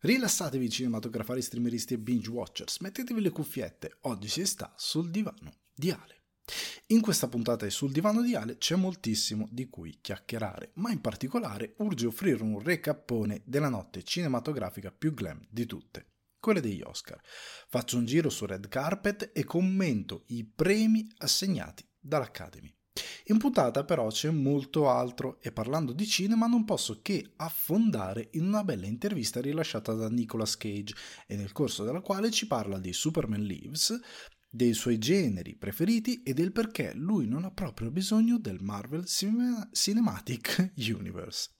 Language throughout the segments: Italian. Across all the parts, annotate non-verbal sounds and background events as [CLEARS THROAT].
Rilassatevi cinematografari, streameristi e binge watchers, mettetevi le cuffiette, oggi si sta sul divano di Ale. In questa puntata di Sul divano di Ale c'è moltissimo di cui chiacchierare, ma in particolare urge offrire un recappone della notte cinematografica più glam di tutte, quelle degli Oscar. Faccio un giro su Red Carpet e commento i premi assegnati dall'Academy. In puntata però c'è molto altro e parlando di cinema non posso che affondare in una bella intervista rilasciata da Nicolas Cage e nel corso della quale ci parla di Superman Lives, dei suoi generi preferiti e del perché lui non ha proprio bisogno del Marvel Cinematic [LAUGHS] Universe.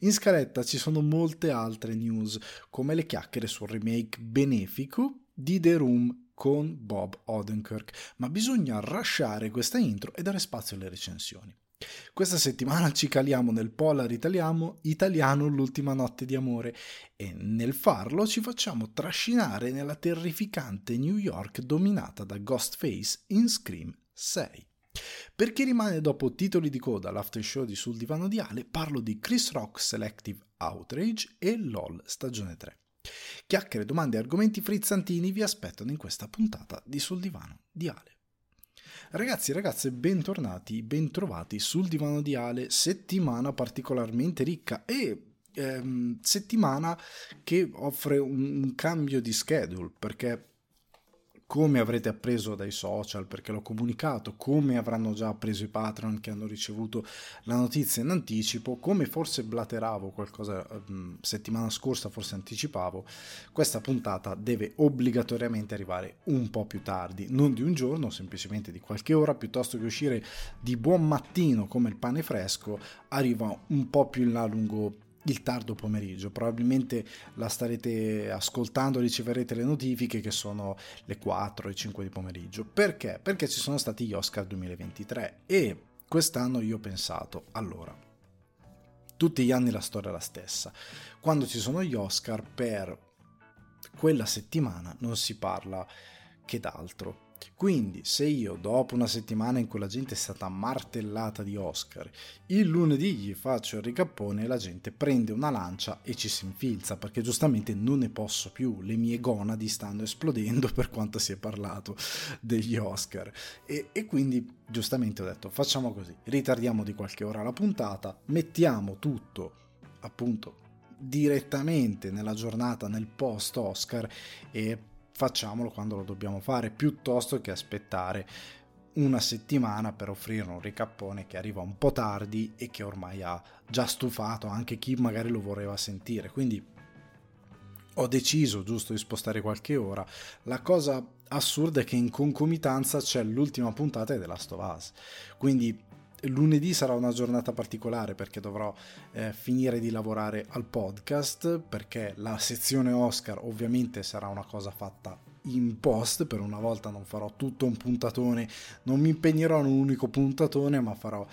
In scaletta ci sono molte altre news, come le chiacchiere sul remake benefico di The Room con Bob Odenkirk, ma bisogna rasciare questa intro e dare spazio alle recensioni. Questa settimana ci caliamo nel polar italiano, italiano L'ultima notte di amore e nel farlo ci facciamo trascinare nella terrificante New York dominata da Ghostface in Scream 6. Per chi rimane dopo titoli di coda l'after show di Sul divano di Ale, parlo di Chris Rock Selective Outrage e LOL stagione 3. Chiacchiere, domande e argomenti frizzantini vi aspettano in questa puntata di Sul Divano di Ale. Ragazzi e ragazze, bentornati, bentrovati sul Divano di Ale, settimana particolarmente ricca e ehm, settimana che offre un, un cambio di schedule perché come avrete appreso dai social perché l'ho comunicato, come avranno già appreso i Patreon che hanno ricevuto la notizia in anticipo, come forse blateravo qualcosa um, settimana scorsa, forse anticipavo, questa puntata deve obbligatoriamente arrivare un po' più tardi, non di un giorno, semplicemente di qualche ora, piuttosto che uscire di buon mattino come il pane fresco, arriva un po' più in là lungo il tardo pomeriggio. Probabilmente la starete ascoltando, riceverete le notifiche che sono le 4 e 5 di pomeriggio. Perché? Perché ci sono stati gli Oscar 2023 e quest'anno io ho pensato, allora, tutti gli anni la storia è la stessa. Quando ci sono gli Oscar per quella settimana non si parla che d'altro quindi, se io, dopo una settimana in cui la gente è stata martellata di Oscar, il lunedì gli faccio il ricappone, la gente prende una lancia e ci si infilza, perché giustamente non ne posso più, le mie gonadi stanno esplodendo [LAUGHS] per quanto si è parlato degli Oscar. E, e quindi, giustamente ho detto, facciamo così, ritardiamo di qualche ora la puntata, mettiamo tutto, appunto, direttamente nella giornata, nel post Oscar e facciamolo quando lo dobbiamo fare, piuttosto che aspettare una settimana per offrire un ricappone che arriva un po' tardi e che ormai ha già stufato anche chi magari lo voleva sentire. Quindi ho deciso giusto di spostare qualche ora. La cosa assurda è che in concomitanza c'è l'ultima puntata of Us. Quindi lunedì sarà una giornata particolare perché dovrò eh, finire di lavorare al podcast perché la sezione Oscar ovviamente sarà una cosa fatta in post per una volta non farò tutto un puntatone non mi impegnerò in un unico puntatone ma farò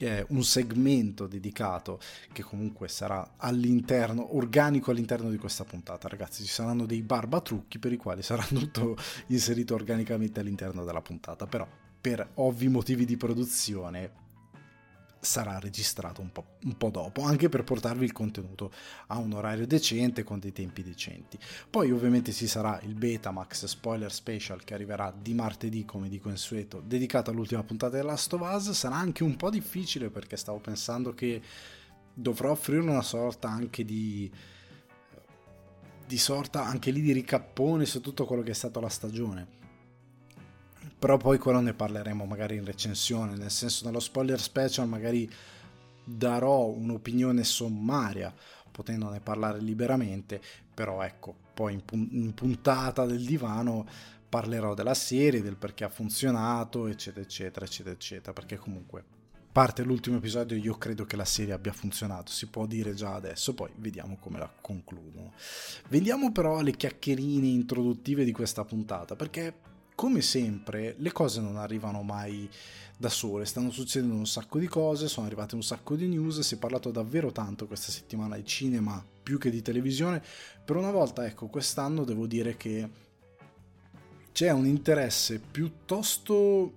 eh, un segmento dedicato che comunque sarà all'interno organico all'interno di questa puntata. Ragazzi ci saranno dei barbatrucchi per i quali sarà [LAUGHS] tutto inserito organicamente all'interno della puntata però per ovvi motivi di produzione sarà registrato un po', un po', dopo, anche per portarvi il contenuto a un orario decente con dei tempi decenti. Poi ovviamente ci sarà il Betamax Spoiler Special che arriverà di martedì, come di consueto, dedicato all'ultima puntata della Last of Us. Sarà anche un po' difficile perché stavo pensando che dovrò offrire una sorta anche di di sorta anche lì di ricappone su tutto quello che è stata la stagione però poi quello ne parleremo magari in recensione, nel senso nello spoiler special magari darò un'opinione sommaria, potendone parlare liberamente, però ecco, poi in, pun- in puntata del divano parlerò della serie, del perché ha funzionato, eccetera, eccetera, eccetera, eccetera, perché comunque parte l'ultimo episodio io credo che la serie abbia funzionato, si può dire già adesso, poi vediamo come la concludono. Vediamo però le chiacchierine introduttive di questa puntata, perché come sempre le cose non arrivano mai da sole, stanno succedendo un sacco di cose, sono arrivate un sacco di news, si è parlato davvero tanto questa settimana di cinema più che di televisione. Per una volta, ecco, quest'anno devo dire che c'è un interesse piuttosto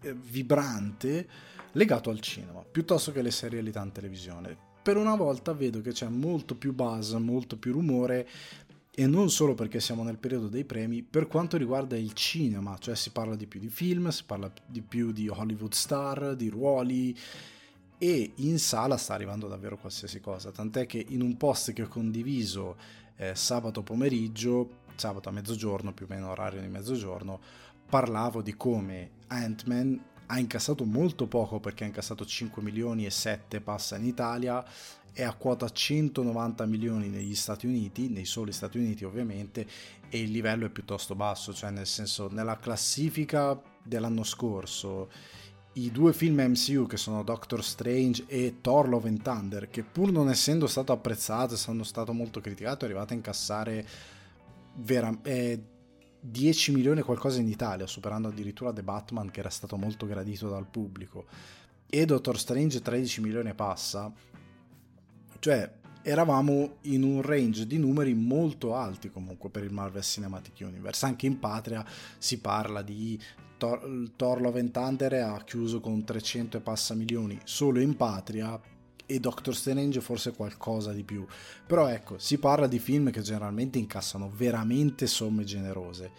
eh, vibrante legato al cinema, piuttosto che alle serialità in televisione per una volta vedo che c'è molto più buzz, molto più rumore e non solo perché siamo nel periodo dei premi, per quanto riguarda il cinema, cioè si parla di più di film, si parla di più di Hollywood star, di ruoli e in sala sta arrivando davvero qualsiasi cosa, tant'è che in un post che ho condiviso eh, sabato pomeriggio, sabato a mezzogiorno, più o meno orario di mezzogiorno, parlavo di come Ant-Man ha incassato molto poco perché ha incassato 5 milioni e 7 passa in Italia è a quota 190 milioni negli Stati Uniti, nei soli Stati Uniti ovviamente, e il livello è piuttosto basso, cioè nel senso nella classifica dell'anno scorso i due film MCU che sono Doctor Strange e Thor Love and Thunder, che pur non essendo stato apprezzato, essendo stato molto criticato, è arrivato a incassare vera- eh, 10 milioni e qualcosa in Italia, superando addirittura The Batman che era stato molto gradito dal pubblico. E Doctor Strange 13 milioni e passa. Cioè, eravamo in un range di numeri molto alti comunque per il Marvel Cinematic Universe. Anche in patria si parla di Thor, Thor Love and Thunder ha chiuso con 300 e passa milioni solo in patria e Doctor Strange forse qualcosa di più. Però ecco, si parla di film che generalmente incassano veramente somme generose.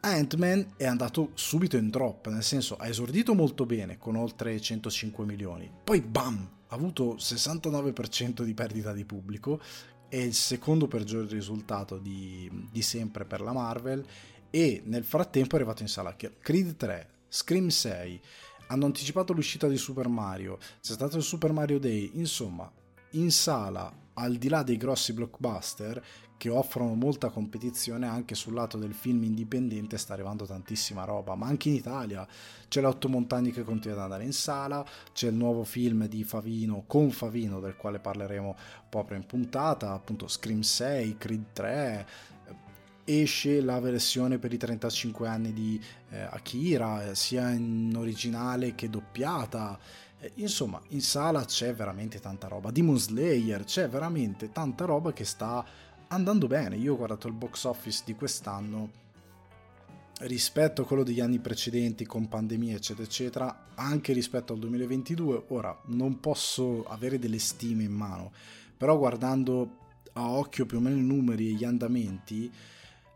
Ant-Man è andato subito in drop, nel senso ha esordito molto bene con oltre 105 milioni, poi bam, ha avuto 69% di perdita di pubblico, è il secondo peggior risultato di, di sempre per la Marvel e nel frattempo è arrivato in sala Creed 3, Scream 6, hanno anticipato l'uscita di Super Mario, c'è stato il Super Mario Day, insomma, in sala, al di là dei grossi blockbuster che offrono molta competizione anche sul lato del film indipendente sta arrivando tantissima roba, ma anche in Italia c'è l'Otto Montagni che continua ad andare in sala, c'è il nuovo film di Favino con Favino del quale parleremo proprio in puntata, appunto Scream 6, Creed 3, esce la versione per i 35 anni di eh, Akira, sia in originale che doppiata. Eh, insomma, in sala c'è veramente tanta roba. Demon Slayer, c'è veramente tanta roba che sta andando bene. Io ho guardato il box office di quest'anno rispetto a quello degli anni precedenti con pandemia eccetera eccetera anche rispetto al 2022 ora non posso avere delle stime in mano però guardando a occhio più o meno i numeri e gli andamenti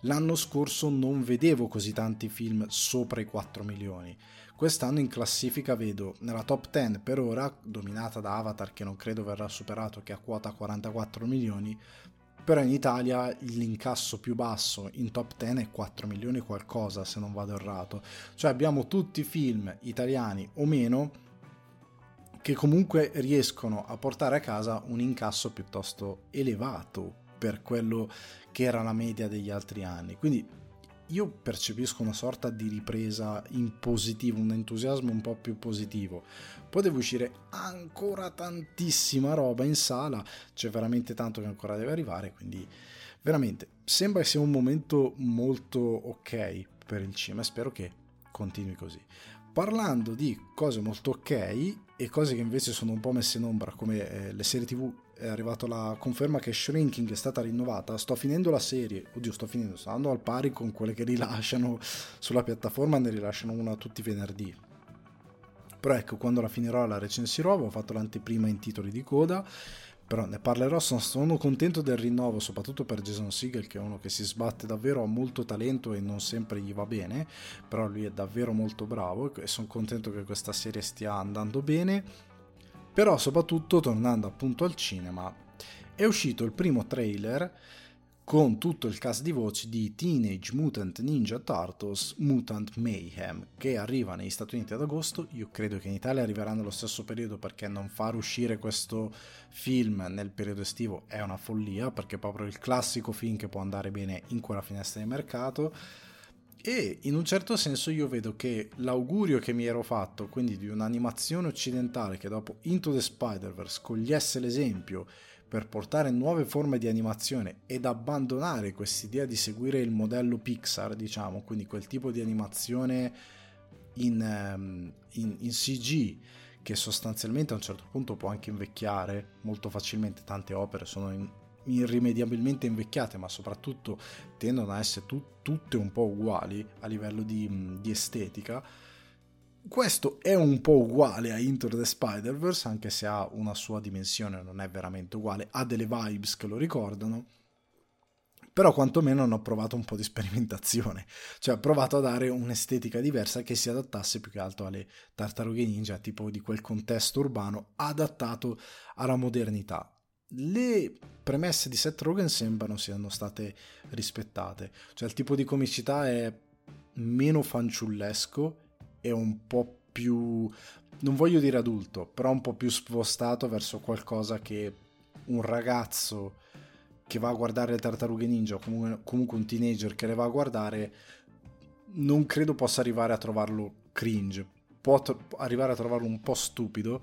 L'anno scorso non vedevo così tanti film sopra i 4 milioni. Quest'anno in classifica vedo nella top 10 per ora, dominata da Avatar che non credo verrà superato, che ha quota 44 milioni, però in Italia l'incasso più basso in top 10 è 4 milioni qualcosa se non vado errato. Cioè abbiamo tutti i film italiani o meno che comunque riescono a portare a casa un incasso piuttosto elevato per quello che era la media degli altri anni. Quindi io percepisco una sorta di ripresa in positivo, un entusiasmo un po' più positivo. Poi deve uscire ancora tantissima roba in sala, c'è veramente tanto che ancora deve arrivare, quindi veramente sembra che sia un momento molto ok per il cinema e spero che continui così. Parlando di cose molto ok e cose che invece sono un po' messe in ombra come eh, le serie tv è arrivata la conferma che Shrinking è stata rinnovata, sto finendo la serie, oddio sto finendo, sto andando al pari con quelle che rilasciano sulla piattaforma, ne rilasciano una tutti i venerdì. Però ecco, quando la finirò la recensirò, avevo fatto l'anteprima in titoli di coda, però ne parlerò, sono, contento del rinnovo, soprattutto per Jason Siegel che è uno che si sbatte davvero, ha molto talento e non sempre gli va bene, però lui è davvero molto bravo e sono contento che questa serie stia andando bene però soprattutto tornando appunto al cinema, è uscito il primo trailer con tutto il cast di voci di Teenage Mutant Ninja Turtles Mutant Mayhem che arriva negli Stati Uniti ad agosto, io credo che in Italia arriverà nello stesso periodo perché non far uscire questo film nel periodo estivo è una follia perché è proprio il classico film che può andare bene in quella finestra di mercato e in un certo senso io vedo che l'augurio che mi ero fatto, quindi di un'animazione occidentale che dopo Into the Spider-Verse cogliesse l'esempio per portare nuove forme di animazione ed abbandonare quest'idea di seguire il modello Pixar, diciamo, quindi quel tipo di animazione in, um, in, in CG che sostanzialmente a un certo punto può anche invecchiare molto facilmente, tante opere sono in, irrimediabilmente invecchiate, ma soprattutto tendono a essere tu, tutte un po' uguali a livello di, di estetica, questo è un po' uguale a Into the Spider-Verse, anche se ha una sua dimensione, non è veramente uguale, ha delle vibes che lo ricordano, però quantomeno hanno provato un po' di sperimentazione, cioè ha provato a dare un'estetica diversa che si adattasse più che altro alle tartarughe ninja, tipo di quel contesto urbano adattato alla modernità. Le premesse di Seth Rogen sembrano siano state rispettate, cioè il tipo di comicità è meno fanciullesco e un po' più, non voglio dire adulto, però un po' più spostato verso qualcosa che un ragazzo che va a guardare le tartarughe ninja o comunque, un teenager che le va a guardare non credo possa arrivare a trovarlo cringe. Può arrivare a trovarlo un po' stupido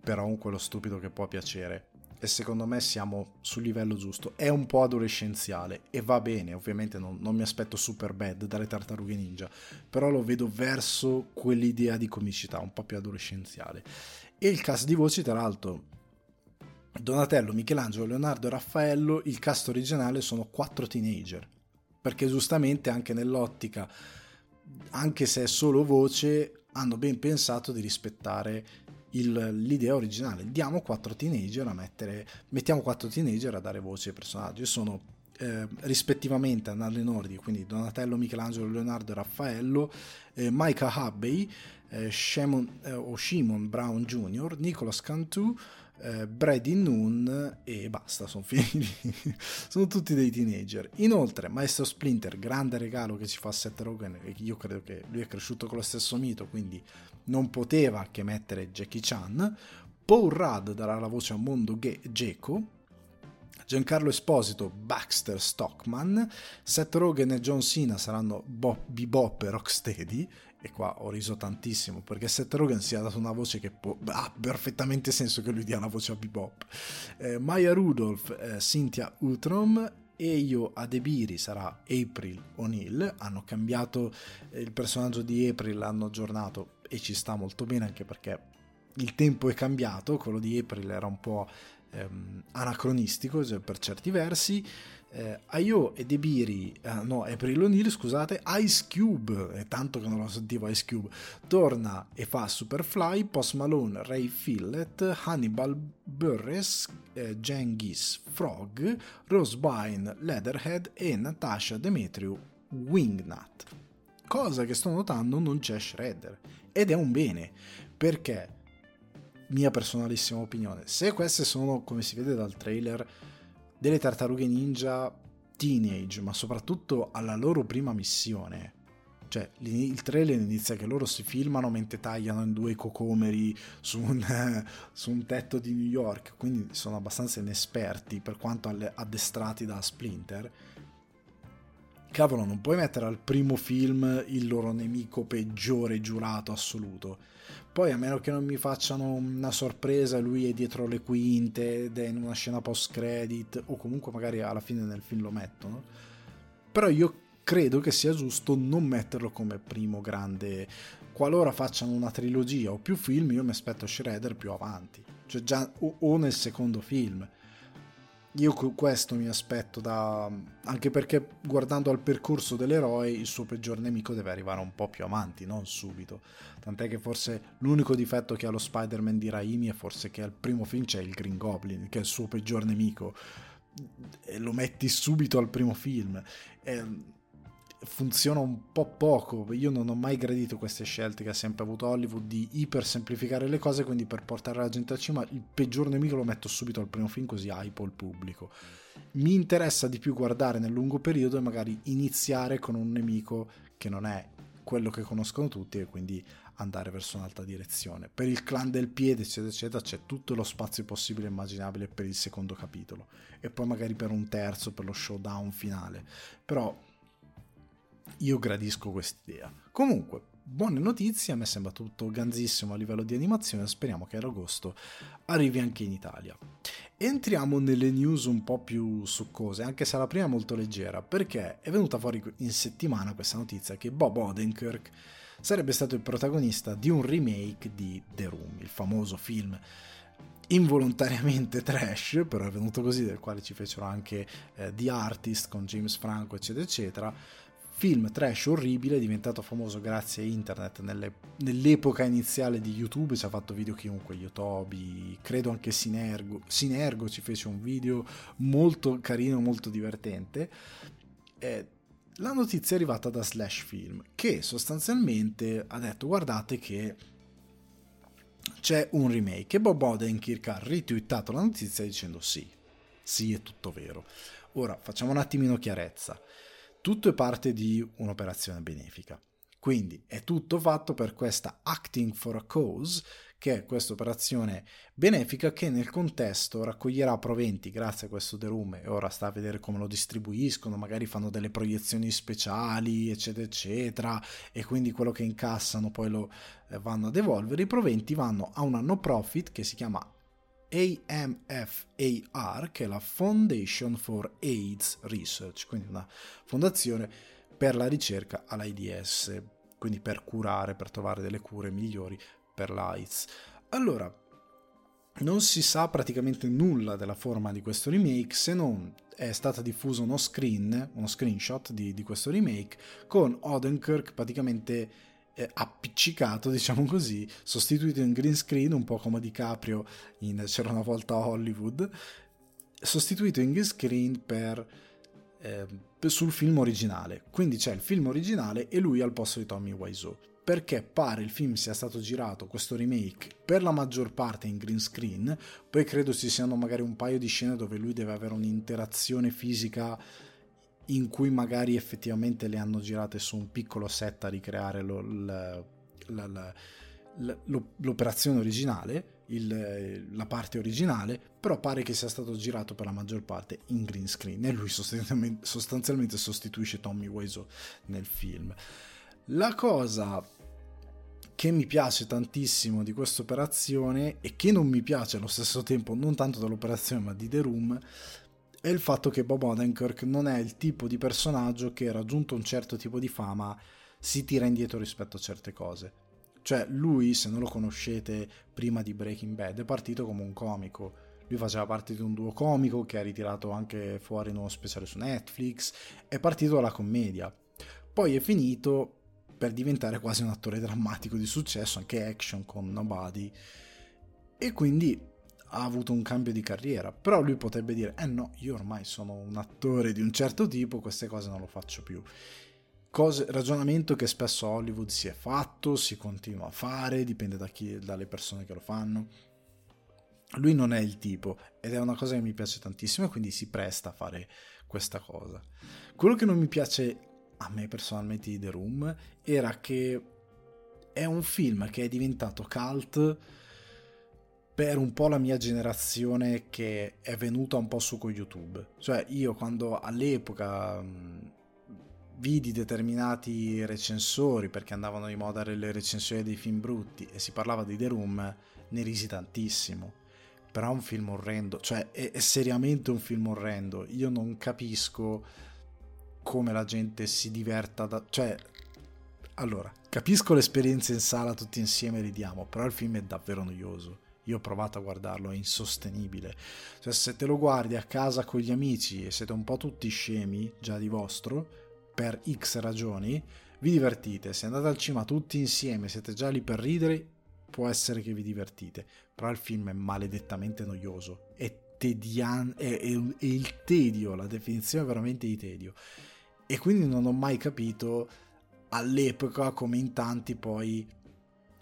però un quello stupido che può piacere e secondo me siamo sul livello giusto. È un po' adolescenziale e va bene ovviamente non, non mi aspetto super bad dalle tartarughe ninja però lo vedo verso quell'idea di comicità un po' più adolescenziale. E il cast di voci tra l'altro Donatello, Michelangelo, Leonardo e Raffaello, il cast originale sono quattro teenager, perché giustamente anche nell'ottica, anche se è solo voce, hanno ben pensato di rispettare il, l'idea originale. Diamo quattro teenager a mettere, mettiamo quattro teenager a dare voce ai personaggi. Sono eh, rispettivamente Annale Nordi, quindi Donatello, Michelangelo, Leonardo e Raffaello, eh, Micah Hubbey, eh, Shimon, eh, Shimon Brown Jr., Nicolas Cantu, eh, Brady Noon e basta, sono [LAUGHS] finiti. sono tutti dei teenager. Inoltre, Maestro Splinter, grande regalo che ci fa Seth Rogen, e io credo che lui è cresciuto con lo stesso mito, quindi non poteva che mettere Jackie Chan. Paul Rudd darà la voce a Mondo Ge- Geco. Giancarlo Esposito, Baxter Stockman, Seth Rogen e John Cena saranno Bob, Bebop e Rocksteady e qua ho riso tantissimo perché Seth Rogen si è dato una voce che può, ha perfettamente senso che lui dia una voce a Bebop. Eh, Maya Rudolph, eh, Cynthia Utrom e io a Debiri sarà April O'Neill. Hanno cambiato eh, il personaggio di April, l'hanno aggiornato e ci sta molto bene anche perché il tempo è cambiato. Quello di April era un po' ehm, anacronistico per certi versi eh, Ayo e Debiri, eh, no, April O'Neil, scusate, Ice Cube, è tanto che non lo sentivo Ice Cube, torna e fa Superfly, Post Malone, Ray Fillet, Hannibal Buress, eh, Genghis Frog, Rose Byrne, Leatherhead e Natasha Demetriou Wingnut. Cosa che sto notando non c'è Shredder ed è un bene perché mia personalissima opinione se queste sono come si vede dal trailer delle tartarughe ninja teenage, ma soprattutto alla loro prima missione. Cioè, il trailer inizia che loro si filmano mentre tagliano in due cocomeri su un, [LAUGHS] su un tetto di New York, quindi sono abbastanza inesperti per quanto addestrati da Splinter. Cavolo, non puoi mettere al primo film il loro nemico peggiore giurato assoluto poi a meno che non mi facciano una sorpresa, lui è dietro le quinte ed è in una scena post credit o comunque magari alla fine del film lo mettono. Però io credo che sia giusto non metterlo come primo grande. Qualora facciano una trilogia o più film, io mi aspetto Shredder più avanti, cioè già o, o nel secondo film io questo mi aspetto da... anche perché guardando al percorso dell'eroe il suo peggior nemico deve arrivare un po' più avanti, non subito. Tant'è che forse l'unico difetto che ha lo Spider-Man di Raimi è forse che al primo film c'è il Green Goblin, che è il suo peggior nemico. E lo metti subito al primo film. E funziona un po' poco. Io non ho mai gradito queste scelte che ha sempre avuto Hollywood di iper semplificare le cose, quindi per portare la gente al cinema il peggior nemico lo metto subito al primo film così hype il pubblico. Mi interessa di più guardare nel lungo periodo e magari iniziare con un nemico che non è quello che conoscono tutti e quindi andare verso un'altra direzione. Per il clan del piede, eccetera, eccetera, c'è tutto lo spazio possibile e immaginabile per il secondo capitolo e poi magari per un terzo, per lo showdown finale. Però io gradisco quest'idea. Comunque, buone notizie, a me sembra tutto ganzissimo a livello di animazione, speriamo che ad agosto arrivi anche in Italia. Entriamo nelle news un po' più succose, anche se la prima è molto leggera, perché è venuta fuori in settimana questa notizia che Bob Odenkirk sarebbe stato il protagonista di un remake di The Room, il famoso film involontariamente [LAUGHS] trash, però è venuto così, del quale ci fecero anche eh, The Artist con James Franco, eccetera, eccetera, film trash orribile, diventato famoso grazie a internet nelle, nell'epoca iniziale di YouTube, ci ha fatto video chiunque, Yotobi, credo anche Sinergo, Sinergo ci fece un video molto carino, molto divertente. Eh, la notizia è arrivata da Slash Film, che sostanzialmente ha detto guardate che c'è un remake e Bob Odenkirk ha ritwittato la notizia dicendo sì, sì è tutto vero. Ora facciamo un attimino chiarezza tutto è parte di un'operazione benefica. Quindi è tutto fatto per questa Acting for a Cause, che è questa operazione benefica che nel contesto raccoglierà proventi grazie a questo The e ora sta a vedere come lo distribuiscono, magari fanno delle proiezioni speciali, eccetera, eccetera, e quindi quello che incassano poi lo eh, vanno a devolvere. I proventi vanno a una no profit che si chiama AMFAR, che è la Foundation for AIDS Research, quindi una fondazione per la ricerca all'AIDS, quindi per curare, per trovare delle cure migliori per l'AIDS. Allora, non si sa praticamente nulla della forma di questo remake se non è stato diffuso uno screen, uno screenshot di, di questo remake con Odenkirk praticamente eh, appiccicato, diciamo così, sostituito in green screen, un po' come DiCaprio in C'era una volta a Hollywood, sostituito in green screen per, eh, sul film originale. Quindi c'è il film originale e lui al posto di Tommy Wiseau. Perché pare il film sia stato girato, questo remake, per la maggior parte in green screen, poi credo ci siano magari un paio di scene dove lui deve avere un'interazione fisica in cui magari effettivamente le hanno girate su un piccolo set a ricreare lo, la, la, la, l'operazione originale, il, la parte originale, però pare che sia stato girato per la maggior parte in green screen e lui sostanzialmente, sostanzialmente sostituisce Tommy Wiseau nel film. La cosa che mi piace tantissimo di questa operazione e che non mi piace allo stesso tempo non tanto dell'operazione ma di The Room è il fatto che Bob Odenkirk non è il tipo di personaggio che raggiunto un certo tipo di fama si tira indietro rispetto a certe cose. Cioè lui, se non lo conoscete prima di Breaking Bad, è partito come un comico. Lui faceva parte di un duo comico che ha ritirato anche fuori in uno speciale su Netflix, è partito dalla commedia. Poi è finito per diventare quasi un attore drammatico di successo, anche action con Nobody. E quindi ha avuto un cambio di carriera, però lui potrebbe dire, eh no, io ormai sono un attore di un certo tipo, queste cose non lo faccio più. Cose, ragionamento che spesso a Hollywood si è fatto, si continua a fare, dipende da chi, dalle persone che lo fanno. Lui non è il tipo ed è una cosa che mi piace tantissimo e quindi si presta a fare questa cosa. Quello che non mi piace a me personalmente di The Room era che è un film che è diventato cult per un po' la mia generazione che è venuta un po' su con YouTube. Cioè io quando all'epoca mh, vidi determinati recensori perché andavano di moda le recensioni dei film brutti e si parlava di The Room, ne risi tantissimo. Però è un film orrendo, cioè è, è seriamente un film orrendo. Io non capisco come la gente si diverta da... cioè allora, capisco l'esperienza in sala tutti insieme ridiamo, però il film è davvero noioso io ho provato a guardarlo, è insostenibile. Cioè, se te lo guardi a casa con gli amici e siete un po' tutti scemi già di vostro, per X ragioni, vi divertite. Se andate al cinema tutti insieme, siete già lì per ridere, può essere che vi divertite. Però il film è maledettamente noioso. È tedian- è, è, è il tedio, la definizione veramente di tedio. E quindi non ho mai capito all'epoca come in tanti poi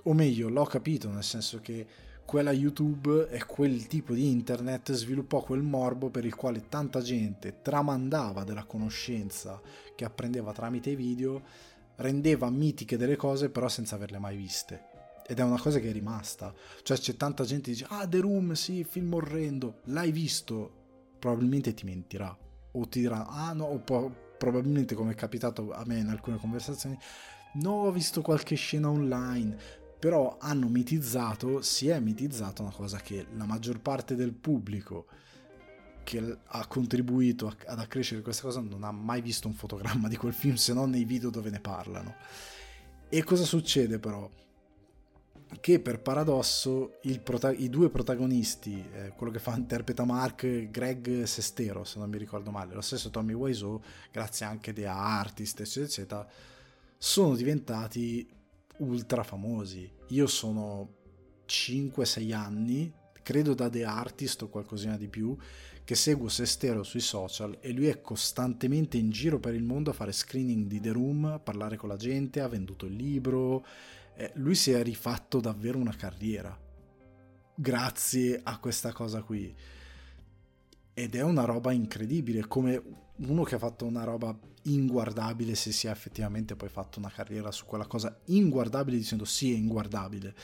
o meglio l'ho capito nel senso che quella YouTube e quel tipo di internet sviluppò quel morbo per il quale tanta gente tramandava della conoscenza che apprendeva tramite video, rendeva mitiche delle cose però senza averle mai viste. Ed è una cosa che è rimasta. Cioè c'è tanta gente che dice, ah The Room, sì, film orrendo, l'hai visto? Probabilmente ti mentirà. O ti dirà, ah no, o po- probabilmente come è capitato a me in alcune conversazioni, no, ho visto qualche scena online però hanno mitizzato, si è mitizzato una cosa che la maggior parte del pubblico che ha contribuito ad accrescere questa cosa non ha mai visto un fotogramma di quel film se non nei video dove ne parlano. E cosa succede però? che per paradosso prota- i due protagonisti, eh, quello che fa interpreta Mark, Greg Sestero, se non mi ricordo male, lo stesso Tommy Wiseau, grazie anche a Artist, eccetera, eccetera, sono diventati ultra famosi. Io sono 5-6 anni, credo da The Artist o qualcosina di più, che seguo Sestero sui social e lui è costantemente in giro per il mondo a fare screening di The Room, a parlare con la gente, ha venduto il libro, eh, lui si è rifatto davvero una carriera grazie a questa cosa qui. Ed è una roba incredibile, come uno che ha fatto una roba inguardabile se si è effettivamente poi fatto una carriera su quella cosa inguardabile dicendo sì è inguardabile.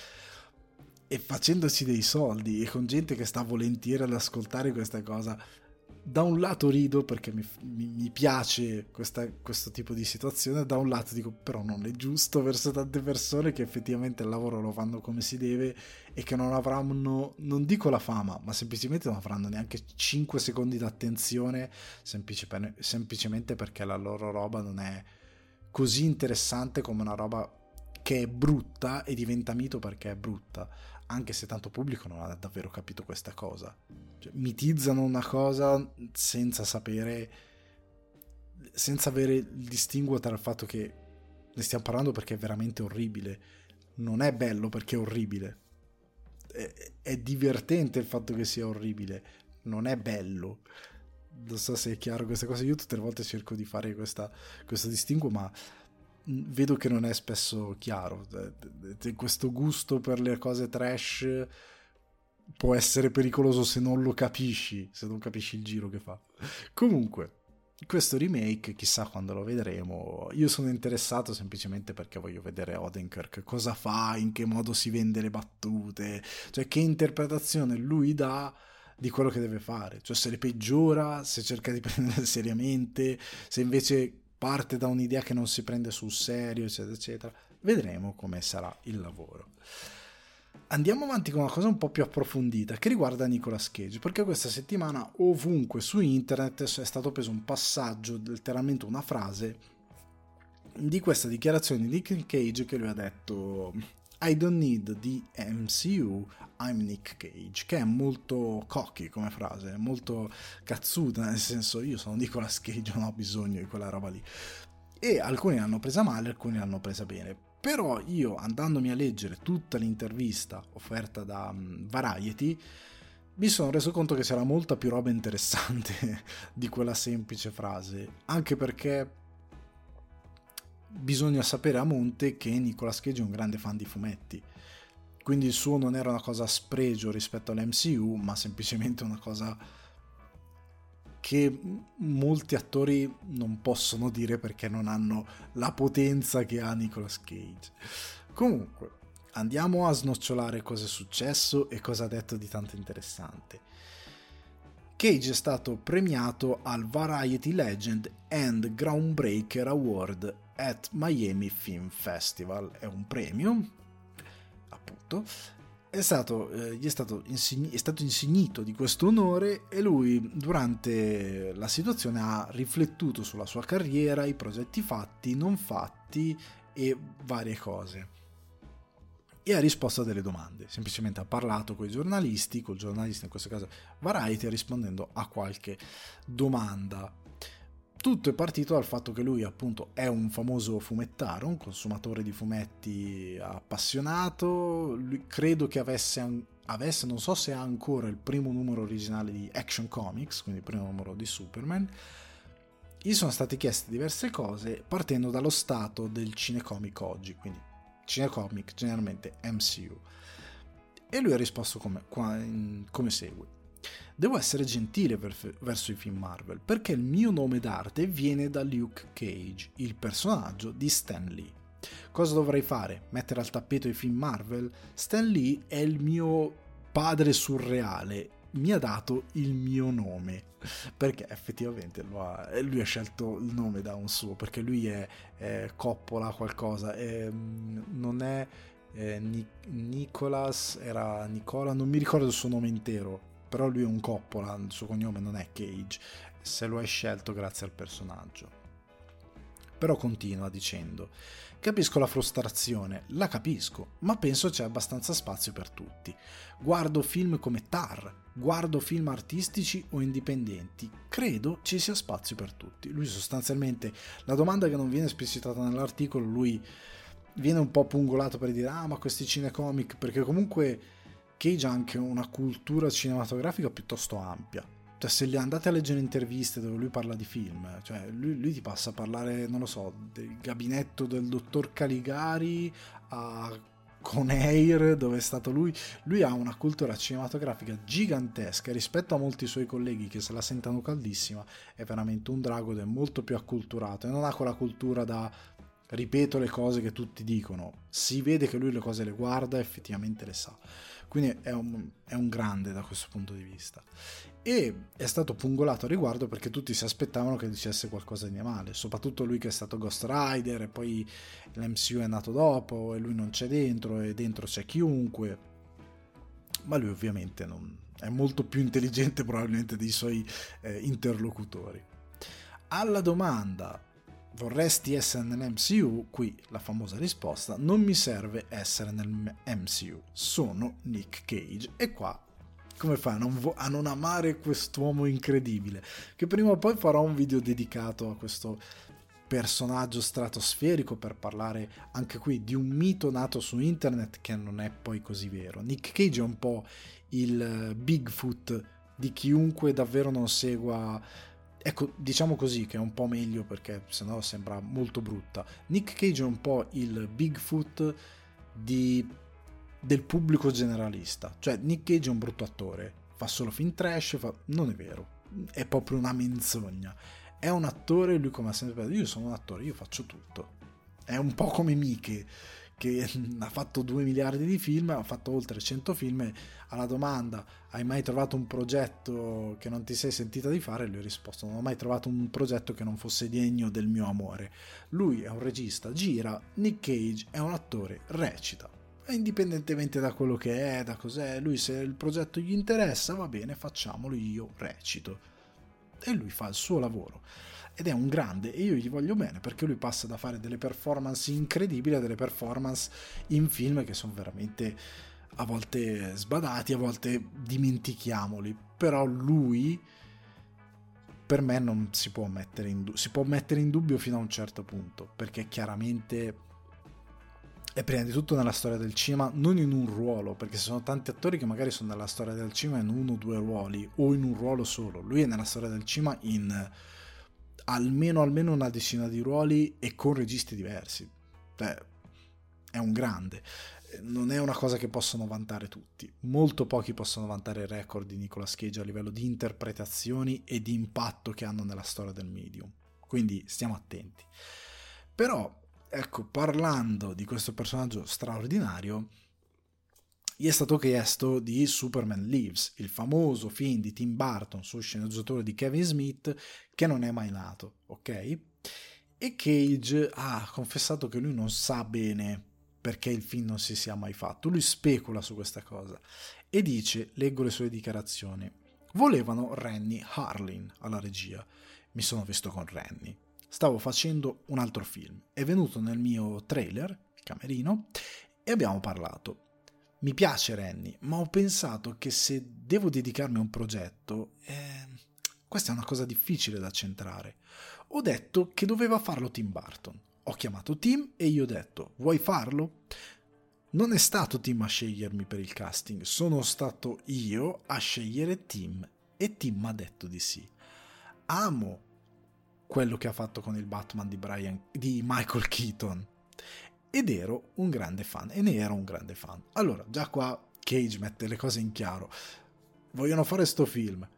E facendosi dei soldi e con gente che sta volentieri ad ascoltare questa cosa da un lato rido perché mi, mi, mi piace questa, questo tipo di situazione, da un lato dico però non è giusto verso tante persone che effettivamente il lavoro lo fanno come si deve e che non avranno, non dico la fama, ma semplicemente non avranno neanche 5 secondi d'attenzione semplice, semplicemente perché la loro roba non è così interessante come una roba che è brutta e diventa mito perché è brutta anche se tanto pubblico non ha davvero capito questa cosa. Cioè, mitizzano una cosa senza sapere, senza avere il distinguo tra il fatto che ne stiamo parlando perché è veramente orribile. Non è bello perché è orribile. È, divertente il fatto che sia orribile. Non è bello. Non so se è chiaro questa cosa. Io tutte le volte cerco di fare questa, questo distinguo, ma vedo che non è spesso chiaro. Questo gusto per le cose trash può essere pericoloso se non lo capisci, se non capisci il giro che fa. Comunque, questo remake, chissà quando lo vedremo. Io sono interessato semplicemente perché voglio vedere Odenkirk cosa fa, in che modo si vende le battute, cioè che interpretazione lui dà di quello che deve fare, cioè se le peggiora, se cerca di [LAUGHS] prendere seriamente, se invece parte da un'idea che non si prende sul serio, eccetera, eccetera. Vedremo come sarà il lavoro. Andiamo avanti con una cosa un po' più approfondita che riguarda Nicolas Cage, perché questa settimana ovunque su internet è stato preso un passaggio, letteralmente una frase, di questa dichiarazione di Nick Cage che lui ha detto I don't need the MCU, I'm Nick Cage, che è molto cocky come frase, molto cazzuta, nel senso io sono Nicolas Cage, non ho bisogno di quella roba lì. E alcuni l'hanno presa male, alcuni l'hanno presa bene. Però io andandomi a leggere tutta l'intervista offerta da um, Variety, mi sono reso conto che c'era molta più roba interessante [LAUGHS] di quella semplice frase, anche perché bisogna sapere a monte che Nicolas Cage è un grande fan di fumetti. Quindi il suo non era una cosa spregio rispetto all'MCU, ma semplicemente una cosa che molti attori non possono dire perché non hanno la potenza che ha Nicolas Cage. Comunque, andiamo a snocciolare cosa è successo e cosa ha detto di tanto interessante. Cage è stato premiato al Variety Legend and Groundbreaker Award at Miami Film Festival. È un premio, appunto. È stato, eh, gli è stato, insegni- è stato insignito di questo onore e lui durante la situazione ha riflettuto sulla sua carriera, i progetti fatti, non fatti e varie cose. E ha risposto a delle domande, semplicemente ha parlato con i giornalisti, col giornalista in questo caso Variety, rispondendo a qualche domanda tutto è partito dal fatto che lui appunto è un famoso fumettaro, un consumatore di fumetti appassionato, lui, credo che avesse, avesse, non so se ha ancora il primo numero originale di Action Comics, quindi il primo numero di Superman, gli sono state chieste diverse cose partendo dallo stato del cinecomic oggi, quindi cinecomic generalmente MCU. E lui ha risposto come, come segue. Devo essere gentile verso i film Marvel perché il mio nome d'arte viene da Luke Cage, il personaggio di Stan Lee. Cosa dovrei fare? Mettere al tappeto i film Marvel? Stan Lee è il mio padre surreale, mi ha dato il mio nome perché effettivamente ha, lui ha scelto il nome da un suo perché lui è, è Coppola qualcosa è, non è, è Nicolas era Nicola non mi ricordo il suo nome intero però lui è un Coppola, il suo cognome non è Cage, se lo hai scelto grazie al personaggio. però continua dicendo Capisco la frustrazione, la capisco, ma penso c'è abbastanza spazio per tutti. Guardo film come Tar, guardo film artistici o indipendenti, credo ci sia spazio per tutti. Lui sostanzialmente, la domanda che non viene esplicitata nell'articolo, lui viene un po' pungolato per dire ah ma questi cinecomic, perché comunque Cage ha anche una cultura cinematografica piuttosto ampia cioè, se li andate a leggere interviste dove lui parla di film, cioè lui, lui, ti passa a parlare, non lo so, del gabinetto del dottor Caligari a Conair, dove è stato lui. Lui ha una cultura cinematografica gigantesca rispetto a molti suoi colleghi che se la sentono caldissima. È veramente un drago ed è molto più acculturato e non ha quella cultura da ripeto le cose che tutti dicono. Si vede che lui le cose le guarda effettivamente le sa. Quindi è un, è un grande da questo punto di vista e è stato pungolato a riguardo perché tutti si aspettavano che dicesse qualcosa di male, soprattutto lui che è stato Ghost Rider e poi l'MCU è nato dopo e lui non c'è dentro e dentro c'è chiunque, ma lui ovviamente non, è molto più intelligente probabilmente dei suoi eh, interlocutori. Alla domanda vorresti essere nell'MCU? Qui la famosa risposta, non mi serve essere nel MCU, sono Nick Cage e qua come fai a non, vo- a non amare quest'uomo incredibile? Che prima o poi farò un video dedicato a questo personaggio stratosferico per parlare anche qui di un mito nato su internet che non è poi così vero. Nick Cage è un po' il Bigfoot di chiunque davvero non segua ecco, diciamo così che è un po' meglio perché sennò sembra molto brutta. Nick Cage è un po' il Bigfoot di del pubblico generalista. Cioè, Nick Cage è un brutto attore, fa solo film trash, fa... non è vero, è proprio una menzogna. È un attore, lui come ha sempre detto, io sono un attore, io faccio tutto. È un po' come Miche, che [LAUGHS] ha fatto 2 miliardi di film, ha fatto oltre 100 film, alla domanda hai mai trovato un progetto che non ti sei sentita di fare? Lui ha risposto non ho mai trovato un progetto che non fosse degno del mio amore. Lui è un regista, gira, Nick Cage è un attore, recita indipendentemente da quello che è, da cos'è, lui se il progetto gli interessa, va bene, facciamolo, io recito. E lui fa il suo lavoro. Ed è un grande e io gli voglio bene perché lui passa da fare delle performance incredibili a delle performance in film che sono veramente a volte sbadati, a volte dimentichiamoli. Però lui per me non si può mettere in dubbio, si può mettere in dubbio fino a un certo punto, perché chiaramente è prima di tutto nella storia del cinema, non in un ruolo, perché ci sono tanti attori che magari sono nella storia del cinema in uno o due ruoli, o in un ruolo solo. Lui è nella storia del cinema in almeno, almeno una decina di ruoli e con registi diversi. Beh, è un grande. Non è una cosa che possono vantare tutti. Molto pochi possono vantare il record di Nicolas Cage a livello di interpretazioni e di impatto che hanno nella storia del medium. Quindi stiamo attenti. Però ecco, parlando di questo personaggio straordinario, gli è stato chiesto di Superman Lives, il famoso film di Tim Burton su sceneggiatore di Kevin Smith che non è mai nato, ok? E Cage ha confessato che lui non sa bene perché il film non si sia mai fatto, lui specula su questa cosa e dice, leggo le sue dichiarazioni, volevano Rennie Harlin alla regia, mi sono visto con Rennie, stavo facendo un altro film. È venuto nel mio trailer, camerino, e abbiamo parlato. Mi piace Renny, ma ho pensato che se devo dedicarmi a un progetto, eh, questa è una cosa difficile da centrare. Ho detto che doveva farlo Tim Burton. Ho chiamato Tim e gli ho detto, vuoi farlo? Non è stato Tim a scegliermi per il casting, sono stato io a scegliere Tim e Tim ha detto di sì. Amo quello che ha fatto con il Batman di, Brian, di Michael Keaton. Ed ero un grande fan, e ne ero un grande fan. Allora, già qua Cage mette le cose in chiaro. Vogliono fare sto film.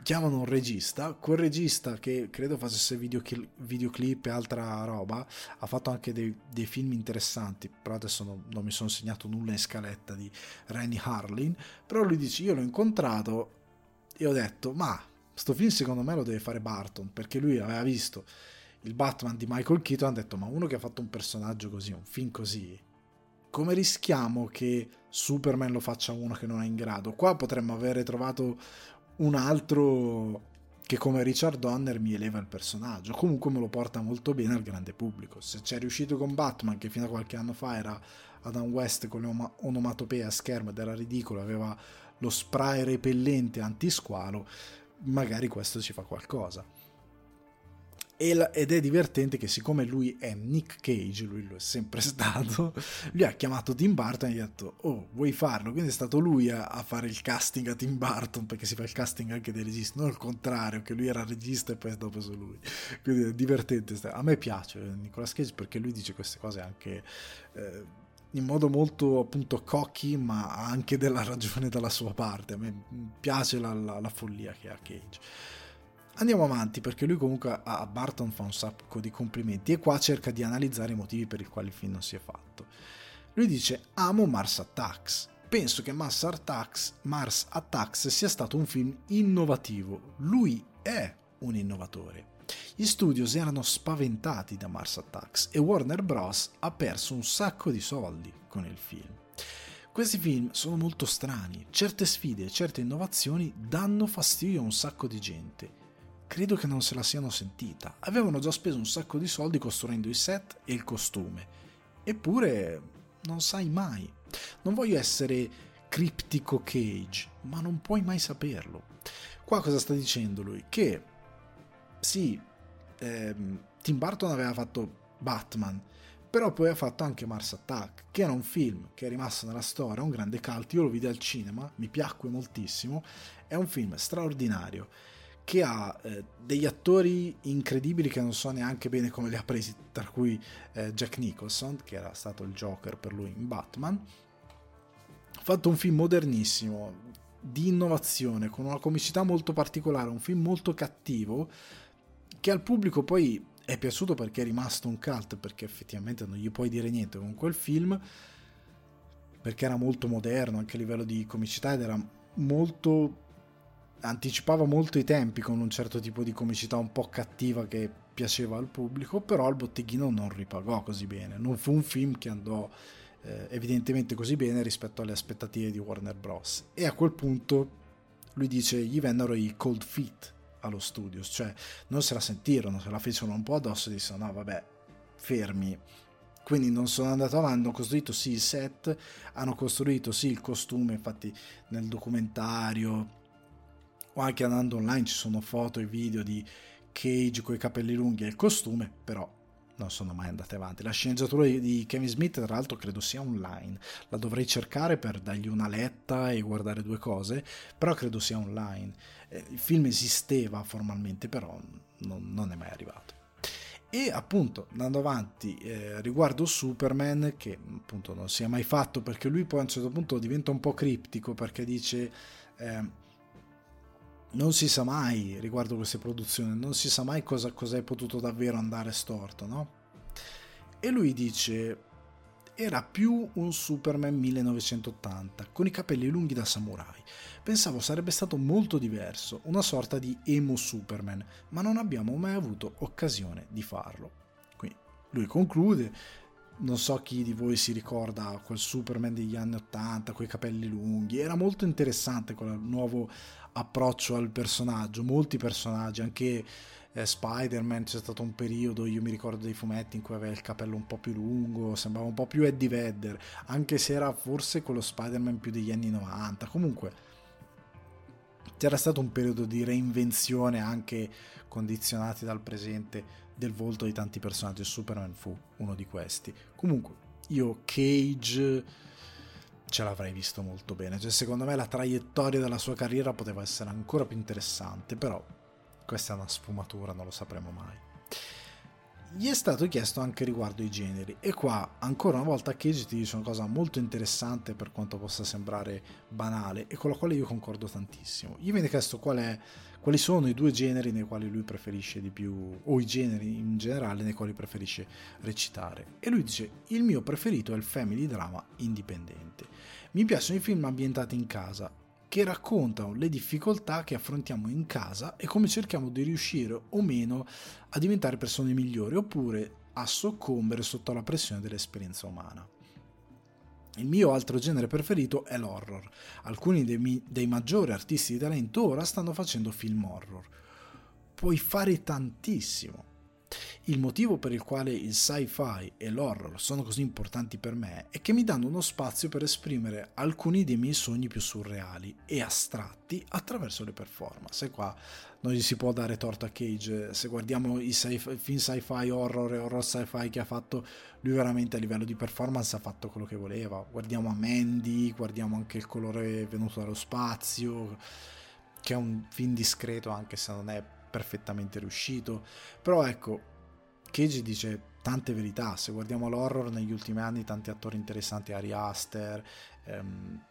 Chiamano un regista, quel regista che credo facesse videoclip, videoclip e altra roba, ha fatto anche dei, dei film interessanti, però adesso non, non, mi sono segnato nulla in scaletta di Rennie Harlin, però lui dice io l'ho incontrato e ho detto ma Sto film secondo me lo deve fare Barton, perché lui aveva visto il Batman di Michael Keaton e ha detto ma uno che ha fatto un personaggio così, un film così, come rischiamo che Superman lo faccia uno che non è in grado? Qua potremmo avere trovato un altro che come Richard Donner mi eleva il personaggio, comunque me lo porta molto bene al grande pubblico. Se c'è riuscito con Batman, che fino a qualche anno fa era Adam West con le onomatopee a schermo ed era ridicolo, aveva lo spray repellente antisqualo, magari questo ci fa qualcosa ed è divertente che siccome lui è Nick Cage, lui lo è sempre [LAUGHS] stato, lui ha chiamato Tim Burton e gli ha detto oh vuoi farlo? Quindi è stato lui a, a, fare il casting a Tim Burton perché si fa il casting anche dei registi, non il contrario che lui era regista e poi dopo su lui. Quindi è divertente, a me piace Nicolas Cage perché lui dice queste cose anche... Eh, in modo molto appunto cocky ma anche della ragione dalla sua parte a me piace la, la, la follia che ha Cage Andiamo avanti perché lui comunque a Barton fa un sacco di complimenti e qua cerca di analizzare i motivi per i quali il film non si è fatto. Lui dice amo Mars Attacks. Penso che Mars Attacks, Mars Attacks sia stato un film innovativo. Lui è un innovatore. Gli studios erano spaventati da Mars Attacks e Warner Bros. ha perso un sacco di soldi con il film. Questi film sono molto strani, certe sfide e certe innovazioni danno fastidio a un sacco di gente credo che non se la siano sentita. Avevano già speso un sacco di soldi costruendo i set e il costume. Eppure, non sai mai. Non voglio essere criptico Cage, ma non puoi mai saperlo. Qua cosa sta dicendo lui? Che sì, ehm, Tim Burton aveva fatto Batman, però poi ha fatto anche Mars Attack, che era un film che è rimasto nella storia, un grande cult, io lo vidi al cinema, mi piacque moltissimo, è un film straordinario che ha eh, degli attori incredibili che non so neanche bene come li ha presi, tra cui eh, Jack Nicholson, che era stato il Joker per lui in Batman. Ha fatto un film modernissimo, di innovazione, con una comicità molto particolare, un film molto cattivo, che al pubblico poi è piaciuto perché è rimasto un cult, perché effettivamente non gli puoi dire niente con quel film, perché era molto moderno anche a livello di comicità ed era molto anticipava molto i tempi con un certo tipo di comicità un po' cattiva che piaceva al pubblico, però il botteghino non ripagò così bene. Non fu un film che andò eh, evidentemente così bene rispetto alle aspettative di Warner Bros. E a quel punto lui dice gli vennero i cold feet allo studio, cioè non se la sentirono, se la fecero un po' addosso e dissero no vabbè, fermi. Quindi non sono andato avanti, hanno costruito sì il set, hanno costruito sì il costume, infatti nel documentario o anche andando online ci sono foto e video di Cage con i capelli lunghi e il costume, però non sono mai andate avanti. La sceneggiatura di Kevin Smith, tra l'altro, credo sia online. La dovrei cercare per dargli una letta e guardare due cose, però credo sia online. Eh, il film esisteva formalmente, però non, non è mai arrivato. E appunto, andando avanti, eh, riguardo Superman, che appunto non si è mai fatto perché lui poi a un certo punto diventa un po' criptico perché dice... Eh, non si sa mai riguardo queste produzioni, non si sa mai cosa, cosa è potuto davvero andare storto, no? E lui dice, era più un Superman 1980, con i capelli lunghi da samurai. Pensavo sarebbe stato molto diverso, una sorta di emo Superman, ma non abbiamo mai avuto occasione di farlo. Qui lui conclude, non so chi di voi si ricorda quel Superman degli anni 80 con i capelli lunghi, era molto interessante quel nuovo approccio al personaggio, molti personaggi, anche eh, Spider-Man c'è stato un periodo, io mi ricordo dei fumetti in cui aveva il capello un po' più lungo, sembrava un po' più Eddie Vedder, anche se era forse quello Spider-Man più degli anni 90, comunque c'era stato un periodo di reinvenzione anche condizionati dal presente del volto di tanti personaggi, Superman fu uno di questi. Comunque, io Cage ce l'avrei visto molto bene. Cioè, secondo me la traiettoria della sua carriera poteva essere ancora più interessante, però questa è una sfumatura, non lo sapremo mai. Gli è stato chiesto anche riguardo i generi e qua ancora una volta Cage ti dice una cosa molto interessante per quanto possa sembrare banale e con la quale io concordo tantissimo. Gli viene chiesto qual è quali sono i due generi nei quali lui preferisce di più, o i generi in generale nei quali preferisce recitare. E lui dice: Il mio preferito è il family drama indipendente. Mi piacciono i film ambientati in casa, che raccontano le difficoltà che affrontiamo in casa e come cerchiamo di riuscire o meno a diventare persone migliori oppure a soccombere sotto la pressione dell'esperienza umana. Il mio altro genere preferito è l'horror. Alcuni dei, mi- dei, maggiori artisti di talento ora stanno facendo film horror. puoi fare tantissimo. Il motivo per il quale il sci-fi e l'horror sono così importanti per me è che mi danno uno spazio per esprimere alcuni dei miei sogni più surreali e astratti attraverso le performance. E qua non gli si può dare torto a Cage. Se guardiamo i sci- film sci-fi, horror e horror sci-fi che ha fatto, lui veramente a livello di performance ha fatto quello che voleva. Guardiamo a Mandy, guardiamo anche il colore venuto dallo spazio, che è un film discreto anche se non è perfettamente riuscito. Però ecco, Cage dice tante verità. Se guardiamo l'horror negli ultimi anni, tanti attori interessanti, Ari Aster, ehm,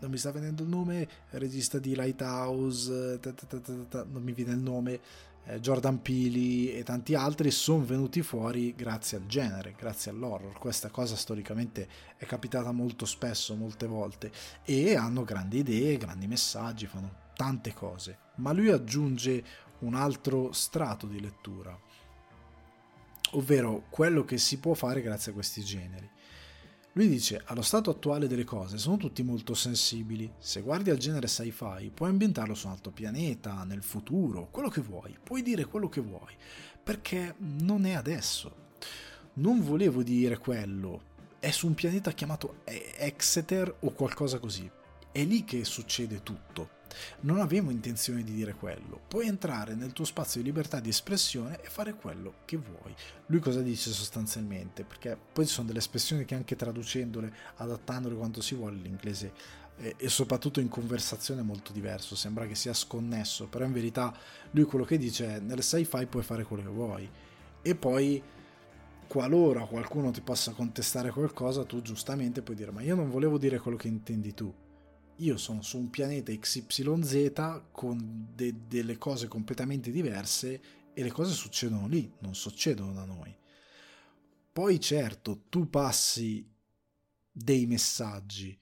non mi sta venendo il nome, regista di Lighthouse, non mi viene il nome, eh, Jordan Peele e tanti altri sono venuti fuori grazie al genere, grazie all'horror. Questa cosa storicamente è capitata molto spesso, molte volte, e hanno grandi idee, grandi messaggi, fanno tante cose. Ma lui aggiunge un altro strato di lettura ovvero quello che si può fare grazie a questi generi. Lui dice, allo stato attuale delle cose sono tutti molto sensibili, se guardi al genere sci-fi puoi ambientarlo su un altro pianeta, nel futuro, quello che vuoi, puoi dire quello che vuoi, perché non è adesso. Non volevo dire quello, è su un pianeta chiamato Exeter o qualcosa così, è lì che succede tutto. Non avevo intenzione di dire quello. Puoi entrare nel tuo spazio di libertà di espressione e fare quello che vuoi. Lui cosa dice sostanzialmente? Perché poi ci sono delle espressioni che anche traducendole, adattandole quanto si vuole, l'inglese e soprattutto in conversazione è molto diverso, sembra che sia sconnesso, però in verità lui quello che dice è nel sci-fi puoi fare quello che vuoi e poi qualora qualcuno ti possa contestare qualcosa tu giustamente puoi dire ma io non volevo dire quello che intendi tu io sono su un pianeta XYZ con de- delle cose completamente diverse e le cose succedono lì, non succedono da noi. Poi certo, tu passi dei messaggi,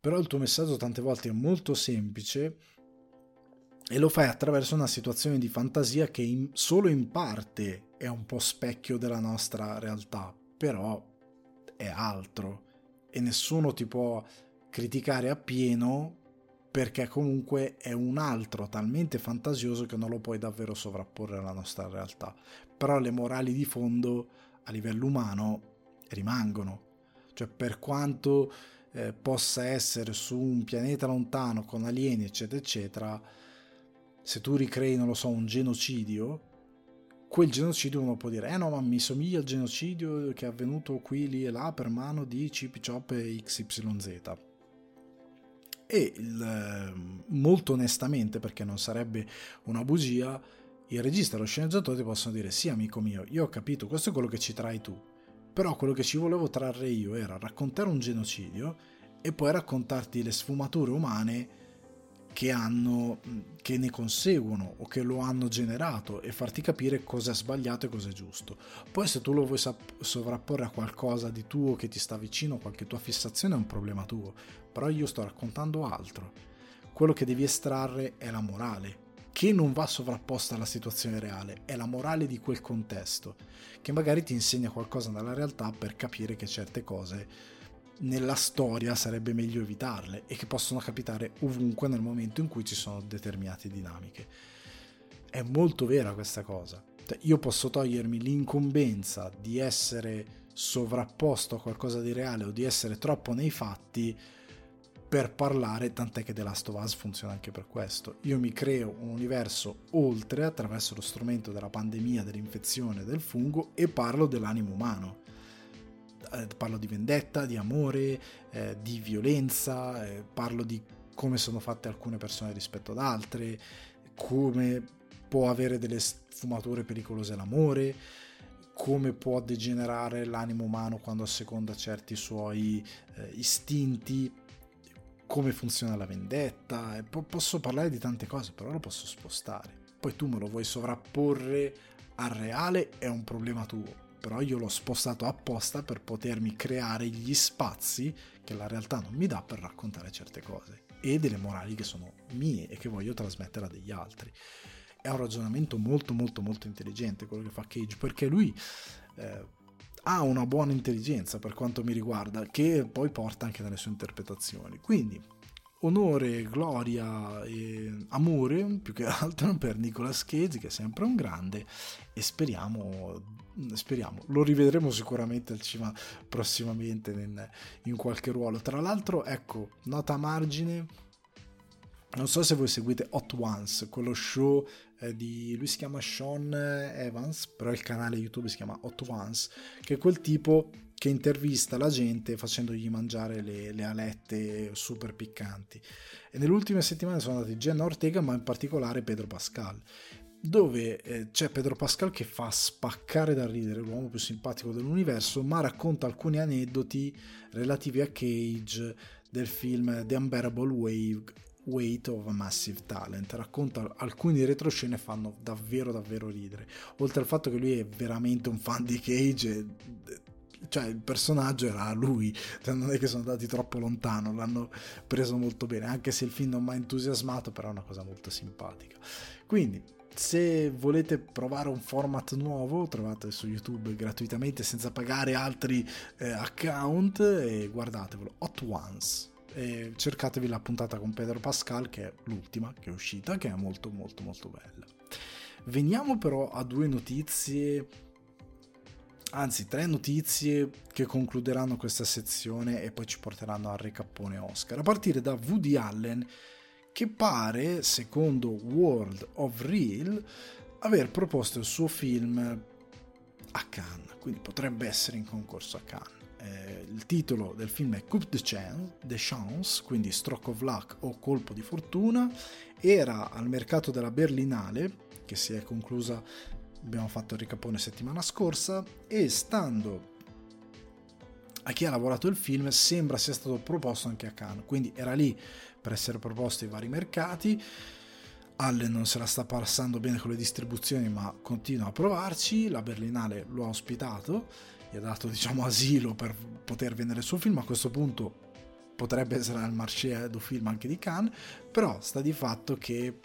però il tuo messaggio tante volte è molto semplice e lo fai attraverso una situazione di fantasia che in, solo in parte è un po' specchio della nostra realtà, però è altro e nessuno ti può criticare appieno perché comunque è un altro talmente fantasioso che non lo puoi davvero sovrapporre alla nostra realtà. Però le morali di fondo a livello umano rimangono. Cioè per quanto eh, possa essere su un pianeta lontano con alieni eccetera eccetera, se tu ricrei, non lo so, un genocidio, quel genocidio uno può dire, eh no, ma mi somiglia al genocidio che è avvenuto qui, lì e là per mano di Chip Chop e XYZ e il, ehm, molto onestamente, perché non sarebbe una bugia, il regista e lo sceneggiatore ti possono dire sì amico mio, io ho capito, questo è quello che ci trai tu, però quello che ci volevo trarre io era raccontare un genocidio e poi raccontarti le sfumature umane che, hanno, che ne conseguono o che lo hanno generato e farti capire cosa è sbagliato e cosa è giusto. Poi se tu lo vuoi sovrapporre a qualcosa di tuo che ti sta vicino, qualche tua fissazione è un problema tuo, però io sto raccontando altro. Quello che devi estrarre è la morale, che non va sovrapposta alla situazione reale, è la morale di quel contesto, che magari ti insegna qualcosa dalla realtà per capire che certe cose nella storia sarebbe meglio evitarle e che possono capitare ovunque nel momento in cui ci sono determinate dinamiche. È molto vera questa cosa. Cioè, io posso togliermi l'incombenza di essere sovrapposto a qualcosa di reale o di essere troppo nei fatti per parlare, tant'è che The Last of Us funziona anche per questo. Io mi creo un universo oltre attraverso lo strumento della pandemia, dell'infezione del fungo e parlo dell'animo umano eh, parlo di vendetta, di amore, eh, di violenza, eh, parlo di come sono fatte alcune persone rispetto ad altre, come può avere delle sfumature pericolose l'amore, come può degenerare l'animo umano quando asseconda certi suoi eh, istinti, come funziona la vendetta, po- posso parlare di tante cose, però lo posso spostare. Poi tu me lo vuoi sovrapporre al reale, è un problema tuo però io l'ho spostato apposta per potermi creare gli spazi che la realtà non mi dà per raccontare certe cose e delle morali che sono mie e che voglio trasmettere a degli altri. È un ragionamento molto molto molto intelligente quello che fa Cage perché lui eh, ha una buona intelligenza per quanto mi riguarda che poi porta anche nelle sue interpretazioni. Quindi onore, gloria e amore più che [LAUGHS] altro per Nicolas Cage che è sempre un grande e speriamo, speriamo lo rivedremo sicuramente al cinema prossimamente in, in qualche ruolo. Tra l'altro, ecco, nota a margine, non so se voi seguite Hot Ones, quello show eh, di lui si chiama Sean Evans, però il canale YouTube si chiama Hot Ones, che è quel tipo che intervista la gente facendogli mangiare le, le alette super piccanti. E nelle ultime settimane sono andati Jenna Ortega, ma in particolare Pedro Pascal dove eh, c'è Pedro Pascal che fa spaccare da ridere l'uomo più simpatico dell'universo, ma racconta alcuni aneddoti relativi a Cage del film The Unbearable Wave, Weight of a Massive Talent. Racconta alcuni retroscene fanno davvero davvero ridere. Oltre al fatto che lui è veramente un fan di Cage, cioè il personaggio era lui, cioè non è che sono andati troppo lontano, l'hanno preso molto bene, anche se il film non mi ha entusiasmato, però è una cosa molto simpatica. Quindi, se volete provare un format nuovo, trovate su YouTube gratuitamente senza pagare altri eh, account e guardatevelo, Hot Ones. E cercatevi la puntata con Pedro Pascal, che è l'ultima che è uscita, che è molto molto molto bella. Veniamo però a due notizie anzi tre notizie che concluderanno questa sezione e poi ci porteranno al recappone Oscar, a partire da Woody Allen che pare, secondo World of Real, aver proposto il suo film a Cannes, quindi potrebbe essere in concorso a Cannes. Eh, il titolo del film è Coup de Chance, de Chance, quindi Stroke of Luck o Colpo di Fortuna, era al mercato della Berlinale, che si è conclusa abbiamo fatto il ricapone settimana scorsa e stando a chi ha lavorato il film sembra sia stato proposto anche a Cannes, quindi era lì per essere proposto ai vari mercati. Allen non se la sta passando bene con le distribuzioni, ma continua a provarci. La Berlinale lo ha ospitato, gli ha dato diciamo asilo per poter vendere il suo film. A questo punto potrebbe essere al marché do film anche di Cannes, però sta di fatto che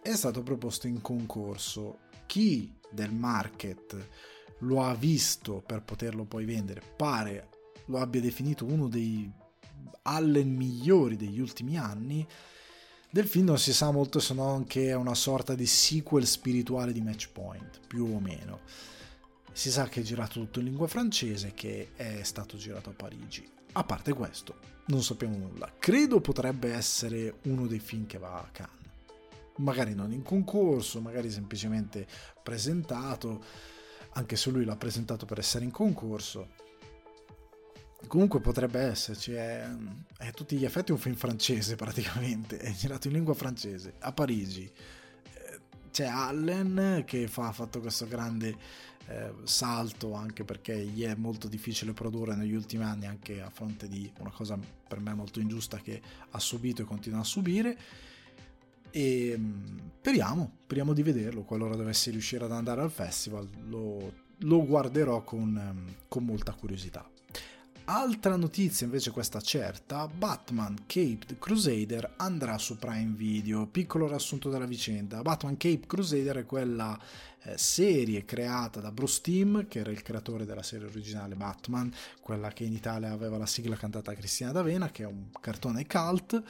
è stato proposto in concorso. Chi del market lo ha visto per poterlo poi vendere, pare lo abbia definito uno dei Allen migliori degli ultimi anni. Del film non si sa molto se non che è una sorta di sequel spirituale di Match Point, più o meno. Si sa che è girato tutto in lingua francese, che è stato girato a Parigi. A parte questo, non sappiamo nulla. Credo potrebbe essere uno dei film che va a Cannes magari non in concorso, magari semplicemente presentato, anche se lui l'ha presentato per essere in concorso. Comunque potrebbe esserci, è, è a tutti gli effetti un film francese praticamente, è girato in lingua francese, a Parigi. Eh, c'è Allen che fa, ha fatto questo grande eh, salto anche perché gli è molto difficile produrre negli ultimi anni anche a fronte di una cosa per me molto ingiusta che ha subito e continua a subire e mm, speriamo, speriamo di vederlo qualora dovessi riuscire ad andare al festival, lo, lo guarderò con, mm, con molta curiosità. Altra notizia invece questa certa, Batman Caped Crusader andrà su Prime Video. Piccolo riassunto della vicenda. Batman Cape Crusader è quella eh, serie creata da Bruce Timm, che era il creatore della serie originale Batman, quella che in Italia aveva la sigla cantata Cristina D'Avena, che è un cartone cult,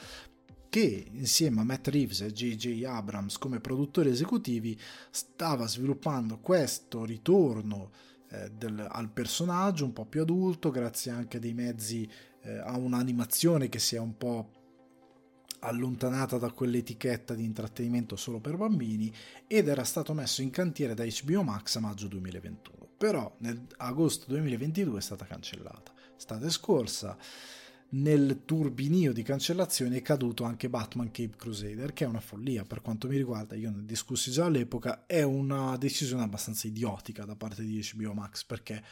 che insieme a Matt Reeves e J.J. Abrams come produttori esecutivi stava sviluppando questo ritorno eh, del, al personaggio un po' più adulto grazie anche dei mezzi eh, a un'animazione che si è un po' allontanata da quell'etichetta di intrattenimento solo per bambini ed era stato messo in cantiere da HBO Max a maggio 2021 però nell'agosto 2022 è stata cancellata. Estate scorsa nel turbinio di cancellazione è caduto anche Batman Cape Crusader, che è una follia per quanto mi riguarda, io ne discussi già all'epoca, è una decisione abbastanza idiotica da parte di HBO Max, perché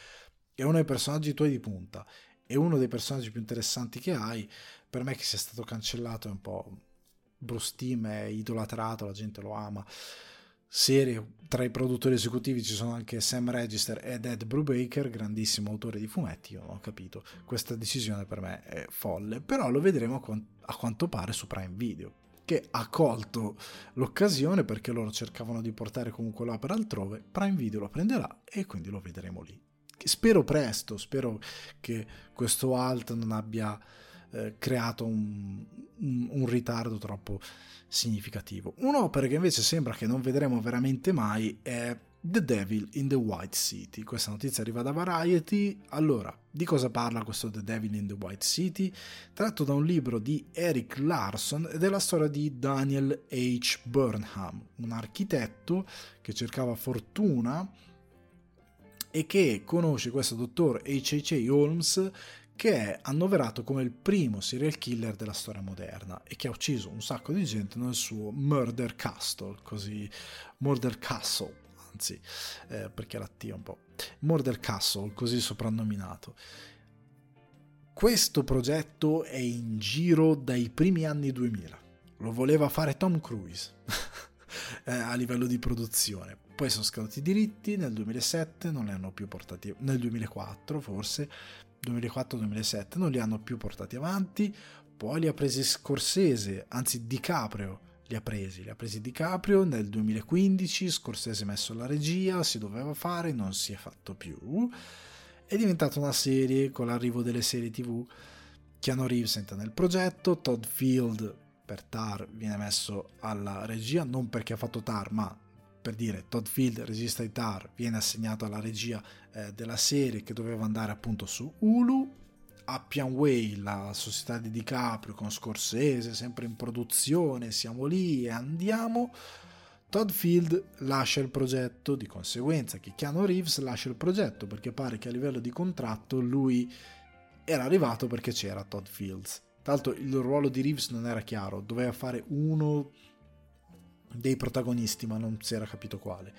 è uno dei personaggi tuoi di punta, è uno dei personaggi più interessanti che hai, per me che sia stato cancellato è un po'... È idolatrato, la gente lo ama serie tra i produttori esecutivi ci sono anche Sam Register ed Ed Brubaker, grandissimo autore di fumetti. Io non ho capito, questa decisione per me è folle, però lo vedremo a quanto pare su Prime Video, che ha colto l'occasione perché loro cercavano di portare comunque l'opera altrove. Prime Video lo prenderà e quindi lo vedremo lì. Spero presto, spero che questo alt non abbia eh, creato un, un, un ritardo troppo significativo. Un'opera che invece sembra che non vedremo veramente mai è The Devil in the White City. Questa notizia arriva da Variety. Allora, di cosa parla questo The Devil in the White City? Tratto da un libro di Eric Larson ed è la storia di Daniel H. Burnham, un architetto che cercava fortuna e che conosce questo dottor H.H.A. Holmes che è annoverato come il primo serial killer della storia moderna e che ha ucciso un sacco di gente nel suo Murder Castle, così Murder Castle, anzi, eh, perché la T un po'. Murder Castle, così soprannominato. Questo progetto è in giro dai primi anni 2000. Lo voleva fare Tom Cruise [LAUGHS] eh, a livello di produzione. Poi sono scaduti i diritti nel 2007, non li hanno più portati nel 2004 forse, 2004-2007, non li hanno più portati avanti. Poi li ha presi Scorsese, anzi DiCaprio li ha presi, li ha presi DiCaprio nel 2015, Scorsese messo la regia, si doveva fare, non si è fatto più. È diventata una serie con l'arrivo delle serie TV. Keanu Reeves entra nel progetto, Todd Field per Tar viene messo alla regia, non perché ha fatto Tar, ma per dire Todd Field, regista di Tar, viene assegnato alla regia eh, della serie che doveva andare appunto su Hulu Appian Way, la società di DiCaprio con Scorsese, sempre in produzione, siamo lì e andiamo. Todd Field lascia il progetto, di conseguenza che Keanu Reeves lascia il progetto perché pare che a livello di contratto lui era arrivato perché c'era Todd Fields. Tra l'altro il ruolo di Reeves non era chiaro, doveva fare uno dei protagonisti ma non si era capito quale.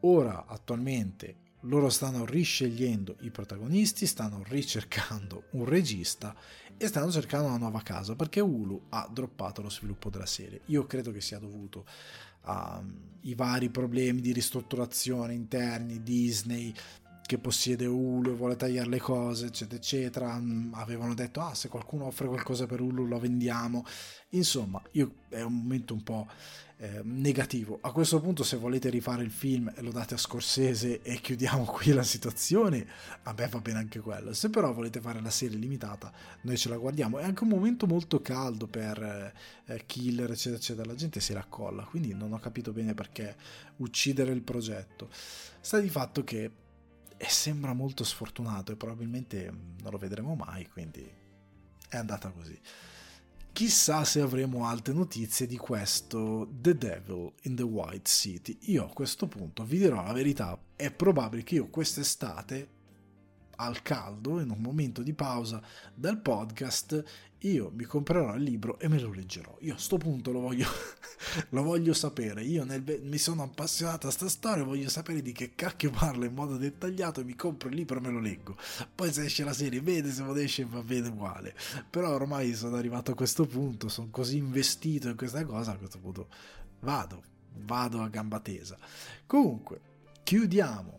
Ora attualmente loro stanno riscegliendo i protagonisti, stanno ricercando un regista e stanno cercando una nuova casa perché Hulu ha droppato lo sviluppo della serie. Io credo che sia dovuto ai vari problemi di ristrutturazione interni Disney che possiede Hulu e vuole tagliare le cose, eccetera, eccetera. Mm, avevano detto, ah, se qualcuno offre qualcosa per Hulu lo vendiamo. Insomma, io, è un momento un po' eh, negativo. A questo punto, se volete rifare il film lo date a Scorsese e chiudiamo [LAUGHS] qui la situazione, a me va bene anche quello. Se però volete fare la serie limitata, noi ce la guardiamo. È anche un momento molto caldo per eh, eh killer, eccetera, eccetera. La gente si raccolla, quindi non ho capito bene perché uccidere il progetto. Sta di fatto che e sembra molto sfortunato e probabilmente non lo vedremo mai, quindi è andata così. Chissà se avremo altre notizie di questo The Devil in the White City. Io a questo punto vi dirò la verità, è probabile che io quest'estate al caldo, in un momento di pausa dal podcast, io mi comprerò il libro e me lo leggerò. Io a sto punto lo voglio, [LAUGHS] lo voglio sapere. Io nel, mi sono appassionato a sta storia, voglio sapere di che cacchio parla in modo dettagliato. Mi compro il libro e me lo leggo. Poi se esce la serie, vede se non esce, va bene uguale. Però ormai sono arrivato a questo punto, sono così investito in questa cosa. A questo punto vado, vado a gamba tesa. Comunque, chiudiamo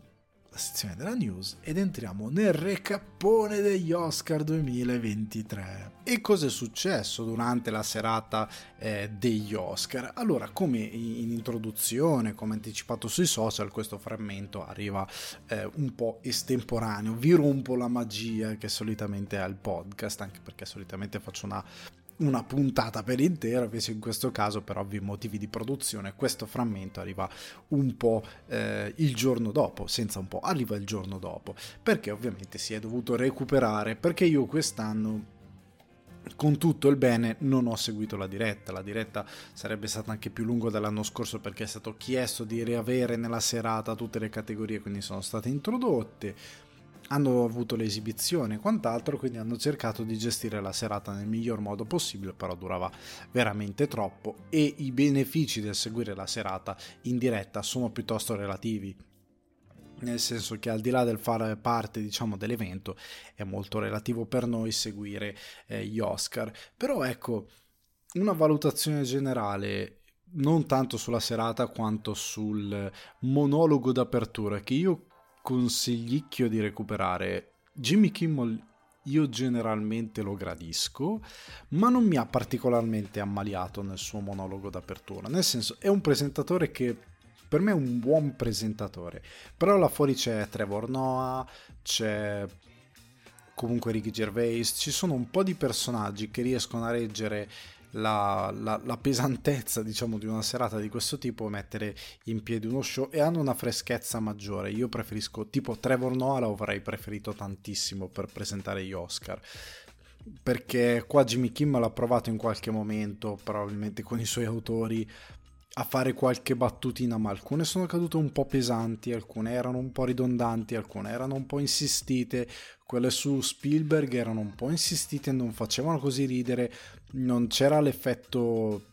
sezione della news ed entriamo nel recappone degli Oscar 2023. E cosa è successo durante la serata eh, degli Oscar? Allora, come in introduzione, come anticipato sui social, questo frammento arriva eh, un po' estemporaneo, vi rompo la magia che solitamente ha il podcast, anche perché solitamente faccio una una puntata per intero, invece in questo caso per ovvi motivi di produzione questo frammento arriva un po' eh, il giorno dopo, senza un po', arriva il giorno dopo, perché ovviamente si è dovuto recuperare, perché io quest'anno con tutto il bene non ho seguito la diretta, la diretta sarebbe stata anche più lunga dell'anno scorso perché è stato chiesto di riavere nella serata tutte le categorie, quindi sono state introdotte hanno avuto l'esibizione e quant'altro, quindi hanno cercato di gestire la serata nel miglior modo possibile, però durava veramente troppo e i benefici del seguire la serata in diretta sono piuttosto relativi. Nel senso che al di là del fare parte diciamo, dell'evento è molto relativo per noi seguire eh, gli Oscar. Però ecco, una valutazione generale non tanto sulla serata quanto sul monologo d'apertura che io consiglicchio di recuperare. Jimmy Kimmel io generalmente lo gradisco, ma non mi ha particolarmente ammaliato nel suo monologo d'apertura. Nel senso, è un presentatore che per me è un buon presentatore. Però là fuori c'è Trevor Noah, c'è comunque Ricky Gervais, ci sono un po' di personaggi che riescono a reggere la, la, la, pesantezza diciamo di una serata di questo tipo mettere in piedi uno show e hanno una freschezza maggiore. Io preferisco tipo Trevor Noah lo avrei preferito tantissimo per presentare gli Oscar. Perché qua Jimmy Kimmel ha provato in qualche momento probabilmente con i suoi autori a fare qualche battutina, ma alcune sono cadute un po' pesanti, alcune erano un po' ridondanti, alcune erano un po' insistite, quelle su Spielberg erano un po' insistite, non facevano così ridere, non c'era l'effetto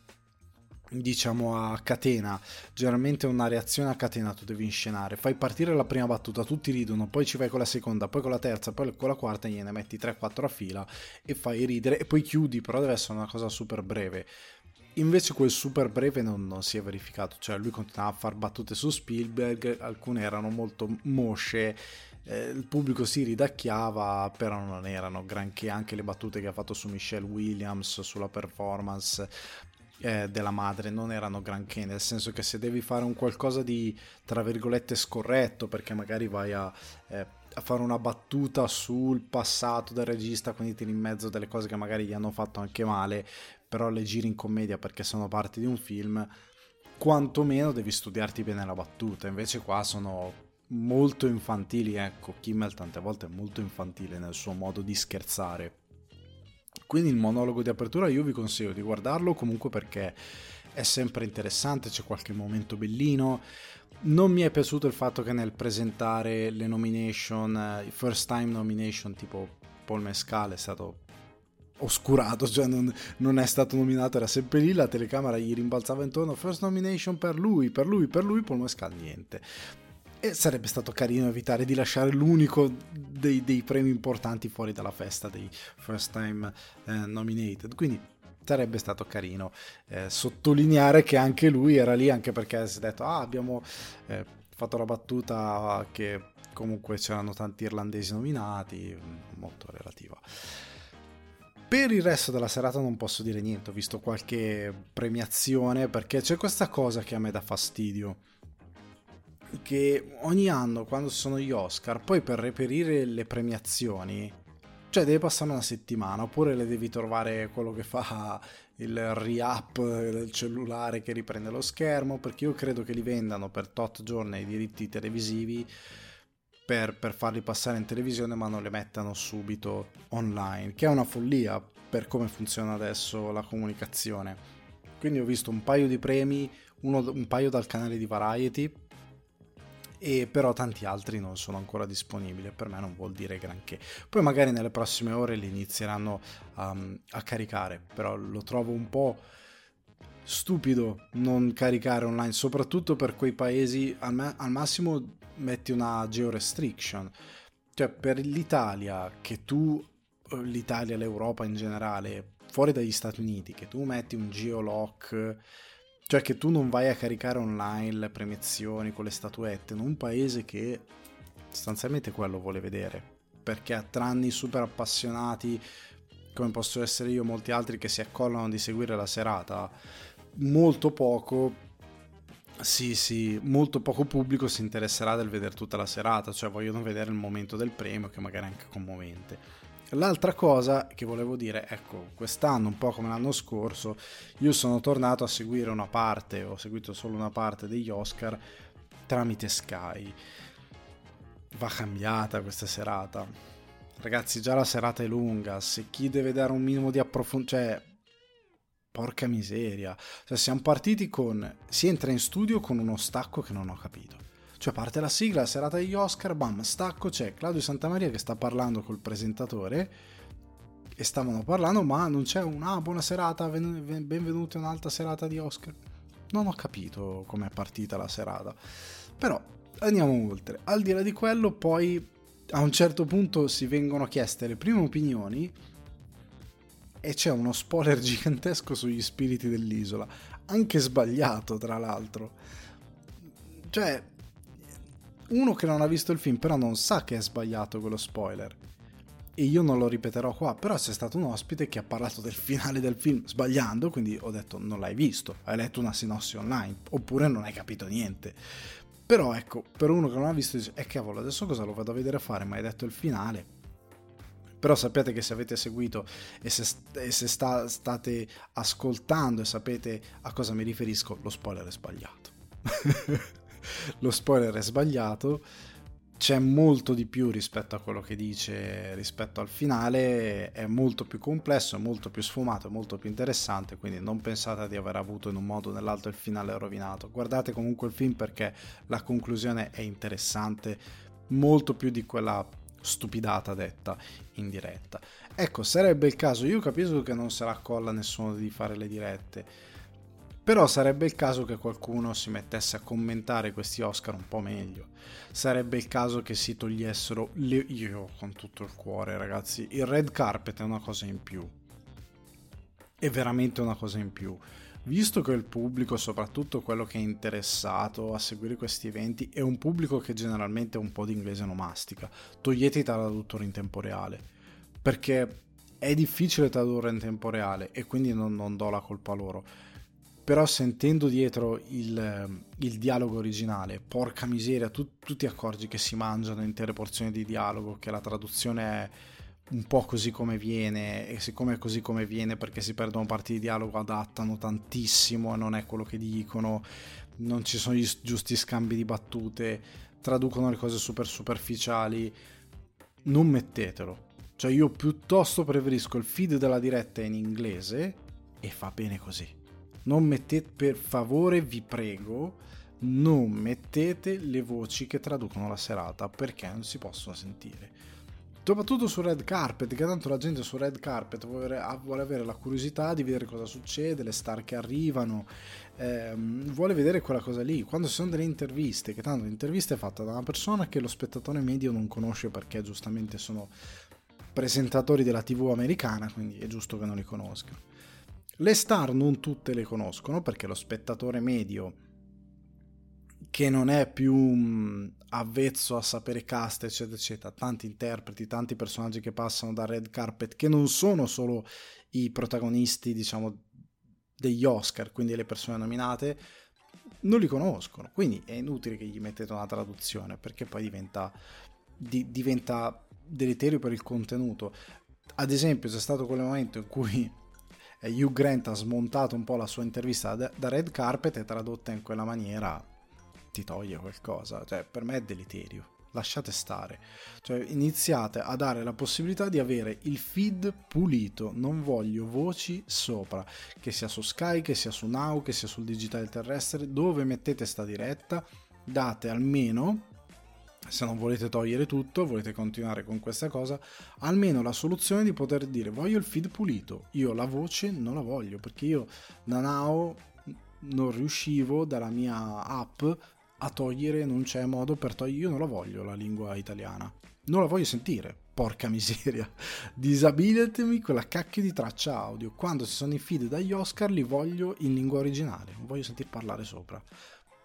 diciamo a catena. Generalmente una reazione a catena tu devi inscenare. Fai partire la prima battuta tutti ridono poi ci vai con la seconda poi con la terza poi con la quarta gliene metti 3-4 a fila e fai ridere e poi chiudi però deve essere una cosa super breve. Invece quel super breve non, non, si è verificato, cioè lui continuava a fare battute su Spielberg, alcune erano molto mosce, eh, il pubblico si ridacchiava, però non erano granché anche le battute che ha fatto su Michelle Williams, sulla performance eh, della madre, non erano granché, nel senso che se devi fare un qualcosa di, tra virgolette, scorretto, perché magari vai a... Eh, a fare una battuta sul passato del regista, quindi tiri in mezzo delle cose che magari gli hanno fatto anche male, però le giri in commedia perché sono parte di un film, quantomeno devi studiarti bene la battuta. Invece qua sono molto infantili, ecco, Kimmel tante volte è molto infantile nel suo modo di scherzare. Quindi il monologo di apertura io vi consiglio di guardarlo comunque perché è sempre interessante, c'è qualche momento bellino. Non mi è piaciuto il fatto che nel presentare le nomination, i first time nomination tipo Paul Mescal è stato oscurato, [LAUGHS] cioè non, non, è stato nominato, era sempre lì, la telecamera gli rimbalzava intorno, first nomination per lui, per lui, per lui, Paul Mescal niente. E sarebbe stato carino evitare di lasciare l'unico dei, dei premi importanti fuori dalla festa dei first time eh, nominated, quindi sarebbe stato carino eh, sottolineare che anche lui era lì, anche perché si è detto, ah abbiamo... Eh, fatto la battuta che comunque c'erano tanti irlandesi nominati, molto relativa. Per il resto della serata non posso dire niente, ho visto qualche premiazione perché c'è questa cosa che a me dà fastidio. Che ogni anno quando sono gli Oscar, poi per reperire le premiazioni, cioè deve passare una settimana oppure le devi trovare quello che fa il re-up del cellulare che riprende lo schermo perché io credo che li vendano per tot giorni i diritti televisivi per, per, farli passare in televisione ma non le mettano subito online, che è una follia per come funziona adesso la comunicazione. Quindi ho visto un paio di premi, uno, un paio dal canale di Variety, e però tanti altri non sono ancora disponibili, per me non vuol dire granché. Poi magari nelle prossime ore li inizieranno um, a caricare, però lo trovo un po' stupido non caricare online, soprattutto per quei paesi al, ma- al massimo metti una geo restriction. Cioè per l'Italia, che tu, eh, l'Italia, l'Europa in generale, fuori dagli Stati Uniti, che tu metti un geolock, cioè che tu non vai a caricare online le premiazioni con le statuette in un paese che sostanzialmente quello vuole vedere. Perché a tranni super appassionati, come posso essere io, molti altri che si accollano di seguire la serata, molto poco sì, sì, molto poco pubblico si interesserà del vedere tutta la serata, cioè vogliono vedere il momento del premio che magari è anche commovente. L'altra cosa che volevo dire, ecco, quest'anno, un po' come l'anno scorso, io sono tornato a seguire una parte, ho seguito solo una parte degli Oscar tramite Sky. Va cambiata questa serata. Ragazzi, già la serata è lunga, se chi deve dare un minimo di approfondimento, cioè Porca miseria. Cioè, siamo partiti con. Si entra in studio con uno stacco che non ho capito. Cioè, parte la sigla, la serata degli Oscar, bam, stacco, c'è Claudio Santamaria che sta parlando col presentatore. E stavano parlando, ma non c'è una ah, buona serata, benvenuti a un'altra serata di Oscar. Non ho capito com'è partita la serata. Però andiamo oltre. Al di là di quello, poi a un certo punto si vengono chieste le prime opinioni e c'è uno spoiler [LAUGHS] gigantesco sugli spiriti dell'isola, anche sbagliato tra l'altro. Cioè, uno che non ha visto il film però non sa che è sbagliato quello spoiler. E io non lo ripeterò qua, però c'è stato un ospite che ha parlato del finale del film sbagliando, quindi ho detto non l'hai visto, hai letto una sinossi online, oppure non hai capito niente. Però ecco, per uno che non ha visto dice, eh cavolo, adesso cosa lo vado a vedere fare? Ma hai detto il finale Però sappiate che se avete seguito e se, e se sta, state ascoltando e sapete a cosa mi riferisco, lo spoiler è sbagliato. [LAUGHS] lo spoiler è sbagliato c'è molto di più rispetto a quello che dice rispetto al finale, è molto più complesso, molto più sfumato, molto più interessante, quindi non pensate di aver avuto in un modo o nell'altro il finale rovinato. Guardate comunque il film perché la conclusione è interessante, molto più di quella stupidata detta in diretta. Ecco, sarebbe il caso, io capisco che non la colla nessuno di fare le dirette, però sarebbe il caso che qualcuno si mettesse a commentare questi Oscar un po' meglio. Sarebbe il caso che si togliessero le... io con tutto il cuore, ragazzi. Il red carpet è una cosa in più. È veramente una cosa in più. Visto che il pubblico, soprattutto quello che è interessato a seguire questi eventi, è un pubblico che generalmente un po' di inglese non mastica, togliete i traduttori in tempo reale. Perché è difficile tradurre in tempo reale e quindi non, non do la colpa a loro però sentendo dietro il, il dialogo originale, porca miseria, tu, tu, ti accorgi che si mangiano intere porzioni di dialogo, che la traduzione è un po' così come viene, e siccome è così come viene perché si perdono parti di dialogo, adattano tantissimo e non è quello che dicono, non ci sono gli giusti scambi di battute, traducono le cose super superficiali, non mettetelo. Cioè io piuttosto preferisco il feed della diretta in inglese e fa bene così non mettete, per favore, vi prego, non mettete le voci che traducono la serata perché non si possono sentire. Soprattutto su Red Carpet, che tanto la gente su Red Carpet vuole, avere la curiosità di vedere cosa succede, le star che arrivano, ehm, vuole vedere quella cosa lì. Quando ci sono delle interviste, che tanto l'intervista è fatta da una persona che lo spettatore medio non conosce perché giustamente sono presentatori della TV americana, quindi è giusto che non li conoscano. Le star non tutte le conoscono perché lo spettatore medio che non è più mm, avvezzo a sapere cast, eccetera, eccetera, tanti interpreti, tanti personaggi che passano da red carpet, che non sono solo i protagonisti, diciamo, degli Oscar, quindi le persone nominate, non li conoscono. Quindi è inutile che gli mettete una traduzione, perché poi diventa, di, diventa deleterio per il contenuto. Ad esempio, c'è stato quel momento in cui Hugh Grant ha smontato un po' la sua intervista da, Red Carpet e tradotta in quella maniera ti toglie qualcosa. Cioè, per me è deleterio. Lasciate stare. Cioè, iniziate a dare la possibilità di avere il feed pulito. Non voglio voci sopra. Che sia su Sky, che sia su Now, che sia sul digitale terrestre. Dove mettete sta diretta, date almeno se non volete togliere tutto, volete continuare con questa cosa, almeno la soluzione di poter dire voglio il feed pulito, io la voce non la voglio perché io da Now non riuscivo dalla mia app a togliere, non c'è modo per togliere, io non la voglio la lingua italiana, non la voglio sentire, porca miseria, [LAUGHS] disabilitemi quella cacchio di traccia audio, quando ci sono i feed dagli Oscar li voglio in lingua originale, non voglio sentir parlare sopra,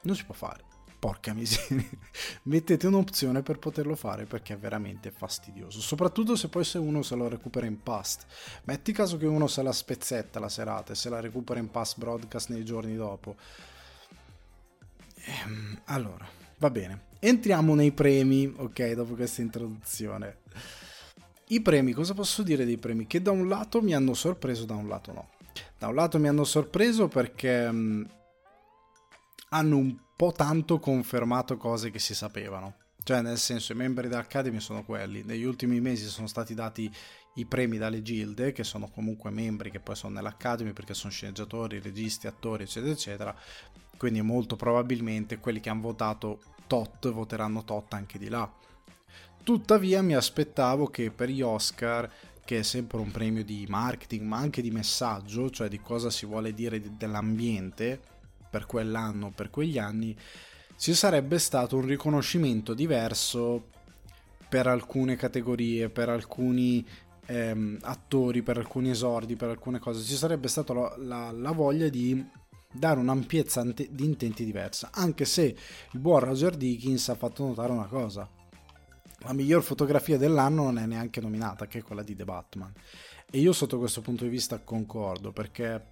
non si può fare porca miseria, [LAUGHS] mettete un'opzione per poterlo fare perché è veramente fastidioso, soprattutto se poi se uno se lo recupera in past. Metti caso che uno se la spezzetta la serata e se la recupera in past broadcast nei giorni dopo. Ehm, allora, va bene. Entriamo nei premi, ok, dopo questa introduzione. I premi, cosa posso dire dei premi? Che da un lato mi hanno sorpreso, da un lato no. Da un lato mi hanno sorpreso perché mm, hanno un po' tanto confermato cose che si sapevano. Cioè, nel senso, i membri dell'Academy sono quelli. Negli ultimi mesi sono stati dati i premi dalle gilde, che sono comunque membri che poi sono nell'Academy perché sono sceneggiatori, registi, attori, eccetera, eccetera. Quindi molto probabilmente quelli che hanno votato tot voteranno tot anche di là. Tuttavia mi aspettavo che per gli Oscar, che è sempre un premio di marketing, ma anche di messaggio, cioè di cosa si vuole dire dell'ambiente, per quell'anno, per quegli anni, ci sarebbe stato un riconoscimento diverso per alcune categorie, per alcuni ehm, attori, per alcuni esordi, per alcune cose. Ci sarebbe stata la, la, la voglia di dare un'ampiezza di intenti diversa, anche se il buon Roger Dickens ha fatto notare una cosa. La miglior fotografia dell'anno non è neanche nominata, che è quella di The Batman. E io sotto questo punto di vista concordo, perché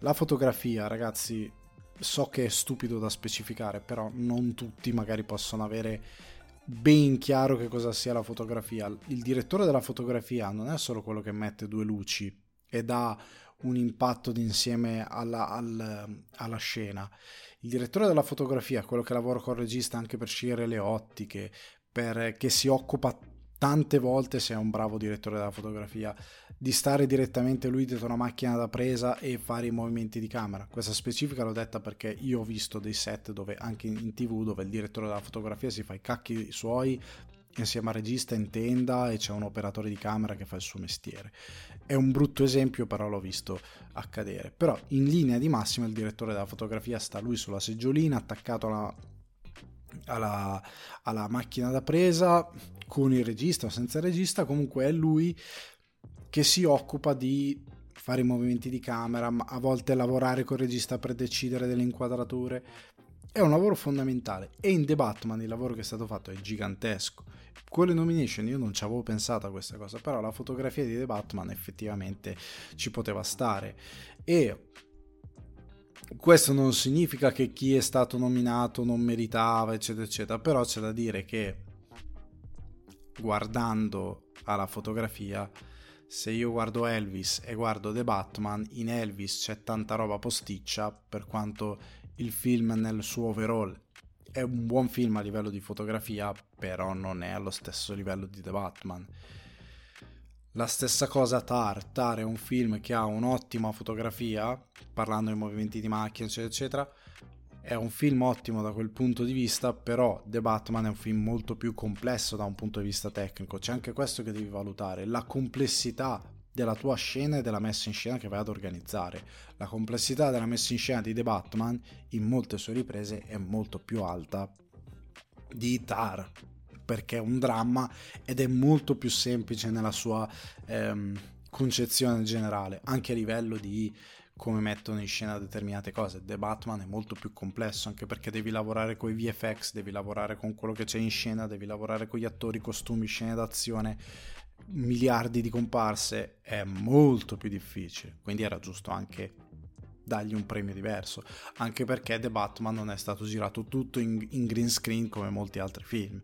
la fotografia, ragazzi, so che è stupido da specificare, però non tutti magari possono avere ben chiaro che cosa sia la fotografia. Il direttore della fotografia non è solo quello che mette due luci e dà un impatto d'insieme alla, al, alla scena. Il direttore della fotografia quello che lavora con il regista anche per scegliere le ottiche, per, che si occupa tante volte, se è un bravo direttore della fotografia, di stare direttamente lui dietro una macchina da presa e fare i movimenti di camera. Questa specifica l'ho detta perché io ho visto dei set dove anche in tv dove il direttore della fotografia si fa i cacchi suoi insieme al regista in tenda e c'è un operatore di camera che fa il suo mestiere. È un brutto esempio, però l'ho visto accadere. Però in linea di massima il direttore della fotografia sta lui sulla seggiolina attaccato alla, alla, alla macchina da presa con il regista o senza il regista, comunque è lui che si occupa di fare i movimenti di camera, a volte lavorare con il regista per decidere delle inquadrature. È un lavoro fondamentale e in The Batman il lavoro che è stato fatto è gigantesco. Con le nomination io non ci avevo pensato a questa cosa, però la fotografia di The Batman effettivamente ci poteva stare e questo non significa che chi è stato nominato non meritava, eccetera, eccetera, però c'è da dire che guardando alla fotografia, se io guardo Elvis e guardo The Batman, in Elvis c'è tanta roba posticcia, per quanto il film nel suo overall è un buon film a livello di fotografia, però non è allo stesso livello di The Batman. La stessa cosa Tar, Tar è un film che ha un'ottima fotografia, parlando di movimenti di macchine, eccetera, eccetera. È un film ottimo da quel punto di vista, però The Batman è un film molto più complesso da un punto di vista tecnico. C'è anche questo che devi valutare, la complessità della tua scena e della messa in scena che vai ad organizzare. La complessità della messa in scena di The Batman in molte sue riprese è molto più alta di Tar perché è un dramma ed è molto più semplice nella sua ehm, concezione generale, anche a livello di come mettono in scena determinate cose. The Batman è molto più complesso anche perché devi lavorare con i VFX, devi lavorare con quello che c'è in scena, devi lavorare con gli attori, costumi, scene d'azione, miliardi di comparse, è molto più difficile. Quindi era giusto anche dargli un premio diverso, anche perché The Batman non è stato girato tutto in, in green screen come molti altri film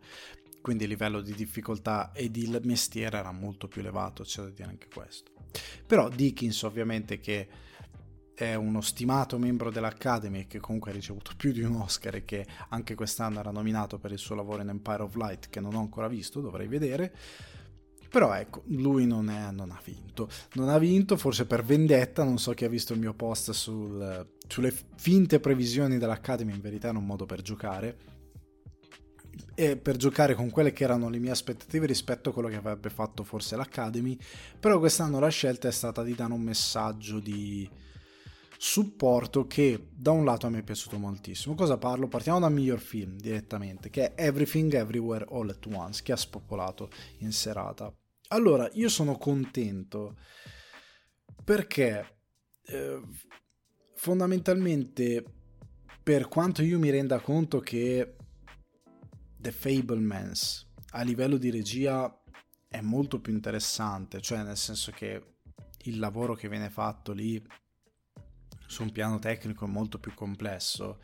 quindi il livello di difficoltà e di mestiere era molto più elevato, c'è da dire anche questo. Però Dickens ovviamente che è uno stimato membro dell'Academy che comunque ha ricevuto più di un Oscar e che anche quest'anno era nominato per il suo lavoro in Empire of Light che non ho ancora visto, dovrei vedere. Però ecco, lui non, è, non ha vinto. Non ha vinto forse per vendetta, non so chi ha visto il mio post sul, sulle finte previsioni dell'Academy, in verità è un modo per giocare e per giocare con quelle che erano le mie aspettative rispetto a quello che avrebbe fatto forse l'Academy, però quest'anno la scelta è stata di dare un messaggio di supporto che da un lato a me è piaciuto moltissimo. Cosa parlo? Partiamo dal miglior film direttamente, che è Everything Everywhere All at Once, che ha spopolato in serata. Allora, io sono contento perché eh, fondamentalmente per quanto io mi renda conto che The Fablemans a livello di regia è molto più interessante, cioè nel senso che il lavoro che viene fatto lì su un piano tecnico molto più complesso.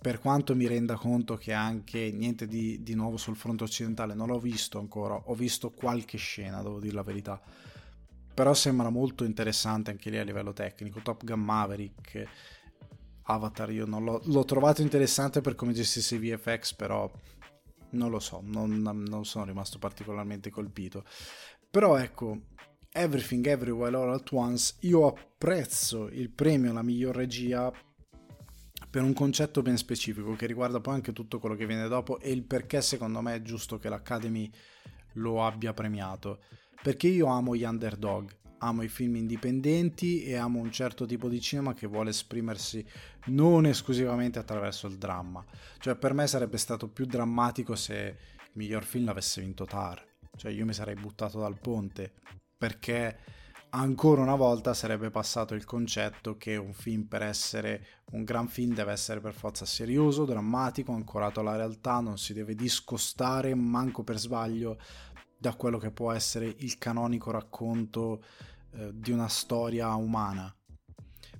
Per quanto mi renda conto che anche niente di, di nuovo sul fronte occidentale, non l'ho visto ancora, ho visto qualche scena, devo dire la verità. Però sembra molto interessante anche lì a livello tecnico. Top Gun Maverick, Avatar io non l'ho, l'ho trovato interessante per come gestissi i VFX, però non lo so, non, non sono rimasto particolarmente colpito. Però ecco, Everything Everywhere All At Once, io apprezzo il premio alla miglior regia per un concetto ben specifico che riguarda poi anche tutto quello che viene dopo e il perché secondo me è giusto che l'Academy lo abbia premiato. Perché io amo gli underdog, amo i film indipendenti e amo un certo tipo di cinema che vuole esprimersi non esclusivamente attraverso il dramma. Cioè per me sarebbe stato più drammatico se il miglior film avesse vinto Tar. Cioè io mi sarei buttato dal ponte perché ancora una volta sarebbe passato il concetto che un film per essere un gran film deve essere per forza serioso, drammatico, ancorato alla realtà, non si deve discostare manco per sbaglio da quello che può essere il canonico racconto eh, di una storia umana.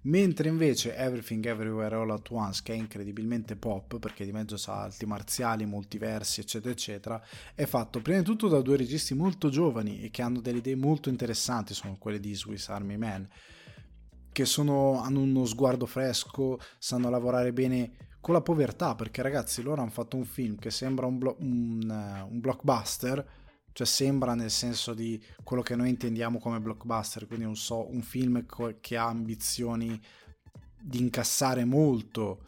Mentre invece Everything Everywhere All At Once, che è incredibilmente pop, perché di mezzo sa arti marziali, multiversi, eccetera, eccetera, è fatto prima di tutto da due registi molto giovani e che hanno delle idee molto interessanti, sono quelle di Swiss Army Man, che sono, hanno uno sguardo fresco, sanno lavorare bene con la povertà, perché ragazzi loro hanno fatto un film che sembra un, blo- un, uh, un blockbuster, cioè sembra nel senso di quello che noi intendiamo come blockbuster, quindi un, so, un film co- che ha ambizioni di incassare molto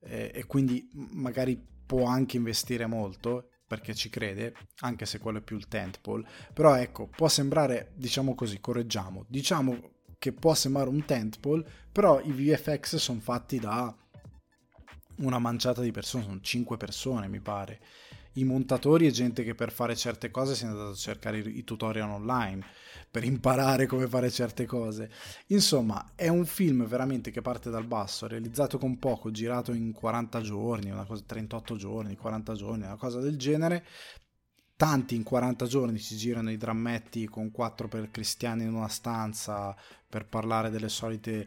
eh, e quindi magari può anche investire molto perché ci crede, anche se quello è più il tentpole, però ecco, può sembrare, diciamo così, correggiamo, diciamo che può sembrare un tentpole, però i VFX sono fatti da una manciata di persone, sono 5 persone mi pare, i montatori e gente che per fare certe cose si è andato a cercare i tutorial online per imparare come fare certe cose. Insomma, è un film veramente che parte dal basso, realizzato con poco, girato in 40 giorni, una cosa 38 giorni, 40 giorni, una cosa del genere. Tanti in 40 giorni ci girano i drammetti con quattro per cristiani in una stanza per parlare delle solite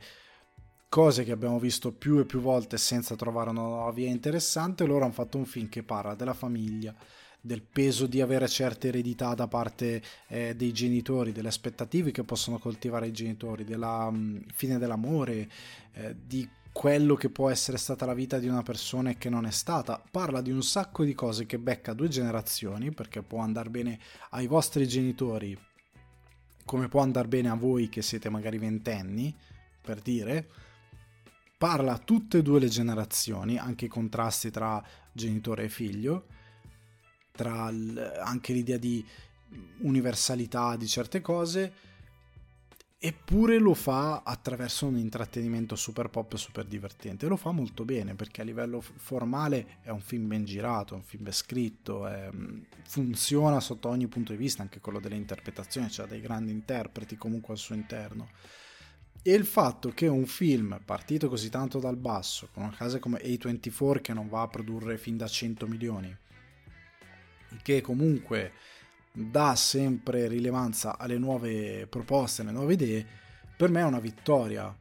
cose che abbiamo visto più e più volte senza trovare una nuova via interessante, loro hanno fatto un film che parla della famiglia, del peso di avere certe eredità da parte eh, dei genitori, delle aspettative che possono coltivare i genitori, della mh, mm, fine dell'amore, eh, di quello che può essere stata la vita di una persona e che non è stata. Parla di un sacco di cose che becca due generazioni, perché può andare bene ai vostri genitori, come può andare bene a voi che siete magari ventenni, per dire parla a tutte e due le generazioni, anche i contrasti tra genitore e figlio, tra l- anche l'idea di universalità di certe cose, eppure lo fa attraverso un intrattenimento super pop e super divertente. Lo fa molto bene perché a livello formale è un film ben girato, è un film ben scritto, è, funziona sotto ogni punto di vista, anche quello delle interpretazioni, c'ha dei grandi interpreti comunque al suo interno e il fatto che un film partito così tanto dal basso, con una casa come A24 che non va a produrre fin da 100 milioni, che comunque dà sempre rilevanza alle nuove proposte, alle nuove idee, per me è una vittoria.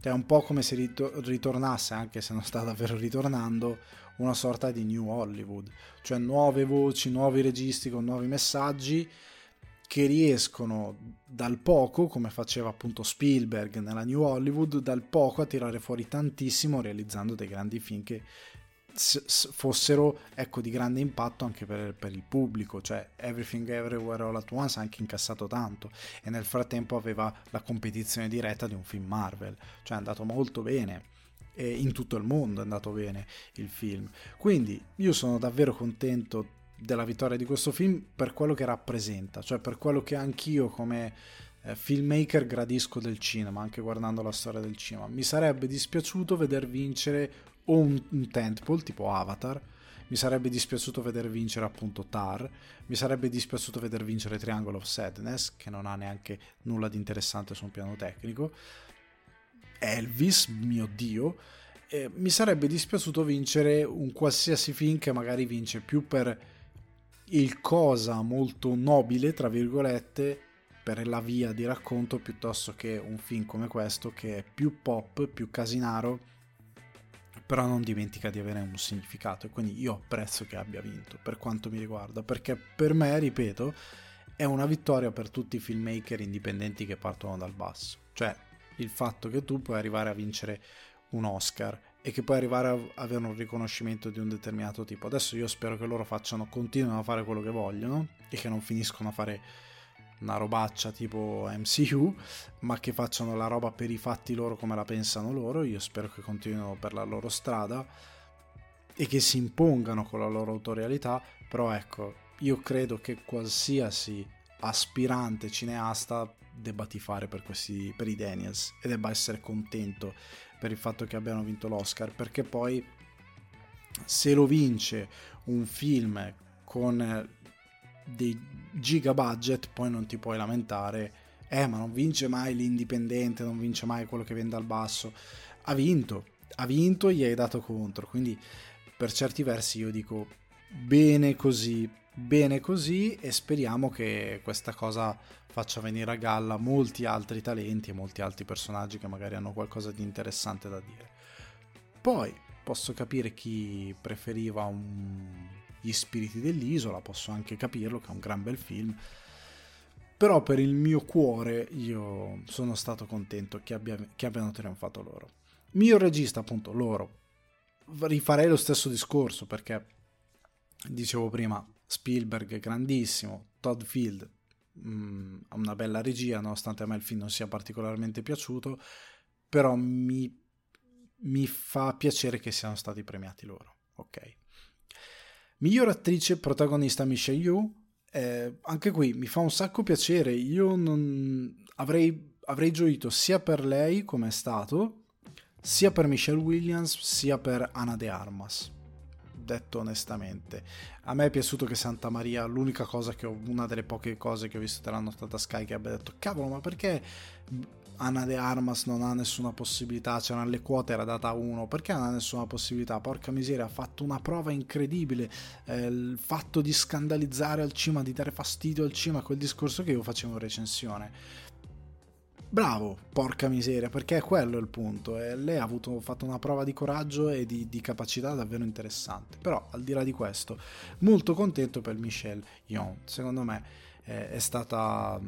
È un po' come se ritornasse, anche se non sta davvero ritornando, una sorta di New Hollywood, cioè nuove voci, nuovi registi con nuovi messaggi che riescono dal poco, come faceva appunto Spielberg nella New Hollywood, dal poco a tirare fuori tantissimo realizzando dei grandi film che fossero ecco, di grande impatto anche per, per, il pubblico, cioè Everything Everywhere All At Once ha anche incassato tanto e nel frattempo aveva la competizione diretta di un film Marvel, cioè è andato molto bene e in tutto il mondo è andato bene il film. Quindi io sono davvero contento della vittoria di questo film per quello che rappresenta, cioè per quello che anch'io come eh, filmmaker gradisco del cinema, anche guardando la storia del cinema. Mi sarebbe dispiaciuto veder vincere o un, un tentpole tipo Avatar, mi sarebbe dispiaciuto veder vincere appunto Tar, mi sarebbe dispiaciuto veder vincere Triangle of Sadness, che non ha neanche nulla di interessante su un piano tecnico, Elvis, mio dio, eh, mi sarebbe dispiaciuto vincere un qualsiasi film che magari vince più per il cosa molto nobile, tra virgolette, per la via di racconto piuttosto che un film come questo che è più pop, più casinaro, però non dimentica di avere un significato. E quindi io apprezzo che abbia vinto per quanto mi riguarda, perché per me, ripeto, è una vittoria per tutti i filmmaker indipendenti che partono dal basso, cioè il fatto che tu puoi arrivare a vincere un Oscar e che poi arrivare a avere un riconoscimento di un determinato tipo. Adesso io spero che loro facciano, continuino a fare quello che vogliono e che non finiscono a fare una robaccia tipo MCU, ma che facciano la roba per i fatti loro come la pensano loro. Io spero che continuino per la loro strada e che si impongano con la loro autorialità, però ecco, io credo che qualsiasi aspirante cineasta debba tifare per, questi, per i Daniels e debba essere contento per il fatto che abbiano vinto l'Oscar, perché poi se lo vince un film con dei giga budget, poi non ti puoi lamentare, eh ma non vince mai l'indipendente, non vince mai quello che viene dal basso. Ha vinto, ha vinto e gli hai dato contro, quindi per certi versi io dico bene così, bene così e speriamo che questa cosa faccia venire a galla molti altri talenti e molti altri personaggi che magari hanno qualcosa di interessante da dire. Poi posso capire chi preferiva un... gli spiriti dell'isola, posso anche capirlo che è un gran bel film, però per il mio cuore io sono stato contento che, abbia... che abbiano trionfato loro. Mio regista, appunto, loro. Rifarei lo stesso discorso perché dicevo prima, Spielberg grandissimo, Todd Field mm, ha una bella regia, nonostante a me il film non sia particolarmente piaciuto, però mi, mi fa piacere che siano stati premiati loro. Ok. Miglior attrice protagonista Michelle Yeoh, eh, anche qui mi fa un sacco piacere, io non avrei, avrei gioito sia per lei come è stato, sia per Michelle Williams, sia per Ana de Armas detto onestamente. A me è piaciuto che Santa Maria, l'unica cosa che ho, una delle poche cose che ho visto della notata Sky che abbia detto, cavolo, ma perché Anna de Armas non ha nessuna possibilità, c'erano le quote, era data uno, perché non ha nessuna possibilità? Porca miseria, ha fatto una prova incredibile, eh, il fatto di scandalizzare al cima, di dare fastidio al cima, quel discorso che io facevo in recensione Bravo, porca miseria, perché è quello il punto. E lei ha avuto, fatto una prova di coraggio e di, di, capacità davvero interessante. Però, al di là di questo, molto contento per Michelle Yeon. Secondo me è, è stata.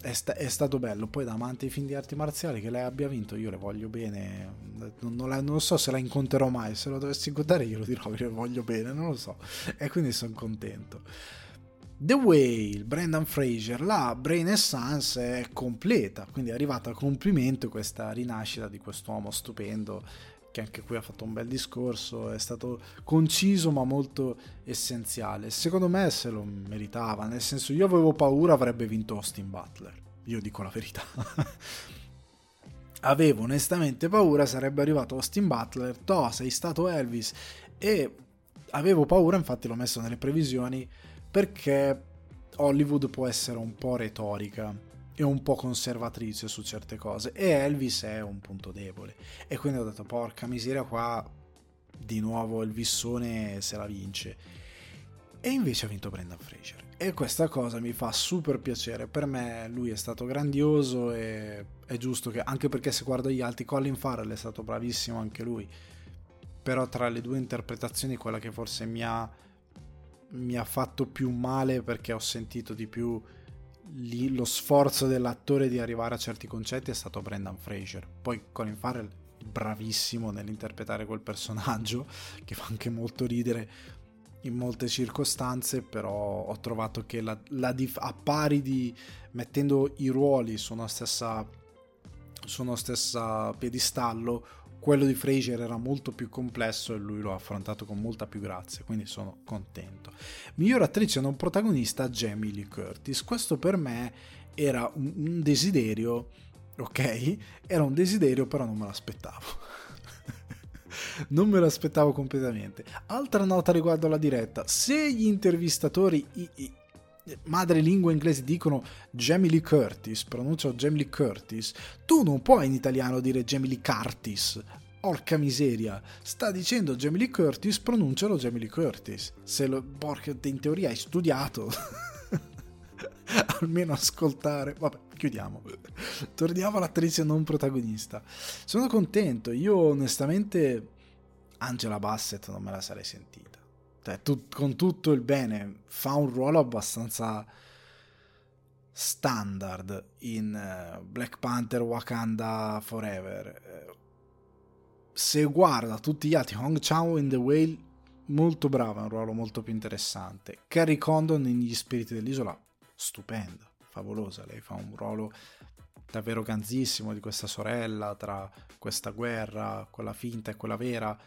È, sta, è, stato bello. Poi, da amante ai film di arti marziali, che lei abbia vinto, io le voglio bene. Non, non, la, non so se la incontrerò mai. Se lo dovessi incontrare, io lo dirò, le voglio bene, non lo so. E quindi sono contento. The Whale, Brendan Fraser, la Brain Essence è completa, quindi è arrivata a complimento questa rinascita di quest'uomo stupendo che anche qui ha fatto un bel discorso, è stato conciso ma molto essenziale. Secondo me se lo meritava, nel senso io avevo paura avrebbe vinto Austin Butler, io dico la verità. [LAUGHS] avevo onestamente paura sarebbe arrivato Austin Butler, to sei stato Elvis e avevo paura, infatti l'ho messo nelle previsioni perché Hollywood può essere un po' retorica e un po' conservatrice su certe cose e Elvis è un punto debole. E quindi ho detto porca miseria qua di nuovo il vissone se la vince. E invece ha vinto Brendan Fraser. E questa cosa mi fa super piacere. Per me lui è stato grandioso e è giusto che anche perché se guardo gli altri Colin Farrell è stato bravissimo anche lui. Però tra le due interpretazioni quella che forse mi ha mi ha fatto più male perché ho sentito di più lì, lo sforzo dell'attore di arrivare a certi concetti è stato Brendan Fraser. Poi Colin Farrell bravissimo nell'interpretare quel personaggio [LAUGHS] che fa anche molto ridere in molte circostanze, però ho trovato che la, la dif- a pari di mettendo i ruoli su una stessa su uno stesso piedistallo quello di Fraser era molto più complesso e lui lo ha affrontato con molta più grazia, quindi sono contento. Miglior attrice non protagonista Jamie Lee Curtis. Questo per me era un, desiderio, ok? Era un desiderio, però non me l'aspettavo. [LAUGHS] non me l'aspettavo completamente. Altra nota riguardo alla diretta: se gli intervistatori madrelingua inglese dicono Jamie Lee Curtis, pronunciano Jamie Lee Curtis, tu non puoi in italiano dire Jamie Lee Curtis. Porca miseria, sta dicendo Jamie Lee Curtis, pronuncialo Jamie Lee Curtis. Se lo, porca, in teoria hai studiato. [LAUGHS] Almeno ascoltare. Vabbè, chiudiamo. Torniamo all'attrice non protagonista. Sono contento, io onestamente Angela Bassett non me la sarei sentita cioè, tut- con tutto il bene, fa un ruolo abbastanza standard in uh, Black Panther Wakanda Forever. Uh, se guarda tutti gli altri, Hong Chao in The Whale, molto brava, un ruolo molto più interessante. Carrie Condon in Gli Spiriti dell'Isola, stupenda, favolosa, lei fa un ruolo davvero ganzissimo di questa sorella tra questa guerra, quella finta e quella vera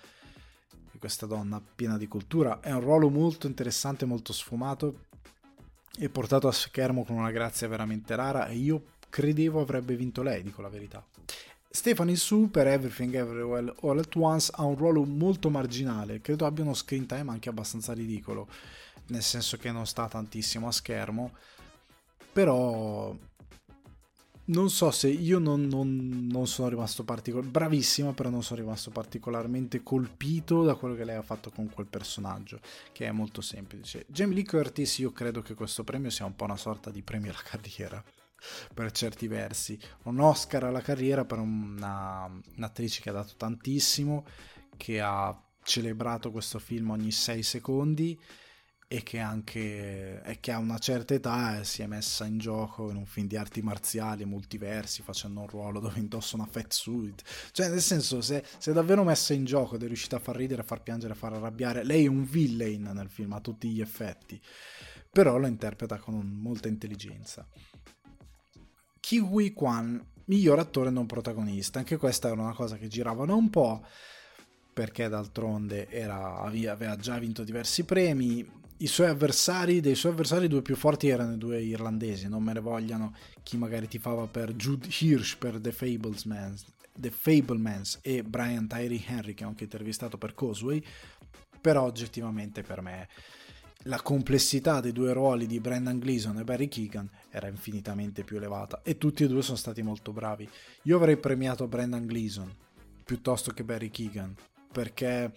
questa donna piena di cultura. È un ruolo molto interessante, molto sfumato e portato a schermo con una grazia veramente rara e io credevo avrebbe vinto lei, dico la verità. Stephanie Su per Everything Everywhere All At Once ha un ruolo molto marginale, credo abbia uno screen time anche abbastanza ridicolo, nel senso che non sta tantissimo a schermo, però non so se io non, non, non sono rimasto particolarmente bravissima, però non sono rimasto particolarmente colpito da quello che lei ha fatto con quel personaggio, che è molto semplice. Jamie Lee Curtis, io credo che questo premio sia un po' una sorta di premio alla carriera per certi versi. Un Oscar alla carriera per una, un'attrice che ha dato tantissimo, che ha celebrato questo film ogni 6 secondi e che anche e che a una certa età si è messa in gioco in un film di arti marziali multiversi facendo un ruolo dove indossa una fat suit. Cioè nel senso se, se è davvero messa in gioco ed è riuscita a far ridere, a far piangere, a far arrabbiare lei è un villain nel film a tutti gli effetti però lo interpreta con molta intelligenza. Kiwi Kwan miglior attore non protagonista anche questa era una cosa che girava da un po' perché d'altronde era, aveva già vinto diversi premi i suoi avversari, dei suoi avversari, i due più forti erano i due irlandesi, non me ne vogliano chi magari tifava per Jude Hirsch per The Fablesmans, The Fablemans e Brian Tyree Henry che ho anche intervistato per Causeway, però oggettivamente per me la complessità dei due ruoli di Brendan Gleeson e Barry Keegan era infinitamente più elevata e tutti e due sono stati molto bravi. Io avrei premiato Brendan Gleeson piuttosto che Barry Keegan perché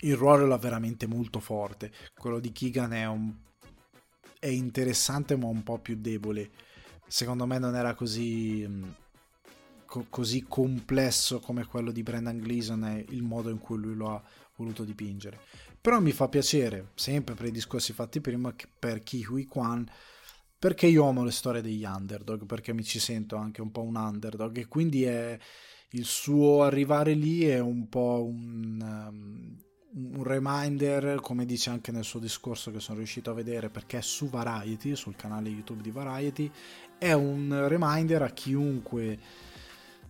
il ruolo era veramente molto forte. Quello di Keegan è, un... è interessante ma un po' più debole. Secondo me non era così, mm, co- così complesso come quello di Brendan Gleeson e il modo in cui lui lo ha voluto dipingere. Però mi fa piacere, sempre per i discorsi fatti prima, per Kiwi Kwan, perché io amo le storie degli underdog, perché mi ci sento anche un po' un underdog e quindi è il suo arrivare lì è un po' un, um, un reminder, come dice anche nel suo discorso che sono riuscito a vedere perché è su Variety, sul canale YouTube di Variety, è un reminder a chiunque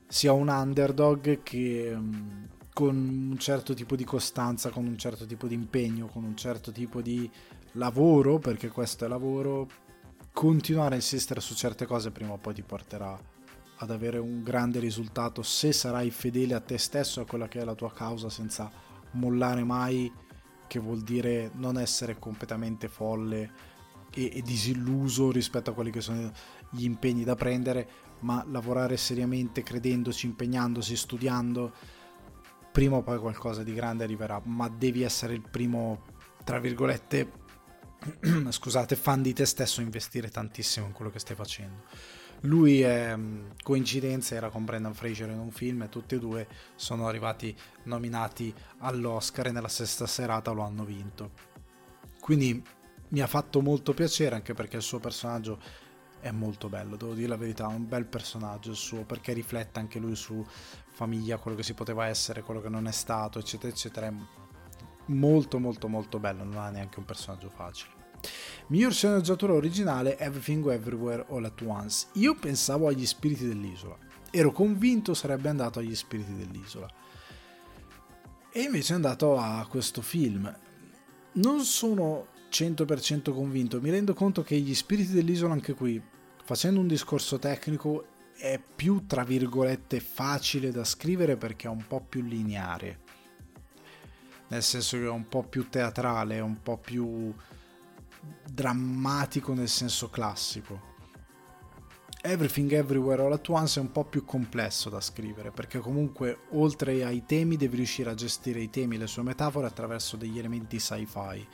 sia un underdog che mm, con un certo tipo di costanza, con un certo tipo di impegno, con un certo tipo di lavoro, perché questo è lavoro, continuare a insistere su certe cose prima o poi ti porterà ad avere un grande risultato se sarai fedele a te stesso e a quella che è la tua causa senza mollare mai, che vuol dire non essere completamente folle e, e disilluso rispetto a quelli che sono gli impegni da prendere, ma lavorare seriamente, credendoci, impegnandosi, studiando. Prima o poi qualcosa di grande arriverà, ma devi essere il primo, tra virgolette, [CLEARS THROAT] scusate, fan di te stesso, investire tantissimo in quello che stai facendo. Lui è coincidenza, era con Brendan Fraser in un film e tutti e due sono arrivati nominati all'Oscar e nella sesta serata lo hanno vinto. Quindi mi ha fatto molto piacere anche perché il suo personaggio è molto bello, devo dire la verità, è un bel personaggio il suo perché riflette anche lui su famiglia, quello che si poteva essere, quello che non è stato, eccetera, eccetera. È molto molto molto bello, non ha neanche un personaggio facile. Miglior sceneggiatura originale Everything Everywhere All At Once. Io pensavo agli spiriti dell'isola. Ero convinto sarebbe andato agli spiriti dell'isola. E invece è andato a questo film. Non sono 100% convinto, mi rendo conto che gli spiriti dell'isola anche qui, facendo un discorso tecnico, è più tra virgolette facile da scrivere perché è un po' più lineare. Nel senso che è un po' più teatrale, un po' più drammatico nel senso classico. Everything Everywhere All At Once è un po' più complesso da scrivere perché comunque oltre ai temi devi riuscire a gestire i temi e le sue metafore attraverso degli elementi sci-fi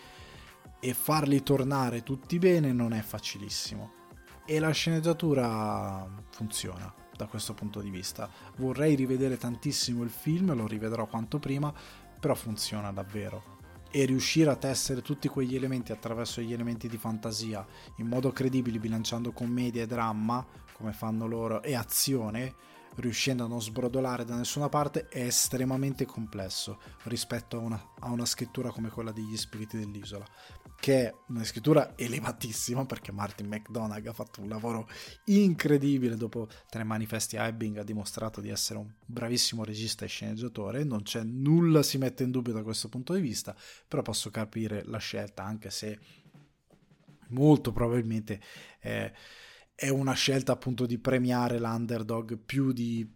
e farli tornare tutti bene non è facilissimo e la sceneggiatura funziona da questo punto di vista. Vorrei rivedere tantissimo il film, lo rivedrò quanto prima, però funziona davvero e riuscire a tessere tutti quegli elementi attraverso gli elementi di fantasia in modo credibile bilanciando commedia e dramma come fanno loro e azione riuscendo a non sbrodolare da nessuna parte è estremamente complesso rispetto a una, a una scrittura come quella degli spiriti dell'isola che è una scrittura elevatissima perché Martin McDonagh ha fatto un lavoro incredibile dopo tre manifesti Ebbing ha dimostrato di essere un bravissimo regista e sceneggiatore non c'è nulla si mette in dubbio da questo punto di vista però posso capire la scelta anche se molto probabilmente eh, è una scelta appunto di premiare l'underdog più di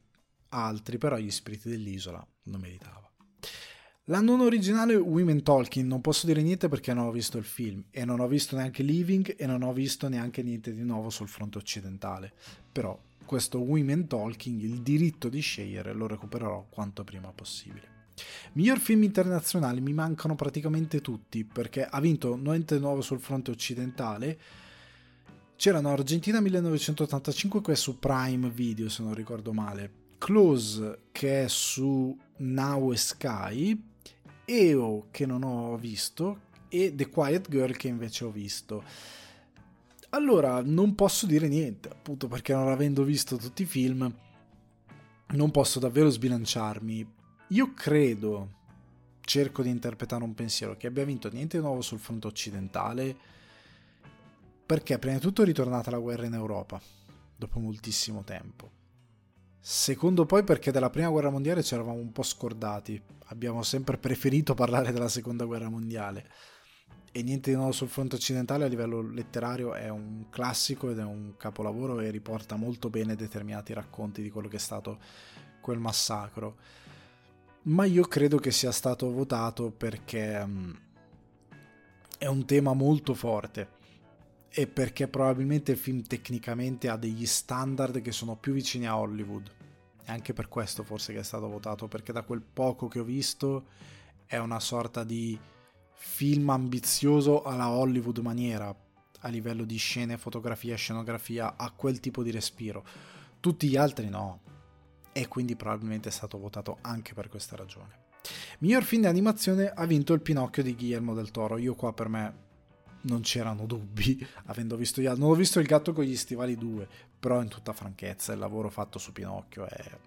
altri, però gli spiriti dell'isola non meritava. La non originale Women Talking non posso dire niente perché non ho visto il film e non ho visto neanche Living e non ho visto neanche niente di nuovo sul fronte occidentale. Però questo Women Talking, il diritto di scegliere, lo recupererò quanto prima possibile. Miglior film internazionale mi mancano praticamente tutti perché ha vinto niente nuovo sul fronte occidentale. C'erano Argentina 1985 che è su Prime Video se non ricordo male, Close che è su Now Sky EO che non ho visto e The Quiet Girl che invece ho visto. Allora, non posso dire niente, appunto perché non avendo visto tutti i film, non posso davvero sbilanciarmi. Io credo, cerco di interpretare un pensiero, che abbia vinto niente di nuovo sul fronte occidentale, perché prima di tutto è ritornata la guerra in Europa, dopo moltissimo tempo. Secondo poi perché della prima guerra mondiale ci eravamo un po' scordati, abbiamo sempre preferito parlare della seconda guerra mondiale. E niente di nuovo sul fronte occidentale a livello letterario è un classico ed è un capolavoro e riporta molto bene determinati racconti di quello che è stato quel massacro. Ma io credo che sia stato votato perché um, è un tema molto forte e perché probabilmente il film tecnicamente ha degli standard che sono più vicini a Hollywood è anche per questo forse che è stato votato, perché da quel poco che ho visto è una sorta di film ambizioso alla Hollywood maniera, a livello di scene, fotografia, scenografia, ha quel tipo di respiro. Tutti gli altri no. E quindi probabilmente è stato votato anche per questa ragione. Miglior film di animazione ha vinto il Pinocchio di Guillermo del Toro. Io qua per me non c'erano dubbi, [LAUGHS] avendo visto gli altri. Non ho visto il gatto con gli stivali 2, però in tutta franchezza il lavoro fatto su Pinocchio è...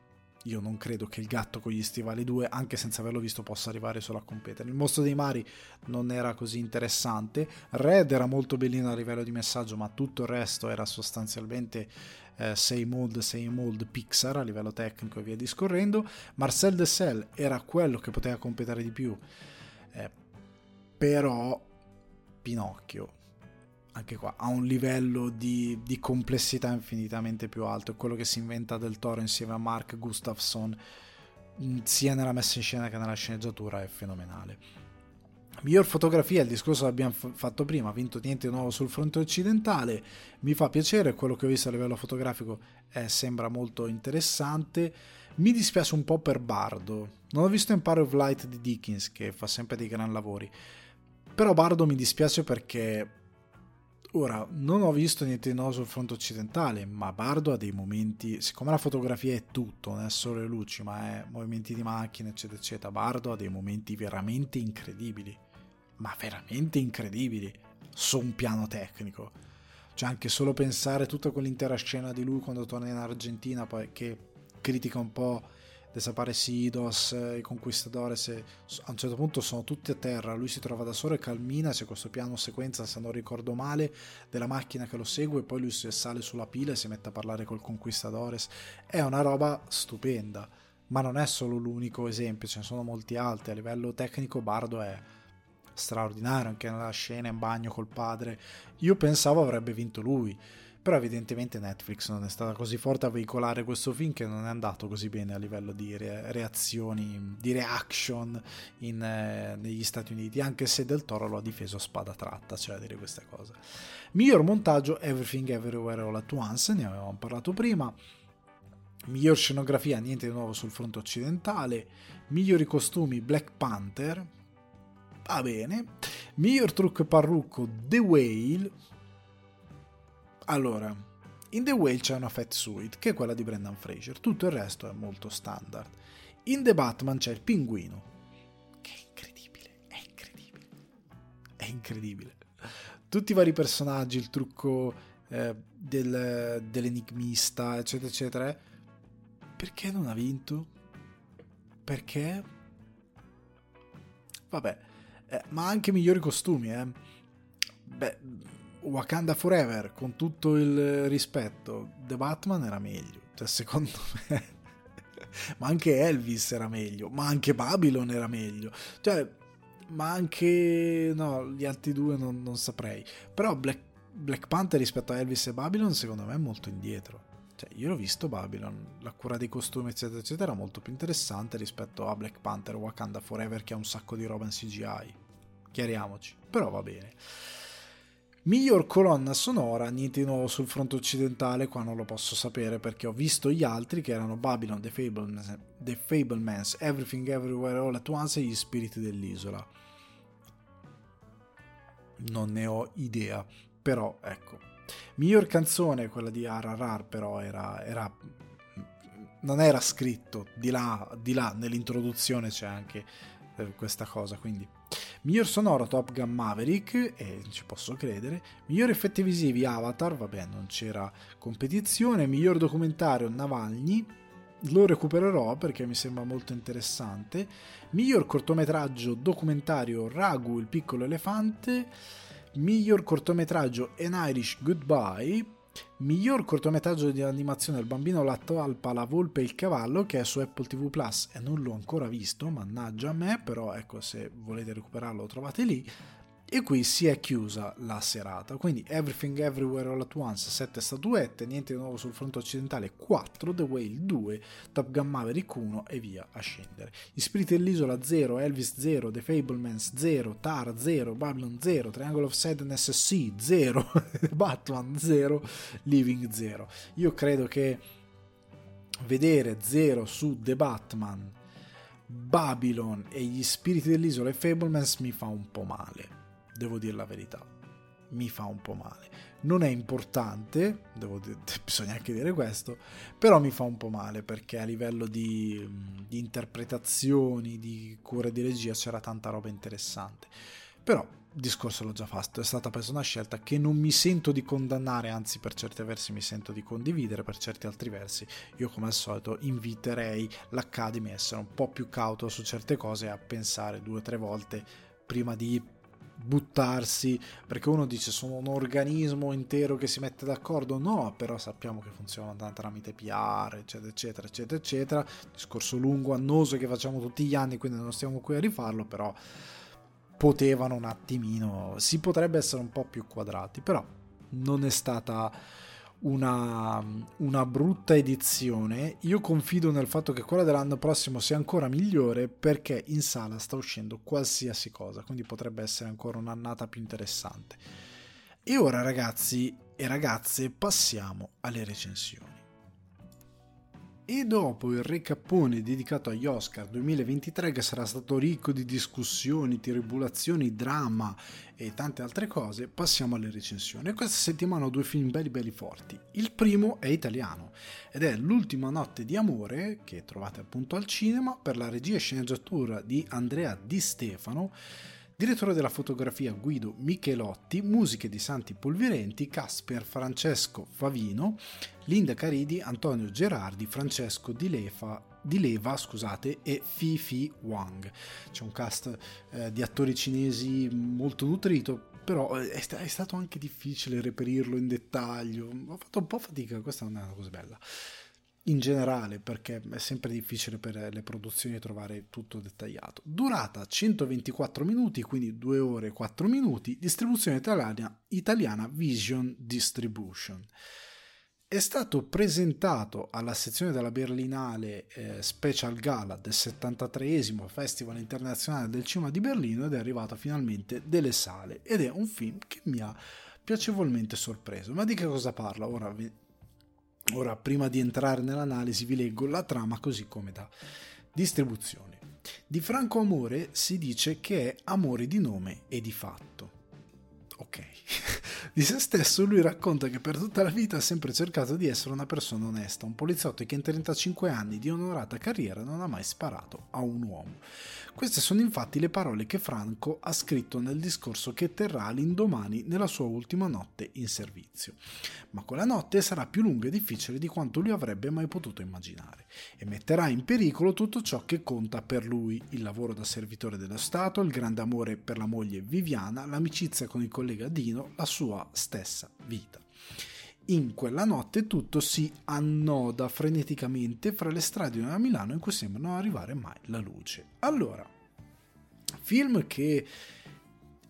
Io non credo che il gatto con gli stivali 2, anche senza averlo visto, possa arrivare solo a competere. Il mostro dei mari non era così interessante. Red era molto bellino a livello di messaggio, ma tutto il resto era sostanzialmente eh, same old, same old Pixar a livello tecnico e via discorrendo. Marcel Dessel era quello che poteva competere di più. Eh, però Pinocchio anche qua ha un livello di, di, complessità infinitamente più alto. È quello che si inventa del Toro insieme a Mark Gustafsson, mm, sia nella messa in scena che nella sceneggiatura, è fenomenale. Miglior fotografia, il discorso che abbiamo fatto prima, ha vinto niente di nuovo sul fronte occidentale, mi fa piacere, quello che ho visto a livello fotografico eh, sembra molto interessante. Mi dispiace un po' per Bardo, non ho visto Empire of Light di Dickens che fa sempre dei gran lavori, però Bardo mi dispiace perché ora non ho visto niente di nuovo sul fronte occidentale, ma Bardo ha dei momenti, siccome la fotografia è tutto, non è solo le luci, ma è movimenti di macchine, eccetera, eccetera, Bardo ha dei momenti veramente incredibili, ma veramente incredibili su un piano tecnico. Cioè anche solo pensare tutta quell'intera scena di lui quando torna in Argentina, poi che critica un po' Desaparecidos, i Conquistadores, a un certo punto sono tutti a terra, lui si trova da solo e cammina, c'è questo piano sequenza, se non ricordo male, della macchina che lo segue, poi lui sale sulla pila e si mette a parlare col Conquistadores. È una roba stupenda, ma non è solo l'unico esempio, ce ne sono molti altri, a livello tecnico Bardo è straordinario, anche nella scena in bagno col padre. Io pensavo avrebbe vinto lui però evidentemente Netflix non è stata così forte a veicolare questo film che non è andato così bene a livello di re- reazioni, di reaction in, eh, negli Stati Uniti, anche se Del Toro lo ha difeso a spada tratta, cioè a dire questa cosa. Miglior montaggio Everything Everywhere All At Once, ne avevamo parlato prima. Miglior scenografia, niente di nuovo sul fronte occidentale. Migliori costumi, Black Panther. Va bene. Miglior trucco parrucco, The Whale allora, in The Whale c'è una Fat Suite, che è quella di Brendan Fraser, tutto il resto è molto standard. In The Batman c'è il pinguino, che è incredibile, è incredibile, è incredibile. Tutti i vari personaggi, il trucco eh, del, dell'enigmista, eccetera, eccetera. Eh. Perché non ha vinto? Perché? Vabbè, eh, ma anche migliori costumi, eh. Beh Wakanda Forever, con tutto il rispetto, The Batman era meglio, cioè secondo [LAUGHS] me. ma anche Elvis era meglio, ma anche Babylon era meglio, cioè, ma anche, no, gli altri due non, non saprei. Però Black, Black Panther rispetto a Elvis e Babylon secondo me è molto indietro. Cioè, io l'ho visto Babylon, la cura dei costumi, eccetera, eccetera, molto più interessante rispetto a Black Panther Wakanda Forever che ha un sacco di roba in CGI. Chiariamoci, però va bene. Miglior colonna sonora, niente di nuovo sul fronte occidentale, qua non lo posso sapere perché ho visto gli altri che erano Babylon, The Fablemans, The Fablemans Everything Everywhere All At Once e Gli Spiriti dell'Isola. Non ne ho idea, però ecco. Miglior canzone, quella di RRR, però era, era non era scritto, di là, di là nell'introduzione c'è anche eh, questa cosa, quindi Miglior sonoro Top Gun Maverick, e ci posso credere. Miglior effetti visivi Avatar, vabbè non c'era competizione. Miglior documentario Navalny, lo recupererò perché mi sembra molto interessante. Miglior cortometraggio documentario Ragu, il piccolo elefante. Miglior cortometraggio An Irish Goodbye Miglior cortometraggio di animazione Il bambino la talpa, la volpe e il cavallo che è su Apple TV Plus. E non l'ho ancora visto, mannaggia a me, però ecco se volete recuperarlo lo trovate lì e qui si è chiusa la serata. Quindi Everything Everywhere All At Once, 7 statuette, niente di nuovo sul fronte occidentale, 4, The Whale 2, Top Gun Maverick 1 e via a scendere. Gli Spiriti dell'Isola 0, Elvis 0, The Fablemans 0, Tar 0, Babylon 0, Triangle of Sadness C 0, [LAUGHS] Batman 0, Living 0. Io credo che vedere 0 su The Batman Babylon e gli spiriti dell'isola e Fablemans mi fa un po' male devo dire la verità. Mi fa un po' male. Non è importante, devo, [LAUGHS] bisogna anche dire questo, però mi fa un po' male perché a livello di, di interpretazioni, di cure di regia c'era tanta roba interessante. Però discorso l'ho già fatto, è stata presa una scelta che non mi sento di condannare, anzi per certi versi mi sento di condividere, per certi altri versi io come al solito inviterei l'Academy a essere un po' più cauto su certe cose e a pensare due o tre volte prima di buttarsi perché uno dice sono un organismo intero che si mette d'accordo no però sappiamo che funziona tramite PR eccetera eccetera eccetera eccetera. Discorso lungo annoso che facciamo tutti gli anni quindi non stiamo qui a rifarlo però potevano un attimino si potrebbe essere un po' più quadrati però non è stata una, una, brutta edizione. Io confido nel fatto che quella dell'anno prossimo sia ancora migliore perché in sala sta uscendo qualsiasi cosa, quindi potrebbe essere ancora un'annata più interessante. E ora ragazzi e ragazze passiamo alle recensioni. E dopo il recappone dedicato agli Oscar 2023 che sarà stato ricco di discussioni, tribulazioni, dramma e tante altre cose, passiamo alle recensioni. questa settimana ho due film belli belli forti. Il primo è italiano ed è L'ultima notte di amore che trovate appunto al cinema per la regia e sceneggiatura di Andrea Di Stefano Direttore della fotografia Guido Michelotti, musiche di Santi Polvirenti, Casper Francesco Favino, Linda Caridi, Antonio Gerardi, Francesco Di, Lefa, Di Leva scusate, e Fifi Wang. C'è un cast eh, di attori cinesi molto nutrito, però è, è, stato anche difficile reperirlo in dettaglio. Ho fatto un po' fatica, questa non è una cosa bella in generale perché è sempre difficile per le produzioni trovare tutto dettagliato. Durata 124 minuti, quindi 2 ore e 4 minuti, distribuzione italiana, italiana Vision Distribution. È stato presentato alla sezione della Berlinale eh, Special Gala del 73 Festival Internazionale del Cinema di Berlino ed è arrivato finalmente delle sale ed è un film che mi ha piacevolmente sorpreso. Ma di che cosa parla? Ora Ora, prima di entrare nell'analisi, vi leggo la trama così come da distribuzione. Di Franco Amore si dice che è amore di nome e di fatto. Ok. [LAUGHS] Di se stesso lui racconta che per tutta la vita ha sempre cercato di essere una persona onesta, un poliziotto che in 35 anni di onorata carriera non ha mai sparato a un uomo. Queste sono infatti le parole che Franco ha scritto nel discorso che terrà l'indomani nella sua ultima notte in servizio. Ma quella notte sarà più lunga e difficile di quanto lui avrebbe mai potuto immaginare e metterà in pericolo tutto ciò che conta per lui, il lavoro da servitore dello Stato, il grande amore per la moglie Viviana, l'amicizia con il collega Dino, la sua stessa vita in quella notte tutto si annoda freneticamente fra le strade di Milano in cui sembra non arrivare mai la luce. Allora, film che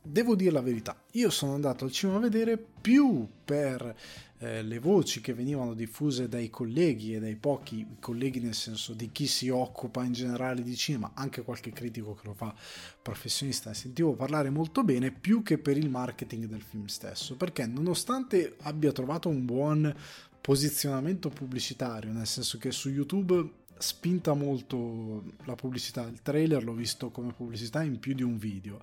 devo dire la verità, io sono andato al cinema a vedere più per eh, le voci che venivano diffuse dai colleghi e dai pochi colleghi nel senso di chi si occupa in generale di cinema, anche qualche critico che lo fa professionista, ne sentivo parlare molto bene più che per il marketing del film stesso, perché nonostante abbia trovato un buon posizionamento pubblicitario, nel senso che su YouTube spinta molto la pubblicità, il trailer l'ho visto come pubblicità in più di un video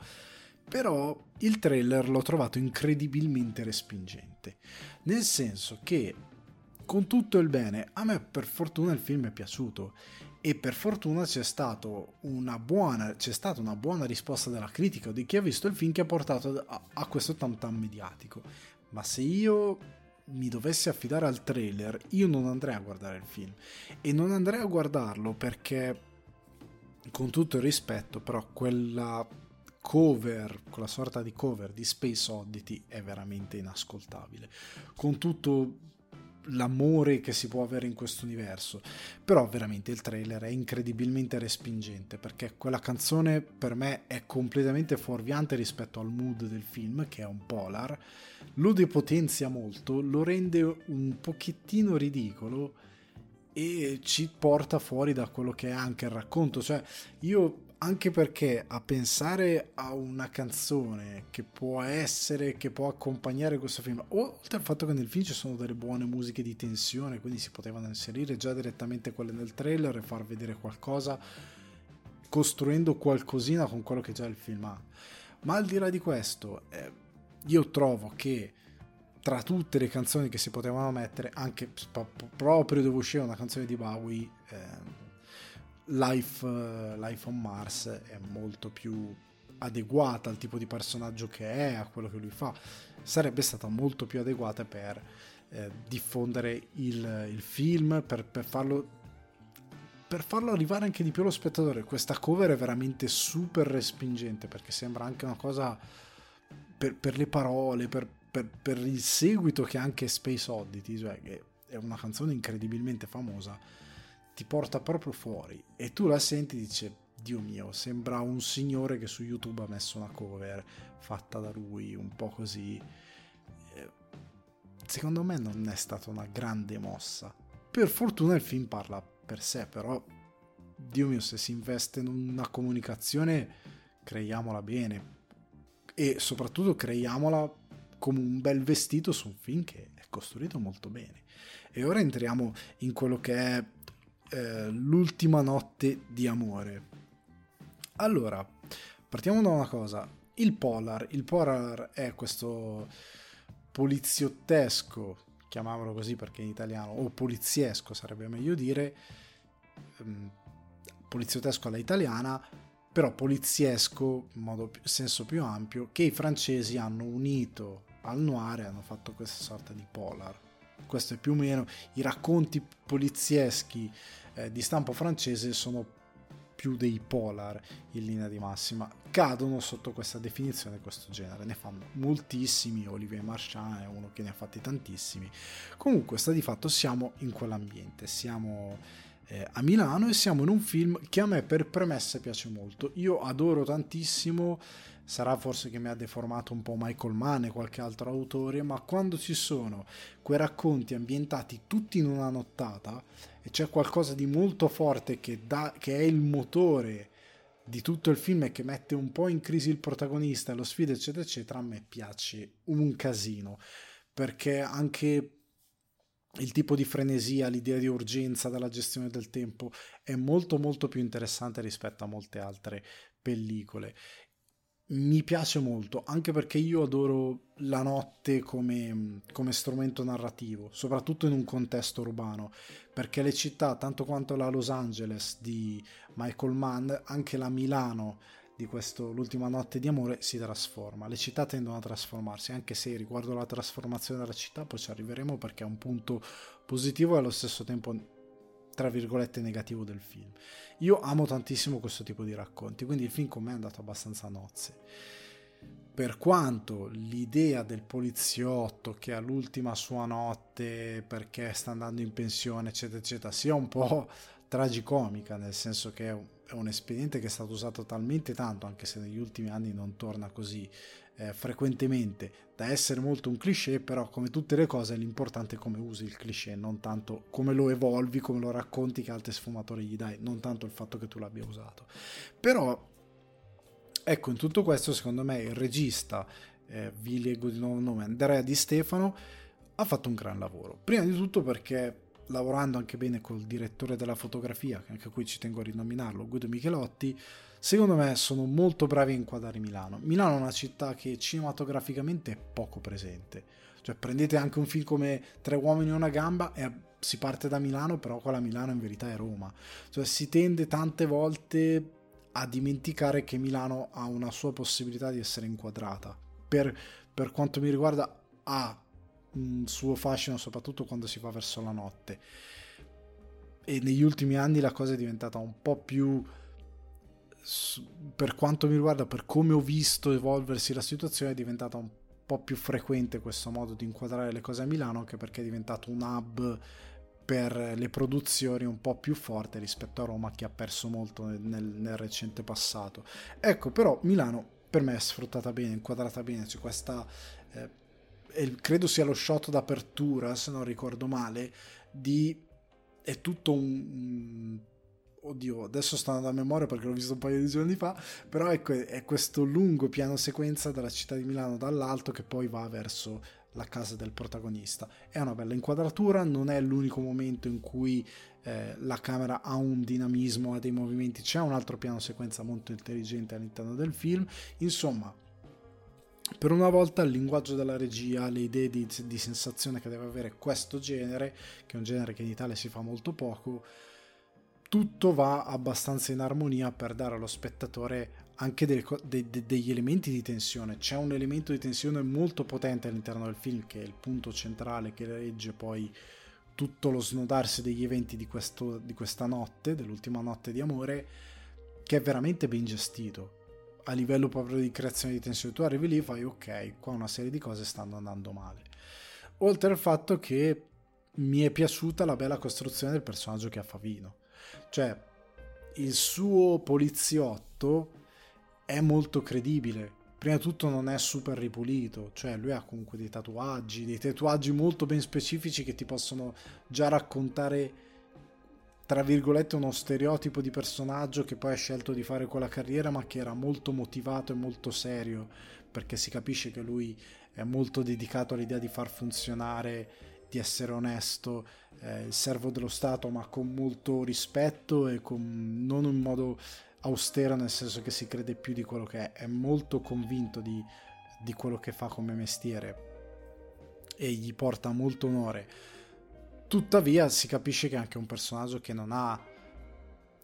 però il trailer l'ho trovato incredibilmente respingente, nel senso che con tutto il bene, a me per fortuna il film è piaciuto. E per fortuna c'è, una buona, c'è stata una buona risposta della critica o di chi ha visto il film che ha portato a, a questo tam tam mediatico. Ma se io mi dovessi affidare al trailer, io non andrei a guardare il film. E non andrei a guardarlo perché con tutto il rispetto, però quella cover, quella sorta di cover di Space Oddity è veramente inascoltabile. Con tutto l'amore che si può avere in questo universo. Però veramente il trailer è incredibilmente respingente perché quella canzone per me è completamente fuorviante rispetto al mood del film che è un polar. Lo depotenzia molto, lo rende un pochettino ridicolo e ci porta fuori da quello che è anche il racconto. Cioè, io anche perché a pensare a una canzone che può essere, che può accompagnare questo film, oltre al fatto che nel film ci sono delle buone musiche di tensione, quindi si potevano inserire già direttamente quelle nel trailer e far vedere qualcosa, costruendo qualcosina con quello che già il film ha. Ma al di là di questo, eh, io trovo che tra tutte le canzoni che si potevano mettere, anche proprio dove usciva una canzone di Bowie, eh, Life, uh, Life on Mars è molto più adeguata al tipo di personaggio che è, a quello che lui fa, sarebbe stata molto più adeguata per eh, diffondere il, il film, per, per, farlo, per farlo arrivare anche di più allo spettatore. Questa cover è veramente super respingente perché sembra anche una cosa per, per le parole, per, il seguito che anche Space Oddity, cioè che è una canzone incredibilmente famosa ti porta proprio fuori e tu la senti e dici Dio mio, sembra un signore che su YouTube ha messo una cover fatta da lui, un po' così. Eh, secondo me non è stata una grande mossa. Per fortuna il film parla per sé, però Dio mio, se si investe in una comunicazione, creiamola bene. E soprattutto creiamola come un bel vestito su un film che è costruito molto bene. E ora entriamo in quello che è eh, l'ultima notte di amore. Allora, partiamo da una cosa. Il Polar, il Polar è questo poliziottesco, chiamiamolo così perché in italiano, o poliziesco sarebbe meglio dire, um, poliziottesco alla italiana, però poliziesco in modo senso più ampio, che i francesi hanno unito al noir e hanno fatto questa sorta di polar questo è più o meno i racconti polizieschi eh, di stampo francese sono più dei polar in linea di massima. Cadono sotto questa definizione questo genere. Ne fanno moltissimi Olivier Marchand è uno che ne ha fatti tantissimi. Comunque sta di fatto siamo in quell'ambiente. Siamo eh, a Milano e siamo in un film che a me per premesse piace molto. Io adoro tantissimo sarà forse che mi ha deformato un po' Michael Mann e qualche altro autore, ma quando ci sono quei racconti ambientati tutti in una nottata e c'è qualcosa di molto forte che, dà, che è il motore di tutto il film e che mette un po' in crisi il protagonista, lo sfida eccetera eccetera, a me piace un casino, perché anche il tipo di frenesia, l'idea di urgenza della gestione del tempo è molto molto più interessante rispetto a molte altre pellicole mi piace molto, anche perché io adoro la notte come, come, strumento narrativo, soprattutto in un contesto urbano, perché le città, tanto quanto la Los Angeles di Michael Mann, anche la Milano di questo L'ultima notte di amore si trasforma. Le città tendono a trasformarsi, anche se riguardo la trasformazione della città poi ci arriveremo perché è un punto positivo e allo stesso tempo tra virgolette negativo del film. Io amo tantissimo questo tipo di racconti, quindi il film con me è andato abbastanza a nozze. Per quanto l'idea del poliziotto che ha l'ultima sua notte perché sta andando in pensione, eccetera, eccetera, sia un po' tragicomica, nel senso che è un, espediente che è stato usato talmente tanto, anche se negli ultimi anni non torna così eh, frequentemente da essere molto un cliché, però come tutte le cose l'importante è come usi il cliché, non tanto come lo evolvi, come lo racconti, che altre sfumature gli dai, non tanto il fatto che tu l'abbia usato. Però, ecco, in tutto questo secondo me il regista, eh, vi leggo di nuovo il nome, Andrea Di Stefano, ha fatto un gran lavoro. Prima di tutto perché lavorando anche bene col direttore della fotografia, che anche qui ci tengo a rinominarlo, Guido Michelotti, secondo me sono molto bravi a inquadrare Milano. Milano è una città che cinematograficamente è poco presente. Cioè prendete anche un film come Tre uomini e una gamba e si parte da Milano, però quella Milano in verità è Roma. Cioè si tende tante volte a dimenticare che Milano ha una sua possibilità di essere inquadrata. Per, per quanto mi riguarda ha un suo fascino soprattutto quando si va verso la notte. E negli ultimi anni la cosa è diventata un po' più per quanto mi riguarda, per come ho visto evolversi la situazione, è diventata un po' più frequente questo modo di inquadrare le cose a Milano, anche perché è diventato un hub per le produzioni un po' più forte rispetto a Roma che ha perso molto nel, nel, nel recente passato. Ecco, però Milano per me è sfruttata bene, inquadrata bene, c'è questa... Eh, credo sia lo shot d'apertura, se non ricordo male, di... è tutto un oddio, adesso sto andando a memoria perché l'ho visto un paio di giorni fa, però ecco, è questo lungo piano sequenza dalla città di Milano dall'alto che poi va verso la casa del protagonista. È una bella inquadratura, non è l'unico momento in cui eh, la camera ha un dinamismo, ha dei movimenti, c'è un altro piano sequenza molto intelligente all'interno del film, insomma... Per una volta il linguaggio della regia, le idee di, di sensazione che deve avere questo genere, che è un genere che in Italia si fa molto poco, tutto va abbastanza in armonia per dare allo spettatore anche delle, de, de, degli elementi di tensione. C'è un elemento di tensione molto potente all'interno del film che è il punto centrale che regge poi tutto lo snodarsi degli eventi di, questo, di questa notte, dell'ultima notte di amore, che è veramente ben gestito. A livello proprio di creazione di tensione, tu arrivi lì e fai ok, qua una serie di cose stanno andando male. Oltre al fatto che mi è piaciuta la bella costruzione del personaggio che ha Favino cioè, il suo poliziotto è molto credibile. Prima di tutto non è super ripulito, cioè lui ha comunque dei tatuaggi, dei tatuaggi molto ben specifici che ti possono già raccontare tra virgolette uno stereotipo di personaggio che poi ha scelto di fare quella carriera ma che era molto motivato e molto serio perché si capisce che lui è molto dedicato all'idea di far funzionare di essere onesto, eh, il servo dello Stato, ma con molto rispetto e con, non in modo austero, nel senso che si crede più di quello che è, è molto convinto di, di quello che fa come mestiere e gli porta molto onore. Tuttavia si capisce che è anche un personaggio che non ha,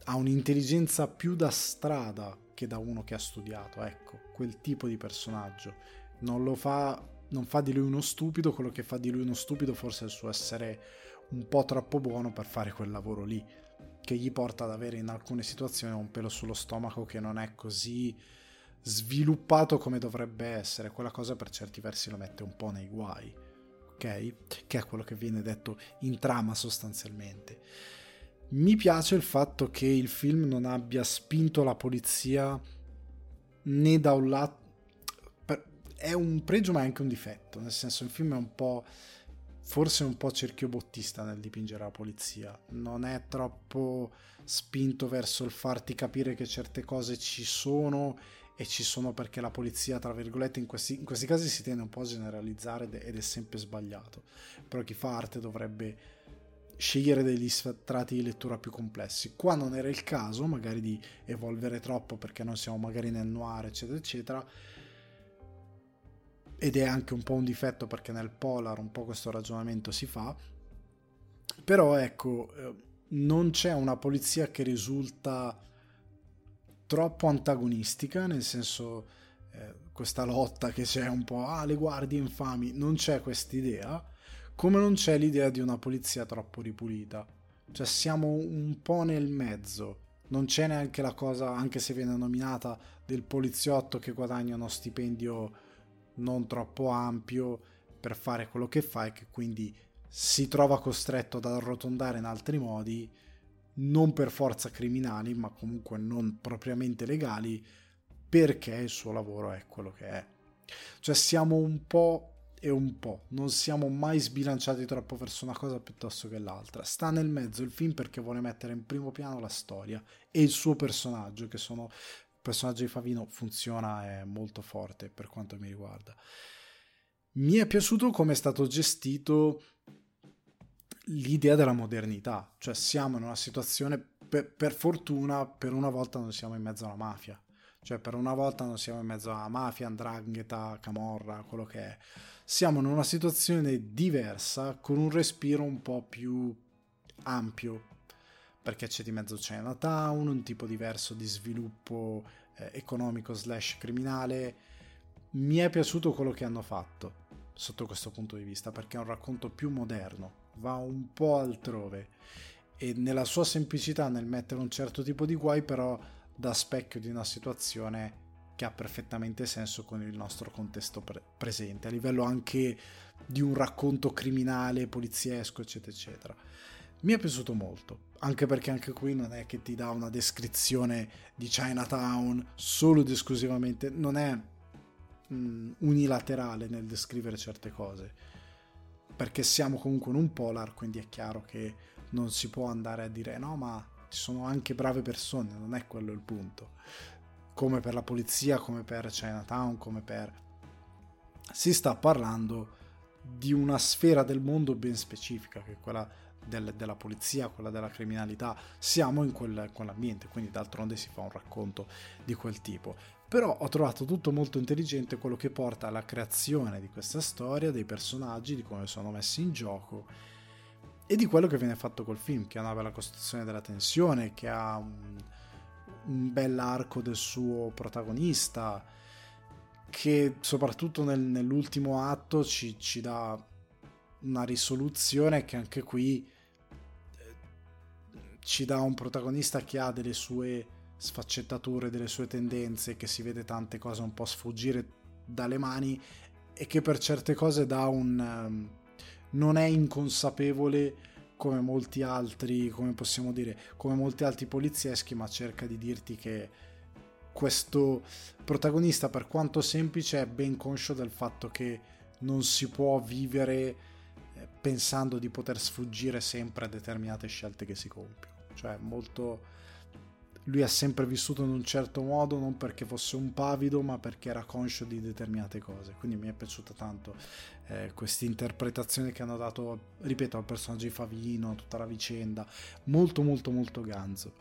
ha un'intelligenza più da strada che da uno che ha studiato, ecco, quel tipo di personaggio. Non lo fa non fa di lui uno stupido, quello che fa di lui uno stupido forse è il suo essere un po' troppo buono per fare quel lavoro lì, che gli porta ad avere in alcune situazioni un pelo sullo stomaco che non è così sviluppato come dovrebbe essere, quella cosa per certi versi lo mette un po' nei guai, ok? Che è quello che viene detto in trama sostanzialmente. Mi piace il fatto che il film non abbia spinto la polizia né da un lato è un pregio ma è anche un difetto, nel senso il film è un po' forse un po' cerchiobottista nel dipingere la polizia, non è troppo spinto verso il farti capire che certe cose ci sono e ci sono perché la polizia, tra virgolette, in questi, in questi casi si tende un po' a generalizzare ed è sempre sbagliato, però chi fa arte dovrebbe scegliere degli strati di lettura più complessi. Qua non era il caso, magari di evolvere troppo perché non siamo magari nel noir, eccetera, eccetera ed è anche un po' un difetto perché nel Polar un po' questo ragionamento si fa, però ecco, eh, non c'è una polizia che risulta troppo antagonistica, nel senso eh, questa lotta che c'è un po', ah le guardie infami, non c'è questa idea, come non c'è l'idea di una polizia troppo ripulita, cioè siamo un po' nel mezzo, non c'è neanche la cosa, anche se viene nominata, del poliziotto che guadagna uno stipendio non troppo ampio per fare quello che fa e che quindi si trova costretto ad arrotondare in altri modi, non per forza criminali, ma comunque non propriamente legali, perché il suo lavoro è quello che è. Cioè siamo un po' e un po', non siamo mai sbilanciati troppo verso una cosa piuttosto che l'altra. Sta nel mezzo il film perché vuole mettere in primo piano la storia e il suo personaggio, che sono personaggio di Favino funziona è molto forte per quanto mi riguarda. Mi è piaciuto come è stato gestito l'idea della modernità, cioè siamo in una situazione, per, per, fortuna, per una volta non siamo in mezzo alla mafia, cioè per una volta non siamo in mezzo alla mafia, andrangheta, camorra, quello che è. Siamo in una situazione diversa, con un respiro un po' più ampio, perché c'è di mezzo Chinatown, un tipo diverso di sviluppo eh, economico slash criminale. Mi è piaciuto quello che hanno fatto sotto questo punto di vista, perché è un racconto più moderno, va un po' altrove e nella sua semplicità nel mettere un certo tipo di guai però da specchio di una situazione che ha perfettamente senso con il nostro contesto pre- presente, a livello anche di un racconto criminale, poliziesco, eccetera, eccetera. Mi è piaciuto molto, anche perché anche qui non è che ti dà una descrizione di Chinatown solo ed esclusivamente, non è mh, unilaterale nel descrivere certe cose, perché siamo comunque in un polar, quindi è chiaro che non si può andare a dire no, ma ci sono anche brave persone, non è quello il punto. Come per la polizia, come per Chinatown, come per... Si sta parlando di una sfera del mondo ben specifica, che è quella del, della polizia, quella della criminalità. Siamo in quel, quell'ambiente, quindi d'altronde si fa un racconto di quel tipo. Però ho trovato tutto molto intelligente quello che porta alla creazione di questa storia, dei personaggi, di come sono messi in gioco e di quello che viene fatto col film, che ha una bella costruzione della tensione, che ha un, un bell'arco del suo protagonista, che soprattutto nel, nell'ultimo atto ci, ci, dà una risoluzione che anche qui eh, ci dà un protagonista che ha delle sue sfaccettature, delle sue tendenze, che si vede tante cose un po' sfuggire dalle mani e che per certe cose dà un... Um, non è inconsapevole come molti altri, come possiamo dire, come molti altri polizieschi, ma cerca di dirti che questo protagonista, per quanto semplice, è ben conscio del fatto che non si può vivere pensando di poter sfuggire sempre a determinate scelte che si compiono. Cioè, molto lui ha sempre vissuto in un certo modo, non perché fosse un pavido, ma perché era conscio di determinate cose. Quindi mi è piaciuta tanto eh, questa interpretazione che hanno dato, ripeto, al personaggio di Favino, tutta la vicenda. Molto, molto, molto ganzo.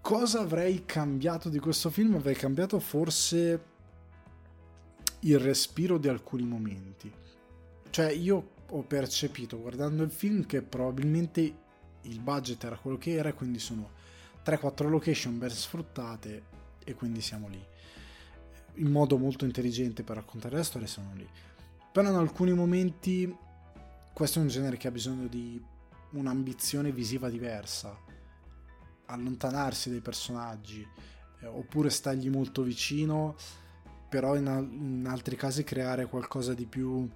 Cosa avrei cambiato di questo film? Avrei cambiato forse il respiro di alcuni momenti. Cioè, io ho percepito guardando il film che probabilmente il budget era quello che era, quindi sono 3-4 location ben sfruttate e quindi siamo lì. In modo molto intelligente per raccontare la storia siamo lì. Però in alcuni momenti questo è un genere che ha bisogno di un'ambizione visiva diversa, allontanarsi dai personaggi, eh, oppure stargli molto vicino, però in, al- in altri casi creare qualcosa di più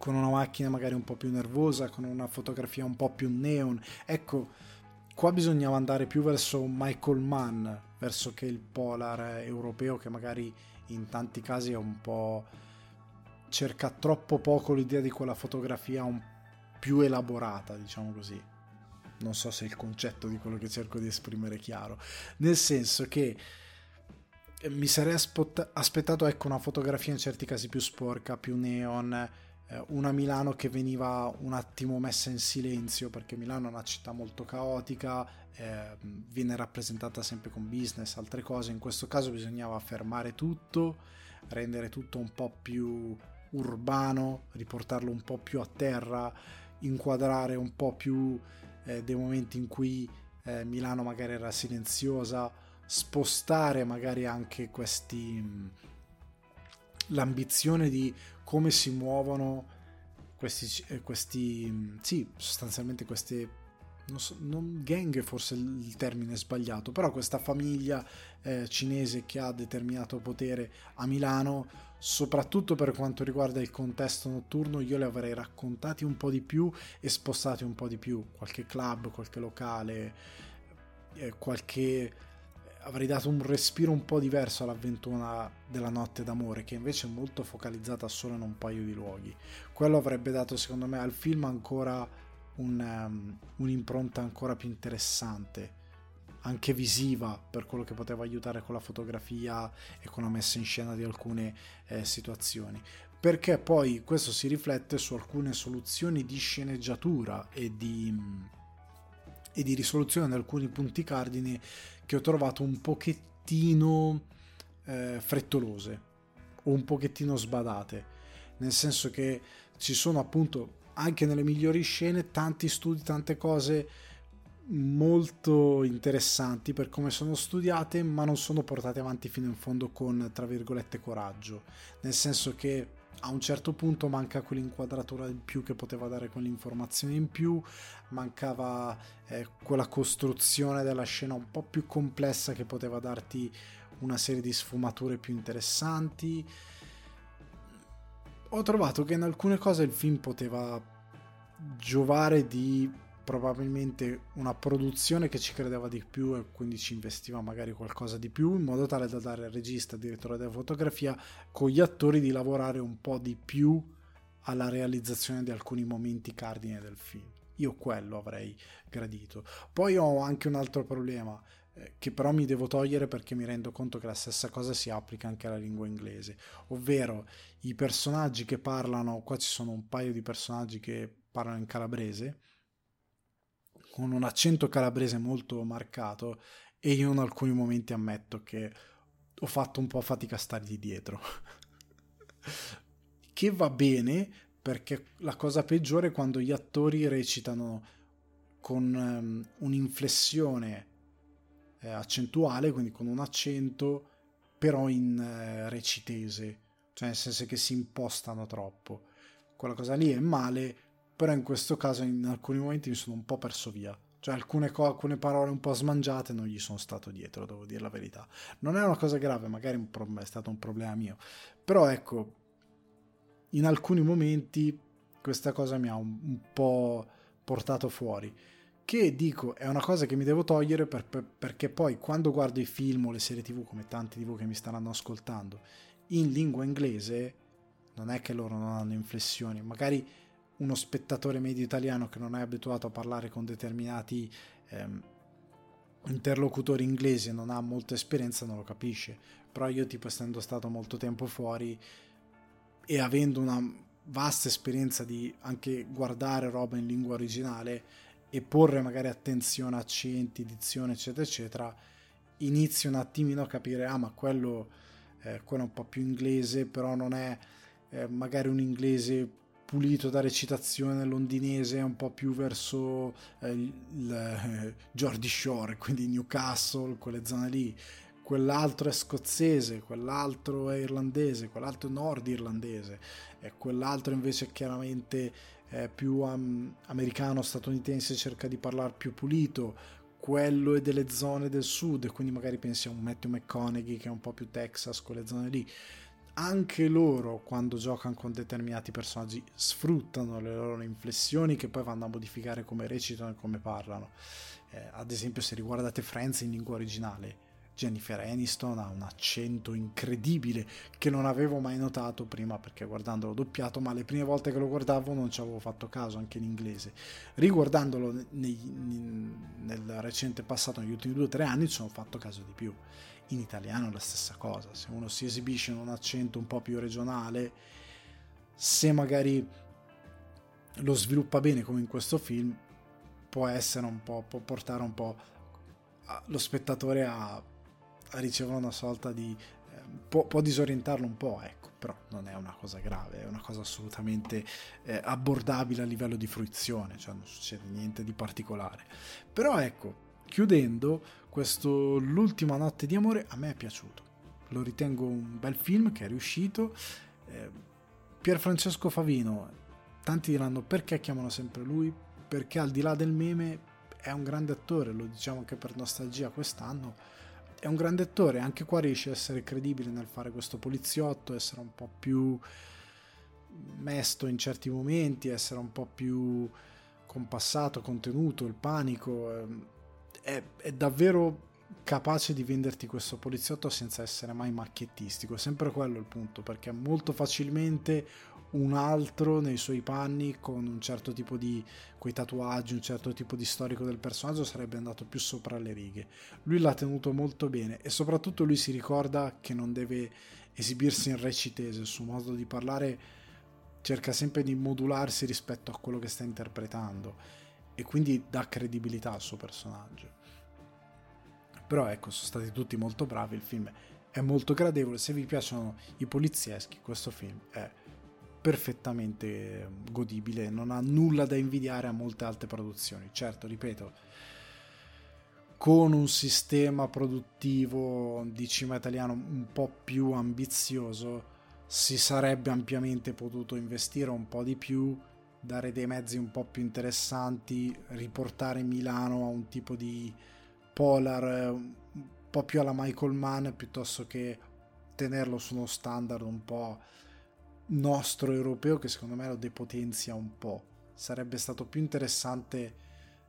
con una macchina magari un po' più nervosa, con una fotografia un po' più neon. Ecco, Qua bisognava andare più verso Michael Mann, verso che il polar europeo che magari in tanti casi è un po' cerca troppo poco l'idea di quella fotografia più elaborata, diciamo così. Non so se il concetto di quello che cerco di esprimere è chiaro, nel senso che mi sarei aspettato ecco una fotografia in certi casi più sporca, più neon, eh, una Milano che veniva un attimo messa in silenzio perché Milano è una città molto caotica, eh, viene rappresentata sempre con business, altre cose, in questo caso bisognava fermare tutto, rendere tutto un po' più urbano, riportarlo un po' più a terra, inquadrare un po' più eh, dei momenti in cui eh, Milano magari era silenziosa, spostare magari anche questi l'ambizione di come si muovono questi, eh, questi sì, sostanzialmente queste non, so, non gang forse il termine sbagliato, però questa famiglia eh, cinese che ha determinato potere a Milano, soprattutto per quanto riguarda il contesto notturno, io le avrei raccontati un po' di più e spostati un po' di più, qualche club, qualche locale, eh, qualche avrei dato un respiro un po' diverso all'avventura della notte d'amore, che invece è molto focalizzata solo in un paio di luoghi. Quello avrebbe dato, secondo me, al film ancora un, um, un'impronta ancora più interessante, anche visiva, per quello che poteva aiutare con la fotografia e con la messa in scena di alcune eh, situazioni. Perché poi questo si riflette su alcune soluzioni di sceneggiatura e di, e di risoluzione di alcuni punti cardine che ho trovato un pochettino eh, frettolose o un pochettino sbadate, nel senso che ci sono appunto anche nelle migliori scene tanti studi, tante cose molto interessanti per come sono studiate, ma non sono portate avanti fino in fondo con, tra virgolette, coraggio, nel senso che a un certo punto manca quell'inquadratura in più che poteva dare quell'informazione in più, mancava eh, quella costruzione della scena un po' più complessa che poteva darti una serie di sfumature più interessanti. Ho trovato che in alcune cose il film poteva giovare di probabilmente una produzione che ci credeva di più e quindi ci investiva magari qualcosa di più in modo tale da dare al regista, al direttore della fotografia con gli attori di lavorare un po' di più alla realizzazione di alcuni momenti cardine del film. Io quello avrei gradito. Poi ho anche un altro problema eh, che però mi devo togliere perché mi rendo conto che la stessa cosa si applica anche alla lingua inglese, ovvero i personaggi che parlano, qua ci sono un paio di personaggi che parlano in calabrese, con un accento calabrese molto marcato e io in alcuni momenti ammetto che ho fatto un po' fatica a stargli dietro. [LAUGHS] che va bene perché la cosa peggiore è quando gli attori recitano con um, un'inflessione eh, accentuale, quindi con un accento, però in eh, recitese, cioè nel senso che si impostano troppo. Quella cosa lì è male, però in questo caso in alcuni momenti mi sono un po' perso via. Cioè alcune, co- alcune parole un po' smangiate non gli sono stato dietro, devo dire la verità. Non è una cosa grave, magari un pro- è stato un problema mio. Però ecco, in alcuni momenti questa cosa mi ha un, un po' portato fuori. Che dico, è una cosa che mi devo togliere per, per, perché poi quando guardo i film o le serie tv, come tanti di voi che mi staranno ascoltando, in lingua inglese, non è che loro non hanno inflessioni, magari uno spettatore medio italiano che non è abituato a parlare con determinati ehm, interlocutori inglesi e non ha molta esperienza non lo capisce. Però io tipo essendo stato molto tempo fuori e avendo una vasta esperienza di anche guardare roba in lingua originale e porre magari attenzione a accenti, dizione eccetera eccetera, inizio un attimino a capire ah ma quello, eh, quello è un po' più inglese però non è eh, magari un inglese pulito da recitazione londinese un po' più verso eh, il eh, Shore, quindi Newcastle, quelle zone lì. Quell'altro è scozzese, quell'altro è irlandese, quell'altro è nord irlandese e quell'altro invece chiaramente è più um, americano, statunitense, cerca di parlare più pulito, quello è delle zone del sud, quindi magari pensi a un Matthew McConaughey che è un po' più Texas, quelle zone lì anche loro quando giocano con determinati personaggi sfruttano le loro inflessioni che poi vanno a modificare come recitano e come parlano. Eh, ad esempio se riguardate Friends in lingua originale, Jennifer Aniston ha un accento incredibile che non avevo mai notato prima perché guardandolo doppiato, ma le prime volte che lo guardavo non ci avevo fatto caso anche in inglese. Riguardandolo nei, nel recente passato, negli ultimi due o tre anni, ci sono fatto caso di più in italiano è la stessa cosa, se uno si esibisce in un accento un po' più regionale, se magari lo sviluppa bene come in questo film, può essere un po', può portare un po' lo spettatore a, a ricevere una sorta di... Eh, può, può, disorientarlo un po', ecco, però non è una cosa grave, è una cosa assolutamente eh, abbordabile a livello di fruizione, cioè non succede niente di particolare. Però ecco, chiudendo, questo L'ultima notte di amore a me è piaciuto. Lo ritengo un bel film che è riuscito. Eh, Pier Francesco Favino, tanti diranno perché chiamano sempre lui? Perché al di là del meme è un grande attore, lo diciamo anche per nostalgia quest'anno. È un grande attore, anche qua riesce a essere credibile nel fare questo poliziotto, essere un po' più mesto in certi momenti, essere un po' più compassato, contenuto, il panico. È, è davvero capace di venderti questo poliziotto senza essere mai macchiettistico. È sempre quello il punto, perché molto facilmente un altro nei suoi panni con un certo tipo di quei tatuaggi, un certo tipo di storico del personaggio sarebbe andato più sopra le righe. Lui l'ha tenuto molto bene e soprattutto lui si ricorda che non deve esibirsi in recitese, il suo modo di parlare cerca sempre di modularsi rispetto a quello che sta interpretando e quindi dà credibilità al suo personaggio. Però ecco, sono stati tutti molto bravi, il film è molto gradevole, se vi piacciono i polizieschi questo film è perfettamente godibile, non ha nulla da invidiare a molte altre produzioni. Certo, ripeto, con un sistema produttivo di cinema italiano un po' più ambizioso si sarebbe ampiamente potuto investire un po' di più, dare dei mezzi un po' più interessanti, riportare Milano a un tipo di polar un po' più alla Michael Mann piuttosto che tenerlo su uno standard un po' nostro europeo che secondo me lo depotenzia un po'. Sarebbe stato più interessante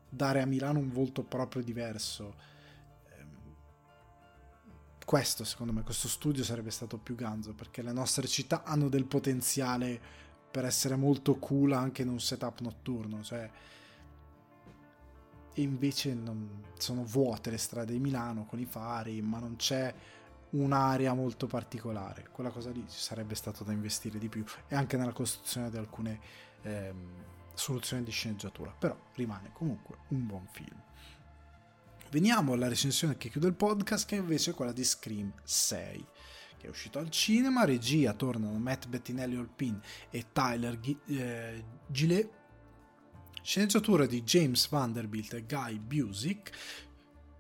dare a Milano un volto proprio diverso. Ehm, questo, secondo me, questo studio sarebbe stato più ganzo perché le nostre città hanno del potenziale per essere molto cool anche in un setup notturno. Cioè, e invece non, sono vuote le strade di Milano con i fari, ma non c'è un'area molto particolare. Quella cosa lì ci sarebbe stato da investire di più e anche nella costruzione di alcune ehm, soluzioni di sceneggiatura, però rimane comunque un buon film. Veniamo alla recensione che chiude il podcast, che è invece quella di Scream 6, che è uscito al cinema. Regia tornano Matt Bettinelli Olpin e Tyler G- eh, Gillet. Sceneggiatura di James Vanderbilt e Guy Busick,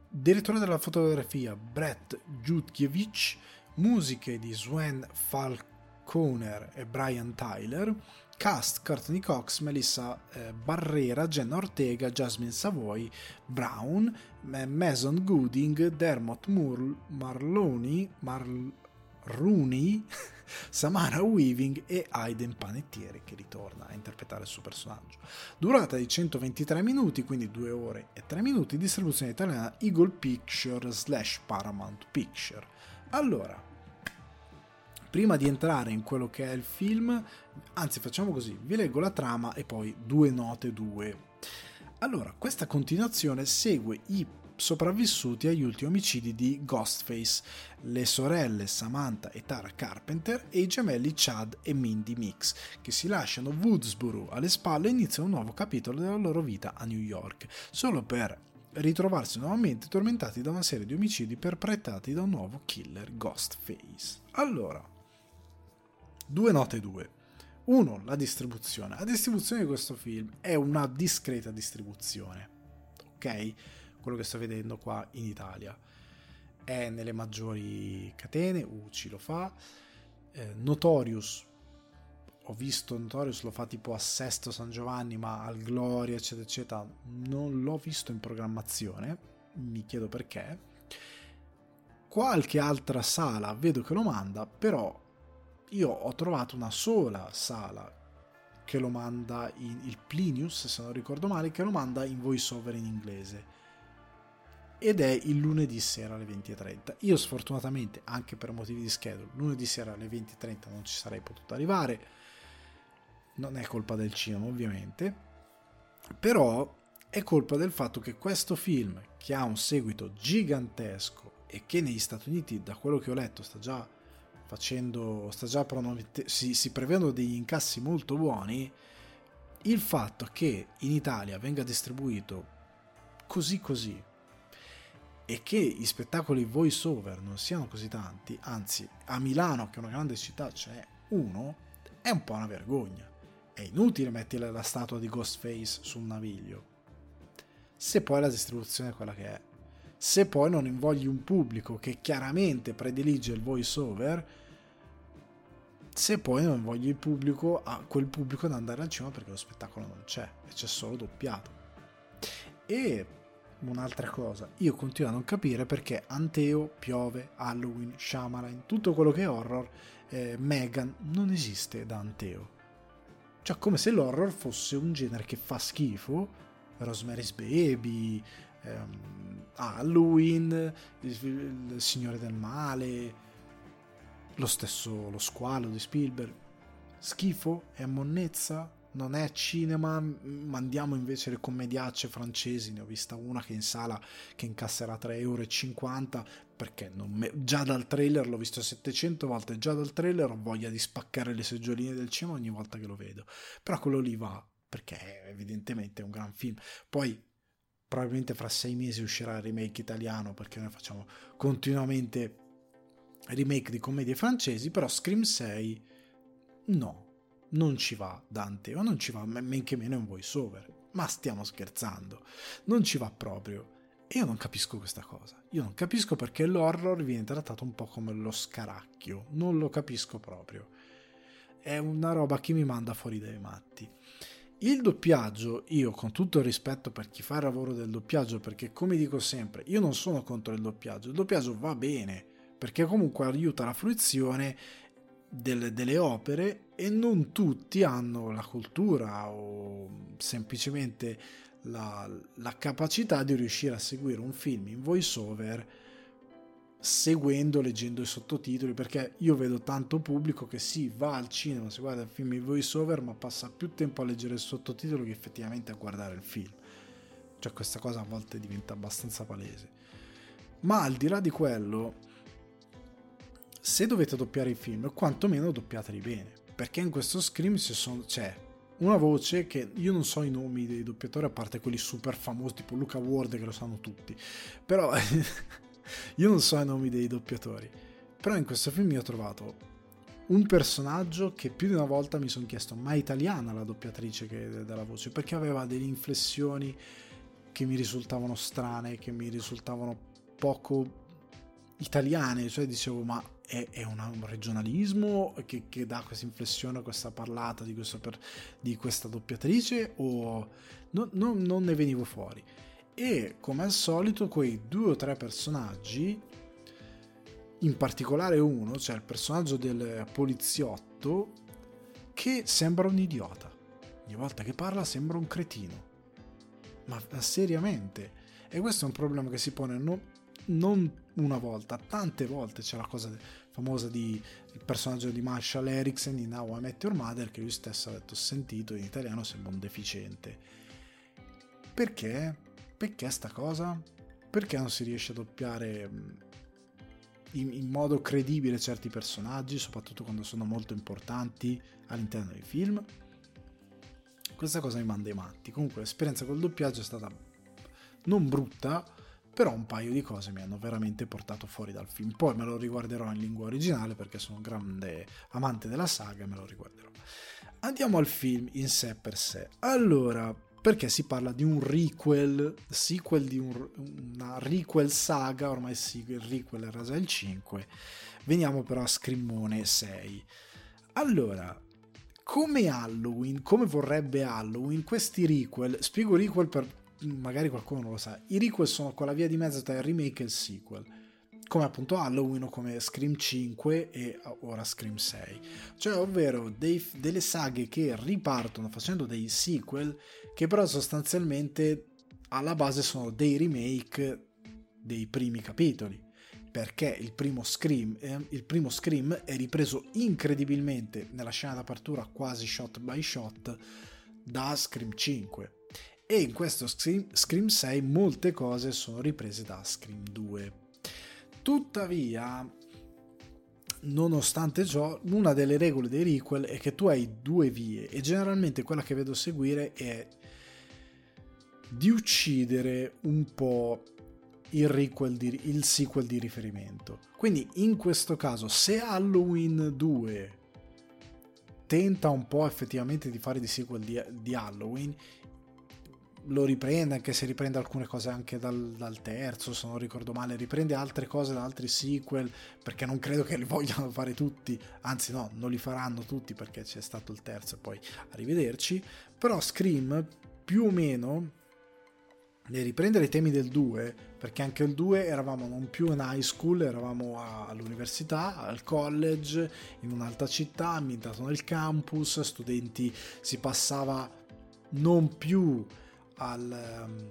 direttore della fotografia Brett Jutkiewicz, musiche di Sven Falconer e Brian Tyler, cast Courtney Cox, Melissa eh, Barrera, Jenna Ortega, Jasmine Savoy, Brown, Mason Gooding, Dermot Mur- Marloni, Mar- Rooney, [LAUGHS] Samara Weaving e Aiden Panettiere che ritorna a interpretare il suo personaggio. Durata di 123 minuti, quindi 2 ore e 3 minuti, distribuzione italiana Eagle Picture slash Paramount Picture. Allora, prima di entrare in quello che è il film, anzi facciamo così, vi leggo la trama e poi due note due. Allora, questa continuazione segue i sopravvissuti agli ultimi omicidi di Ghostface, le sorelle Samantha e Tara Carpenter e i gemelli Chad e Mindy Mix, che si lasciano Woodsboro alle spalle e iniziano un nuovo capitolo della loro vita a New York, solo per ritrovarsi nuovamente tormentati da una serie di omicidi perpetrati da un nuovo killer Ghostface. Allora, due note due. Uno, la distribuzione. La distribuzione di questo film è una discreta distribuzione. Ok? Quello che sto vedendo qua in Italia. È nelle maggiori catene, UCI lo fa, eh, Notorious, ho visto Notorious lo fa tipo a Sesto San Giovanni, ma al Gloria, eccetera, eccetera, non l'ho visto in programmazione, mi chiedo perché. Qualche altra sala vedo che lo manda, però io ho trovato una sola sala che lo manda in il Plinius, se non ricordo male, che lo manda in voiceover in inglese ed è il lunedì sera alle 20.30. Io sfortunatamente, anche per motivi di schedule, lunedì sera alle 20.30 non ci sarei potuto arrivare, non è colpa del cinema ovviamente, però è colpa del fatto che questo film, che ha un seguito gigantesco e che negli Stati Uniti, da quello che ho letto, sta già facendo, sta già pronomete, si, si prevedono degli incassi molto buoni, il fatto che in Italia venga distribuito così così e che gli spettacoli voice over non siano così tanti, anzi a Milano che è una grande città c'è uno, è un po' una vergogna. È inutile mettere la statua di Ghostface su un naviglio. Se poi la distribuzione è quella che è. Se poi non invogli un pubblico che chiaramente predilige il voice over, se poi non invogli il pubblico a quel pubblico ad andare al cinema perché lo spettacolo non c'è e c'è solo doppiato. E un'altra cosa. Io continuo a non capire perché Anteo, Piove, Halloween, Shyamalan, tutto quello che è horror, eh, Megan, non esiste da Anteo. Cioè, come se l'horror fosse un genere che fa schifo. Rosemary's Baby, ehm, Halloween, il, Signore del Male, lo stesso Lo Squalo di Spielberg. Schifo? È monnezza? Non è cinema, mandiamo invece le commediacce francesi, ne ho vista una che in sala che incasserà 3,50 euro perché me... già dal trailer l'ho visto 700 volte, già dal trailer ho voglia di spaccare le seggioline del cinema ogni volta che lo vedo, però quello lì va perché evidentemente è un gran film. Poi probabilmente fra sei mesi uscirà il remake italiano perché noi facciamo continuamente remake di commedie francesi, però Scream 6 no, non ci va Dante, o non ci va men che meno in voiceover. Ma stiamo scherzando, non ci va proprio. E io non capisco questa cosa. Io non capisco perché l'horror viene trattato un po' come lo scaracchio. Non lo capisco proprio. È una roba che mi manda fuori dai matti. Il doppiaggio, io con tutto il rispetto per chi fa il lavoro del doppiaggio, perché come dico sempre, io non sono contro il doppiaggio, il doppiaggio va bene, perché comunque aiuta la fruizione delle, delle opere e non tutti hanno la cultura o semplicemente la, la, capacità di riuscire a seguire un film in voice over seguendo, leggendo i sottotitoli, perché io vedo tanto pubblico che sì, va al cinema, si guarda il film in voice over, ma passa più tempo a leggere il sottotitolo che effettivamente a guardare il film. Cioè questa cosa a volte diventa abbastanza palese. Ma al di là di quello, se dovete doppiare i film, quantomeno doppiateli bene. Perché in questo Scream sono, c'è una voce che io non so i nomi dei doppiatori, a parte quelli super famosi, tipo Luca Ward, che lo sanno tutti. Però [LAUGHS] io non so i nomi dei doppiatori. Però in questo film ho trovato un personaggio che più di una volta mi sono chiesto, ma è italiana la doppiatrice che dà la voce? Perché aveva delle inflessioni che mi risultavano strane, che mi risultavano poco italiane, cioè dicevo ma è, è un regionalismo che, che, dà questa inflessione, questa parlata di, per, di questa doppiatrice o no, no, non ne venivo fuori. E come al solito quei due o tre personaggi, in particolare uno, cioè il personaggio del poliziotto, che sembra un idiota. Ogni volta che parla sembra un cretino. Ma, ma seriamente. E questo è un problema che si pone non, non una volta, tante volte c'è la cosa famosa di il personaggio di Marshall Erickson in Now I Met Your Mother che lui stesso ha detto sentito in italiano sembra un deficiente perché? perché sta cosa? perché non si riesce a doppiare in, in modo credibile certi personaggi soprattutto quando sono molto importanti all'interno dei film questa cosa mi manda i matti comunque l'esperienza col doppiaggio è stata non brutta però un paio di cose mi hanno veramente portato fuori dal film. Poi me lo riguarderò in lingua originale perché sono un grande amante della saga e me lo riguarderò. Andiamo al film in sé per sé. Allora, perché si parla di un requel, sequel di un, una requel saga, ormai sì, il requel era già il 5. Veniamo però a Scrimmone 6. Allora, come Halloween, come vorrebbe Halloween, questi requel, spiego requel per magari qualcuno lo sa, i requel sono quella via di mezzo tra il remake e il sequel, come appunto Halloween o come Scream 5 e ora Scream 6, cioè ovvero dei, delle saghe che ripartono facendo dei sequel che però sostanzialmente alla base sono dei remake dei primi capitoli perché il primo, Scream, eh, il primo Scream è ripreso incredibilmente nella scena d'apertura quasi shot by shot da Scream 5 e in questo Scream 6 molte cose sono riprese da Scream 2. Tuttavia, nonostante ciò, una delle regole dei requel è che tu hai due vie e generalmente quella che vedo seguire è di uccidere un po' il, di, il sequel di riferimento. Quindi in questo caso, se Halloween 2 tenta un po' effettivamente di fare di sequel di, di Halloween, lo riprende, anche se riprende alcune cose anche dal, dal, terzo, se non ricordo male, riprende altre cose da altri sequel, perché non credo che li vogliano fare tutti, anzi no, non li faranno tutti perché c'è stato il terzo e poi arrivederci, però Scream più o meno ne riprendere i temi del 2, perché anche il 2 eravamo non più in high school, eravamo all'università, al college, in un'altra città, ambientato nel campus, studenti si passava non più al, um,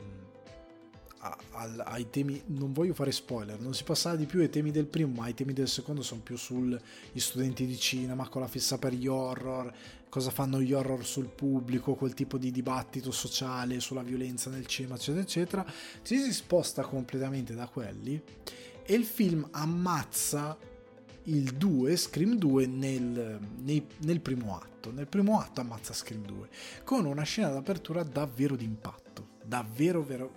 a, a, ai temi, non voglio fare spoiler, non si passava di più ai temi del primo, ma i temi del secondo sono più sugli studenti di cinema con la fissa per gli horror, cosa fanno gli horror sul pubblico, quel tipo di dibattito sociale sulla violenza nel cinema, eccetera, eccetera. Ci si sposta completamente da quelli e il film ammazza il 2, Scream 2, nel, nel, nel primo atto. Nel primo atto ammazza Scream 2 con una scena d'apertura davvero d'impatto, davvero vero,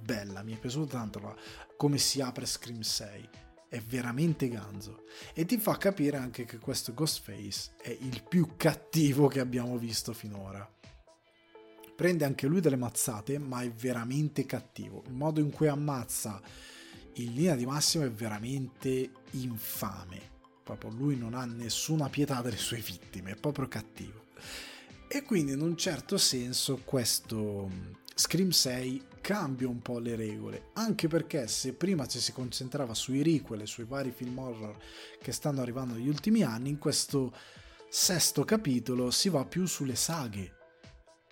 bella, mi è piaciuto tanto la, come si apre Scream 6 è veramente ganzo e ti fa capire anche che questo Ghostface è il più cattivo che abbiamo visto finora. Prende anche lui delle mazzate, ma è veramente cattivo. Il modo in cui ammazza in linea di massima è veramente infame. Proprio lui non ha nessuna pietà delle sue vittime, è proprio cattivo. E quindi in un certo senso questo Scream 6 cambia un po' le regole, anche perché se prima ci si concentrava sui requel e sui vari film horror che stanno arrivando negli ultimi anni, in questo sesto capitolo si va più sulle saghe.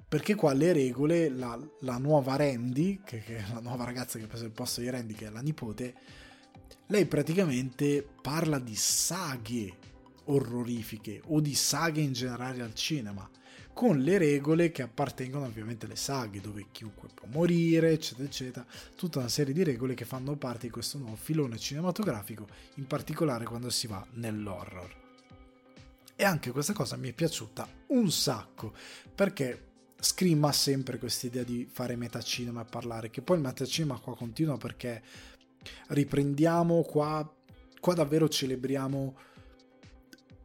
Perché qua le regole, la, la nuova Randy, che, che, è la nuova ragazza che ha preso il posto di Randy, che è la nipote, lei praticamente parla di saghe orrorifiche o di saghe in generale al cinema con le regole che appartengono ovviamente alle saghe, dove chiunque può morire, eccetera, eccetera, tutta una serie di regole che fanno parte di questo nuovo filone cinematografico, in particolare quando si va nell'horror. E anche questa cosa mi è piaciuta un sacco, perché Scream ha sempre questa idea di fare metacinema e parlare, che poi il metacinema qua continua perché riprendiamo qua, qua davvero celebriamo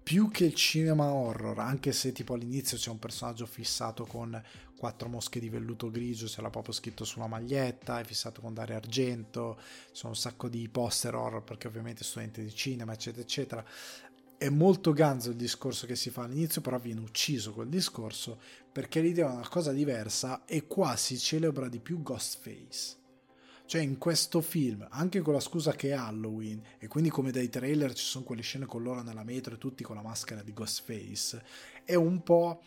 più che il cinema horror, anche se tipo all'inizio c'è un personaggio fissato con quattro mosche di velluto grigio, ce l'ha proprio scritto sulla maglietta, è fissato con Dario Argento, ci sono un sacco di poster horror perché ovviamente studente di cinema, eccetera, eccetera. È molto ganzo il discorso che si fa all'inizio, però viene ucciso quel discorso perché l'idea è una cosa diversa e qua si celebra di più Ghostface cioè in questo film, anche con la scusa che è Halloween, e quindi come dai trailer ci sono quelle scene con loro nella metro e tutti con la maschera di Ghostface, è un po'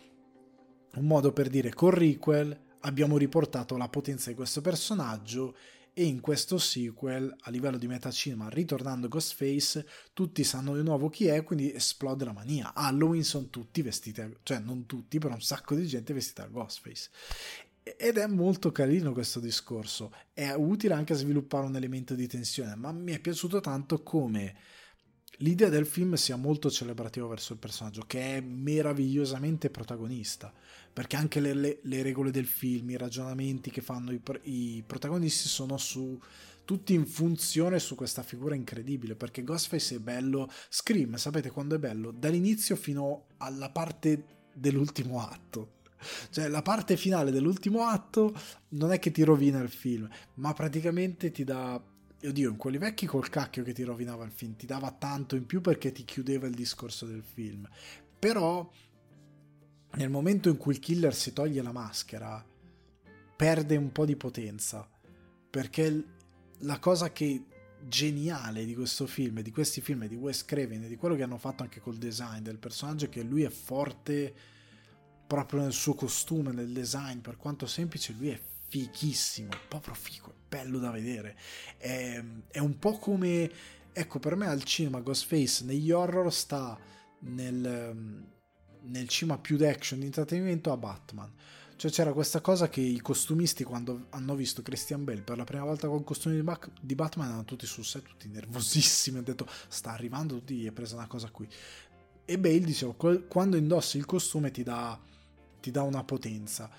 un modo per dire con Requel abbiamo riportato la potenza di questo personaggio e in questo sequel a livello di metacinema ritornando Ghostface tutti sanno di nuovo chi è quindi esplode la mania. Halloween sono tutti vestiti cioè non tutti però un sacco di gente vestita da Ghostface ed è molto carino questo discorso, è utile anche a sviluppare un elemento di tensione, ma mi è piaciuto tanto come l'idea del film sia molto celebrativo verso il personaggio, che è meravigliosamente protagonista, perché anche le, le, le regole del film, i ragionamenti che fanno i, i protagonisti sono su tutti in funzione su questa figura incredibile perché Ghostface è bello Scream sapete quando è bello? Dall'inizio fino alla parte dell'ultimo atto cioè, la parte finale dell'ultimo atto non è che ti rovina il film, ma praticamente ti dà. Oddio, in quelli vecchi col cacchio che ti rovinava il film, ti dava tanto in più perché ti chiudeva il discorso del film. Però, nel momento in cui il killer si toglie la maschera, perde un po' di potenza. Perché la cosa che geniale di questo film, di questi film, di Wes Craven e di quello che hanno fatto anche col design del personaggio è che lui è forte proprio nel suo costume, nel design, per quanto semplice, lui è fichissimo, proprio figo, è bello da vedere. È, è un po' come, ecco, per me al cinema Ghostface negli horror sta nel, nel cinema più d'action, di intrattenimento a Batman. Cioè c'era questa cosa che i costumisti quando hanno visto Christian Bale per la prima volta con costumi di, Bac- di Batman erano tutti sul set, tutti nervosissimi, hanno detto sta arrivando, tutti gli è presa una cosa qui. E Bale diceva, quando indossi il costume ti dà ti dà una potenza.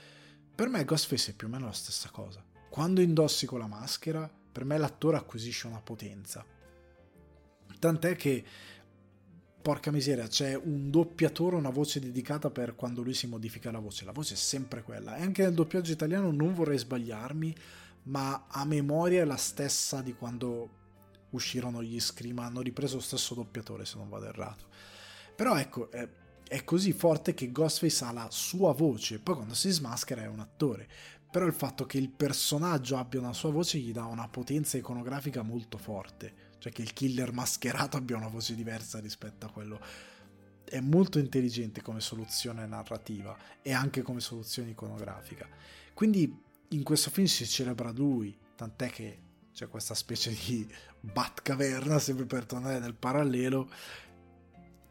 Per me Ghostface è più o meno la stessa cosa. Quando indossi con la maschera, per me l'attore acquisisce una potenza. Tant'è che, porca miseria, c'è un doppiatore, una voce dedicata per quando lui si modifica la voce. La voce è sempre quella. E anche nel doppiaggio italiano non vorrei sbagliarmi, ma a memoria è la stessa di quando uscirono gli Scream. Hanno ripreso lo stesso doppiatore, se non vado errato. Però ecco, eh, è così forte che Ghostface ha la sua voce, poi quando si smaschera è un attore. Però il fatto che il personaggio abbia una sua voce gli dà una potenza iconografica molto forte. Cioè che il killer mascherato abbia una voce diversa rispetto a quello. È molto intelligente come soluzione narrativa e anche come soluzione iconografica. Quindi in questo film si celebra lui, tant'è che c'è questa specie di [LAUGHS] Batcaverna, sempre per tornare nel parallelo,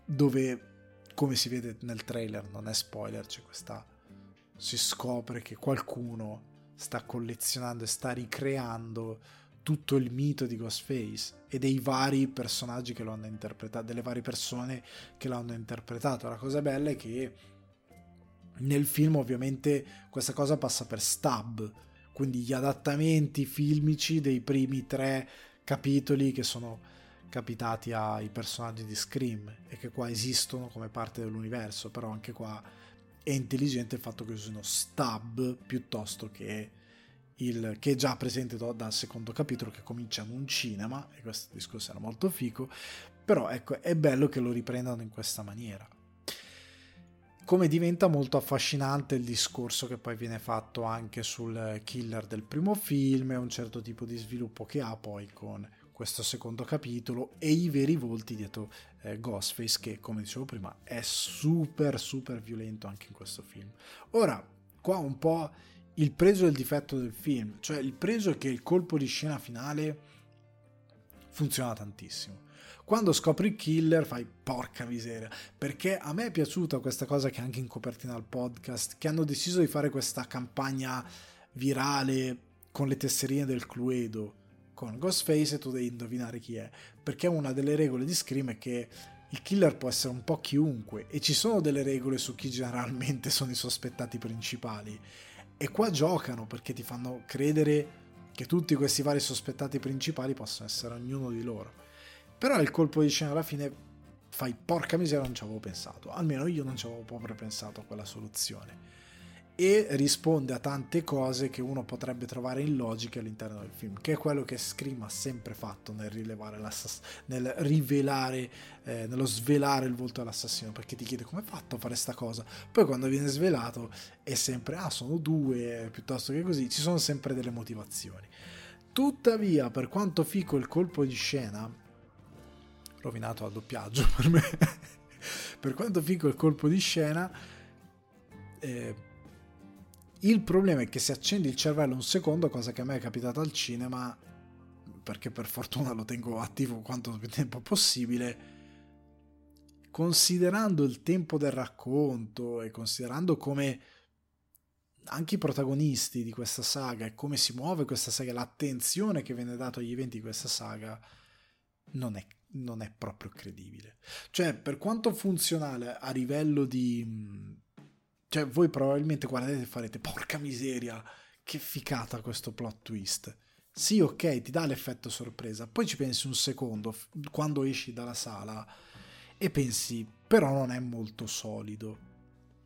dove, come si vede nel trailer, non è spoiler, c'è questa... si scopre che qualcuno sta collezionando e sta ricreando tutto il mito di Ghostface e dei vari personaggi che lo hanno interpretato, delle varie persone che l'hanno interpretato. La cosa bella è che nel film ovviamente questa cosa passa per stab, quindi gli adattamenti filmici dei primi tre capitoli che sono capitati ai personaggi di Scream e che qua esistono come parte dell'universo, però anche qua è intelligente il fatto che usino stab piuttosto che il, che è già presente dal secondo capitolo che comincia in un cinema e questo discorso era molto fico però ecco è bello che lo riprendano in questa maniera. Come diventa molto affascinante il discorso che poi viene fatto anche sul killer del primo film e un certo tipo di sviluppo che ha poi con questo secondo capitolo e i veri volti dietro eh, Ghostface che come dicevo prima è super super violento anche in questo film ora qua un po' il pregio e il difetto del film, cioè il pregio è che il colpo di scena finale funziona tantissimo. Quando scopri il killer fai porca miseria, perché a me è piaciuta questa cosa che anche in copertina al podcast, che hanno deciso di fare questa campagna virale con le tesserine del Cluedo, con Ghostface e tu devi indovinare chi è, perché una delle regole di Scream è che il killer può essere un po' chiunque e ci sono delle regole su chi generalmente sono i sospettati principali e qua giocano perché ti fanno credere che tutti questi vari sospettati principali possono essere ognuno di loro. Però il colpo di scena alla fine fai porca miseria, non ci avevo pensato. Almeno io non ci avevo proprio pensato a quella soluzione e risponde a tante cose che uno potrebbe trovare illogiche all'interno del film, che è quello che Scream ha sempre fatto nel, nel rivelare, eh, nello svelare il volto dell'assassino, perché ti chiede come è fatto a fare questa cosa, poi quando viene svelato è sempre, ah sono due, piuttosto che così, ci sono sempre delle motivazioni. Tuttavia, per quanto fico il colpo di scena, rovinato al doppiaggio [LAUGHS] per me, per quanto fico il colpo di scena, eh, il problema è che se accendi il cervello un secondo, cosa che a me è capitata al cinema, perché per fortuna lo tengo attivo quanto più tempo possibile, considerando il tempo del racconto e considerando come anche i protagonisti di questa saga e come si muove questa saga, l'attenzione che viene data agli eventi di questa saga, non è, non è proprio credibile. Cioè, per quanto funzionale a livello di cioè, voi probabilmente guardate e farete, porca miseria, che ficata questo plot twist. Sì, ok, ti dà l'effetto sorpresa, poi ci pensi un secondo quando esci dalla sala e pensi, però non è molto solido,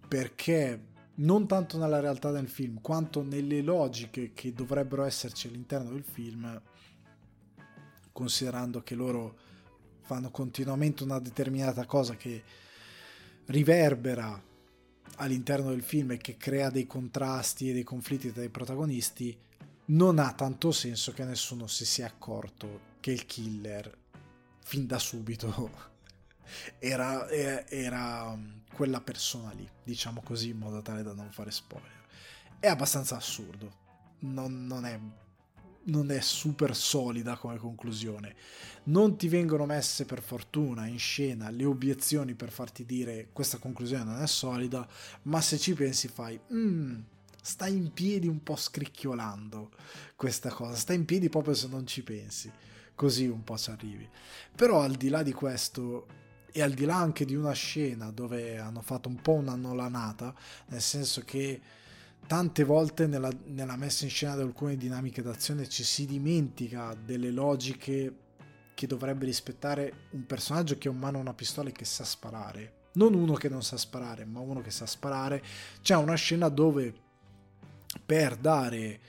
perché non tanto nella realtà del film, quanto nelle logiche che dovrebbero esserci all'interno del film, considerando che loro fanno continuamente una determinata cosa che riverbera all'interno del film e che crea dei contrasti e dei conflitti tra i protagonisti, non ha tanto senso che nessuno si sia accorto che il killer fin da subito [LAUGHS] era, era um, quella persona lì, diciamo così in modo tale da non fare spoiler. È abbastanza assurdo, non, non è non è super solida come conclusione. Non ti vengono messe per fortuna in scena le obiezioni per farti dire questa conclusione non è solida, ma se ci pensi fai, mm, sta in piedi un po' scricchiolando questa cosa, sta in piedi proprio se non ci pensi, così un po' ci arrivi. Però al di là di questo e al di là anche di una scena dove hanno fatto un po' una nolanata, nel senso che tante volte nella, nella, messa in scena di alcune dinamiche d'azione ci si dimentica delle logiche che dovrebbe rispettare un personaggio che ha in mano una pistola e che sa sparare. Non uno che non sa sparare, ma uno che sa sparare. C'è una scena dove per dare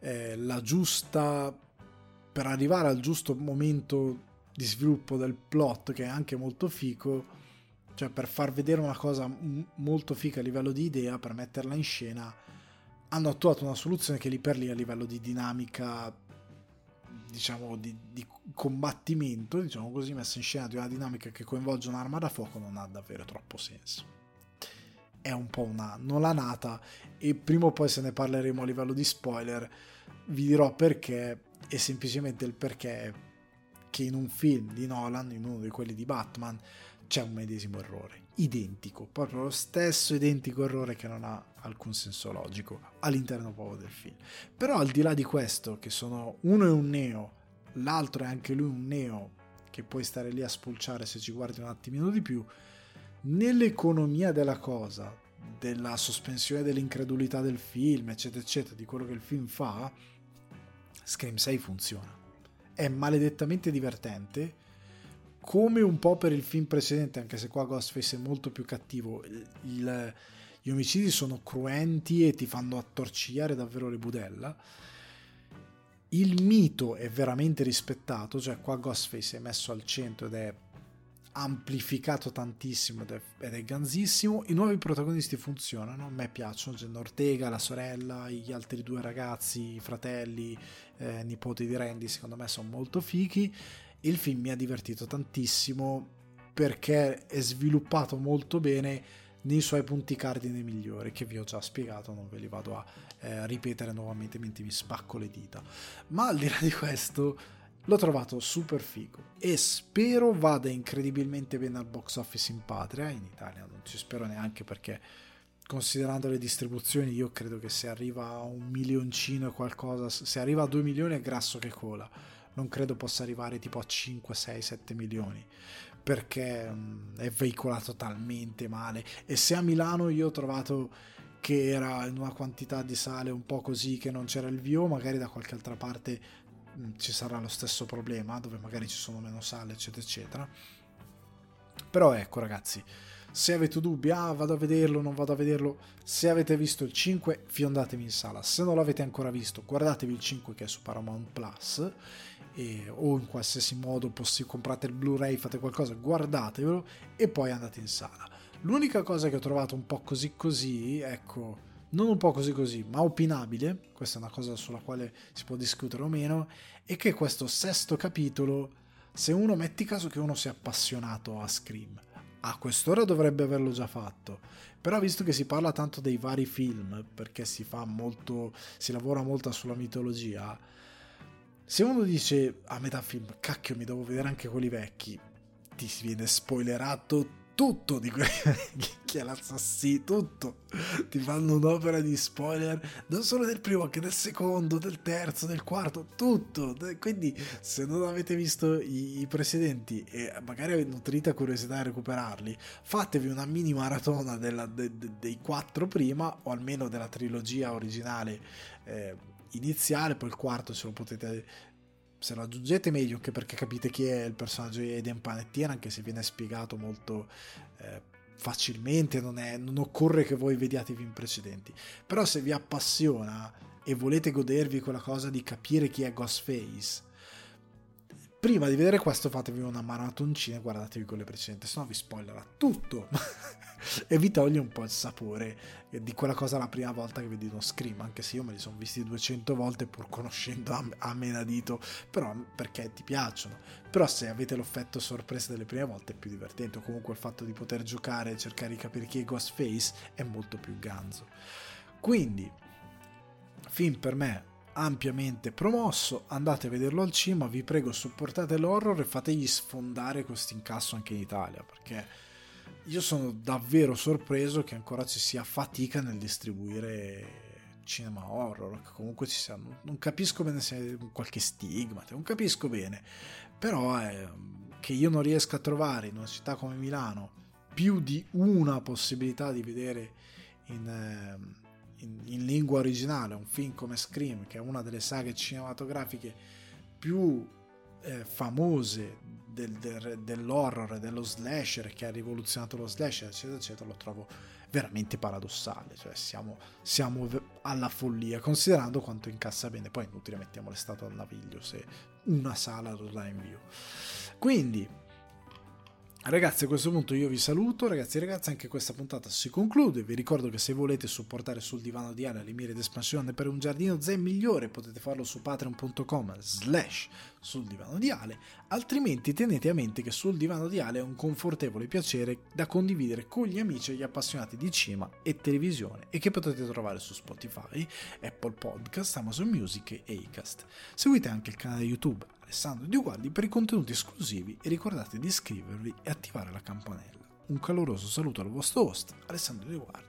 eh, la giusta... per arrivare al giusto momento di sviluppo del plot, che è anche molto fico, cioè per far vedere una cosa molto fica a livello di idea, per metterla in scena, hanno attuato una soluzione che lì per lì a livello di dinamica diciamo di, di, combattimento diciamo così messa in scena di una dinamica che coinvolge un'arma da fuoco non ha davvero troppo senso. È un po' una non la nata e prima o poi se ne parleremo a livello di spoiler. Vi dirò perché e semplicemente il perché che in un film di Nolan, in uno di quelli di Batman, c'è un medesimo errore, identico, proprio lo stesso identico errore che non ha alcun senso logico all'interno proprio del film. Però al di là di questo, che sono uno è un neo, l'altro è anche lui un neo, che puoi stare lì a spulciare se ci guardi un attimino di più, nell'economia della cosa, della sospensione dell'incredulità del film, eccetera, eccetera, di quello che il film fa, Scream 6 funziona. È maledettamente divertente come un po' per il film precedente, anche se qua Ghostface è molto più cattivo, il, gli omicidi sono cruenti e ti fanno attorcigliare davvero le budella. Il mito è veramente rispettato, cioè qua Ghostface è messo al centro ed è amplificato tantissimo ed è, ed è ganzissimo. I nuovi protagonisti funzionano, a me piacciono, Jenna Ortega, la sorella, gli altri due ragazzi, i fratelli, eh, nipoti di Randy, secondo me sono molto fichi il film mi ha divertito tantissimo perché è sviluppato molto bene nei suoi punti cardine migliori che vi ho già spiegato, non ve li vado a eh, ripetere nuovamente mentre vi spacco le dita. Ma al di là di questo l'ho trovato super figo e spero vada incredibilmente bene al box office in patria, in Italia non ci spero neanche perché considerando le distribuzioni io credo che se arriva a un milioncino e qualcosa, se arriva a 2 milioni è grasso che cola non credo possa arrivare tipo a 5, 6, 7 milioni perché um, è veicolato talmente male. E se a Milano io ho trovato che era in una quantità di sale un po' così che non c'era il VO magari da qualche altra parte um, ci sarà lo stesso problema dove magari ci sono meno sale eccetera eccetera. Però ecco ragazzi se avete dubbi, ah vado a vederlo, non vado a vederlo, se avete visto il 5 fiondatevi in sala, se non l'avete ancora visto guardatevi il 5 che è su Paramount Plus e, o in qualsiasi modo possi, comprate il Blu-ray, fate qualcosa, guardatevelo e poi andate in sala. L'unica cosa che ho trovato un po' così così, ecco, non un po' così così, ma opinabile, questa è una cosa sulla quale si può discutere o meno, è che questo sesto capitolo, se uno metti caso che uno sia appassionato a Scream, a quest'ora dovrebbe averlo già fatto, però visto che si parla tanto dei vari film, perché si fa molto, si lavora molto sulla mitologia, se uno dice a metà film, cacchio, mi devo vedere anche quelli vecchi, ti si viene spoilerato tutto di quelli [LAUGHS] chi è l'assassino, tutto. Ti fanno un'opera di spoiler, non solo del primo, anche del secondo, del terzo, del quarto, tutto. Quindi, se non avete visto i, i precedenti e magari avete nutrita curiosità a recuperarli, fatevi una mini maratona della, de, de, dei quattro prima, o almeno della trilogia originale. Eh, iniziale, poi il quarto se lo potete se lo aggiungete meglio anche perché capite chi è il personaggio di Aiden Panettiere anche se viene spiegato molto eh, facilmente non, è, non occorre che voi vediate i film precedenti. Però se vi appassiona e volete godervi quella cosa di capire chi è Ghostface prima di vedere questo fatevi una maratoncina e guardatevi quelle precedenti se no vi spoilerà tutto [LAUGHS] e vi toglie un po' il sapore di quella cosa la prima volta che vedi uno Scream, anche se io me li sono visti 200 volte pur conoscendo a, a menadito, però perché ti piacciono. Però se avete l'effetto sorpresa delle prime volte è più divertente, o comunque il fatto di poter giocare e cercare di capire chi è Ghostface è molto più ganzo. Quindi, film per me ampiamente promosso, andate a vederlo al cinema, vi prego supportate l'horror e fategli sfondare questo incasso anche in Italia, perché io sono davvero sorpreso che ancora ci sia fatica nel distribuire cinema horror, che comunque ci sia, non capisco bene se è qualche stigma, non capisco bene, però è che io non riesca a trovare in una città come Milano più di una possibilità di vedere in, ehm, in, in lingua originale un film come Scream, che è una delle saghe cinematografiche più eh, famose del, del, dell'horror dello slasher che ha rivoluzionato lo slasher, eccetera, eccetera, lo trovo veramente paradossale. Cioè, siamo, siamo alla follia, considerando quanto incassa bene. Poi inutile mettiamo l'estate al naviglio se una sala lo dà in view. Quindi, Ragazzi, a questo punto io vi saluto, ragazzi e ragazze, anche questa puntata si conclude. Vi ricordo che se volete supportare sul divano di Ale le mire d'espansione per un giardino zen migliore, potete farlo su patreon.com slash sul divano di Ale, altrimenti tenete a mente che sul divano di Ale è un confortevole piacere da condividere con gli amici e gli appassionati di cinema e televisione e che potete trovare su Spotify, Apple Podcast, Amazon Music e Acast. Seguite anche il canale YouTube Alessandro Di Guardi per i contenuti esclusivi e ricordate di iscrivervi e attivare la campanella. Un caloroso saluto al vostro host, Alessandro Di Guardi.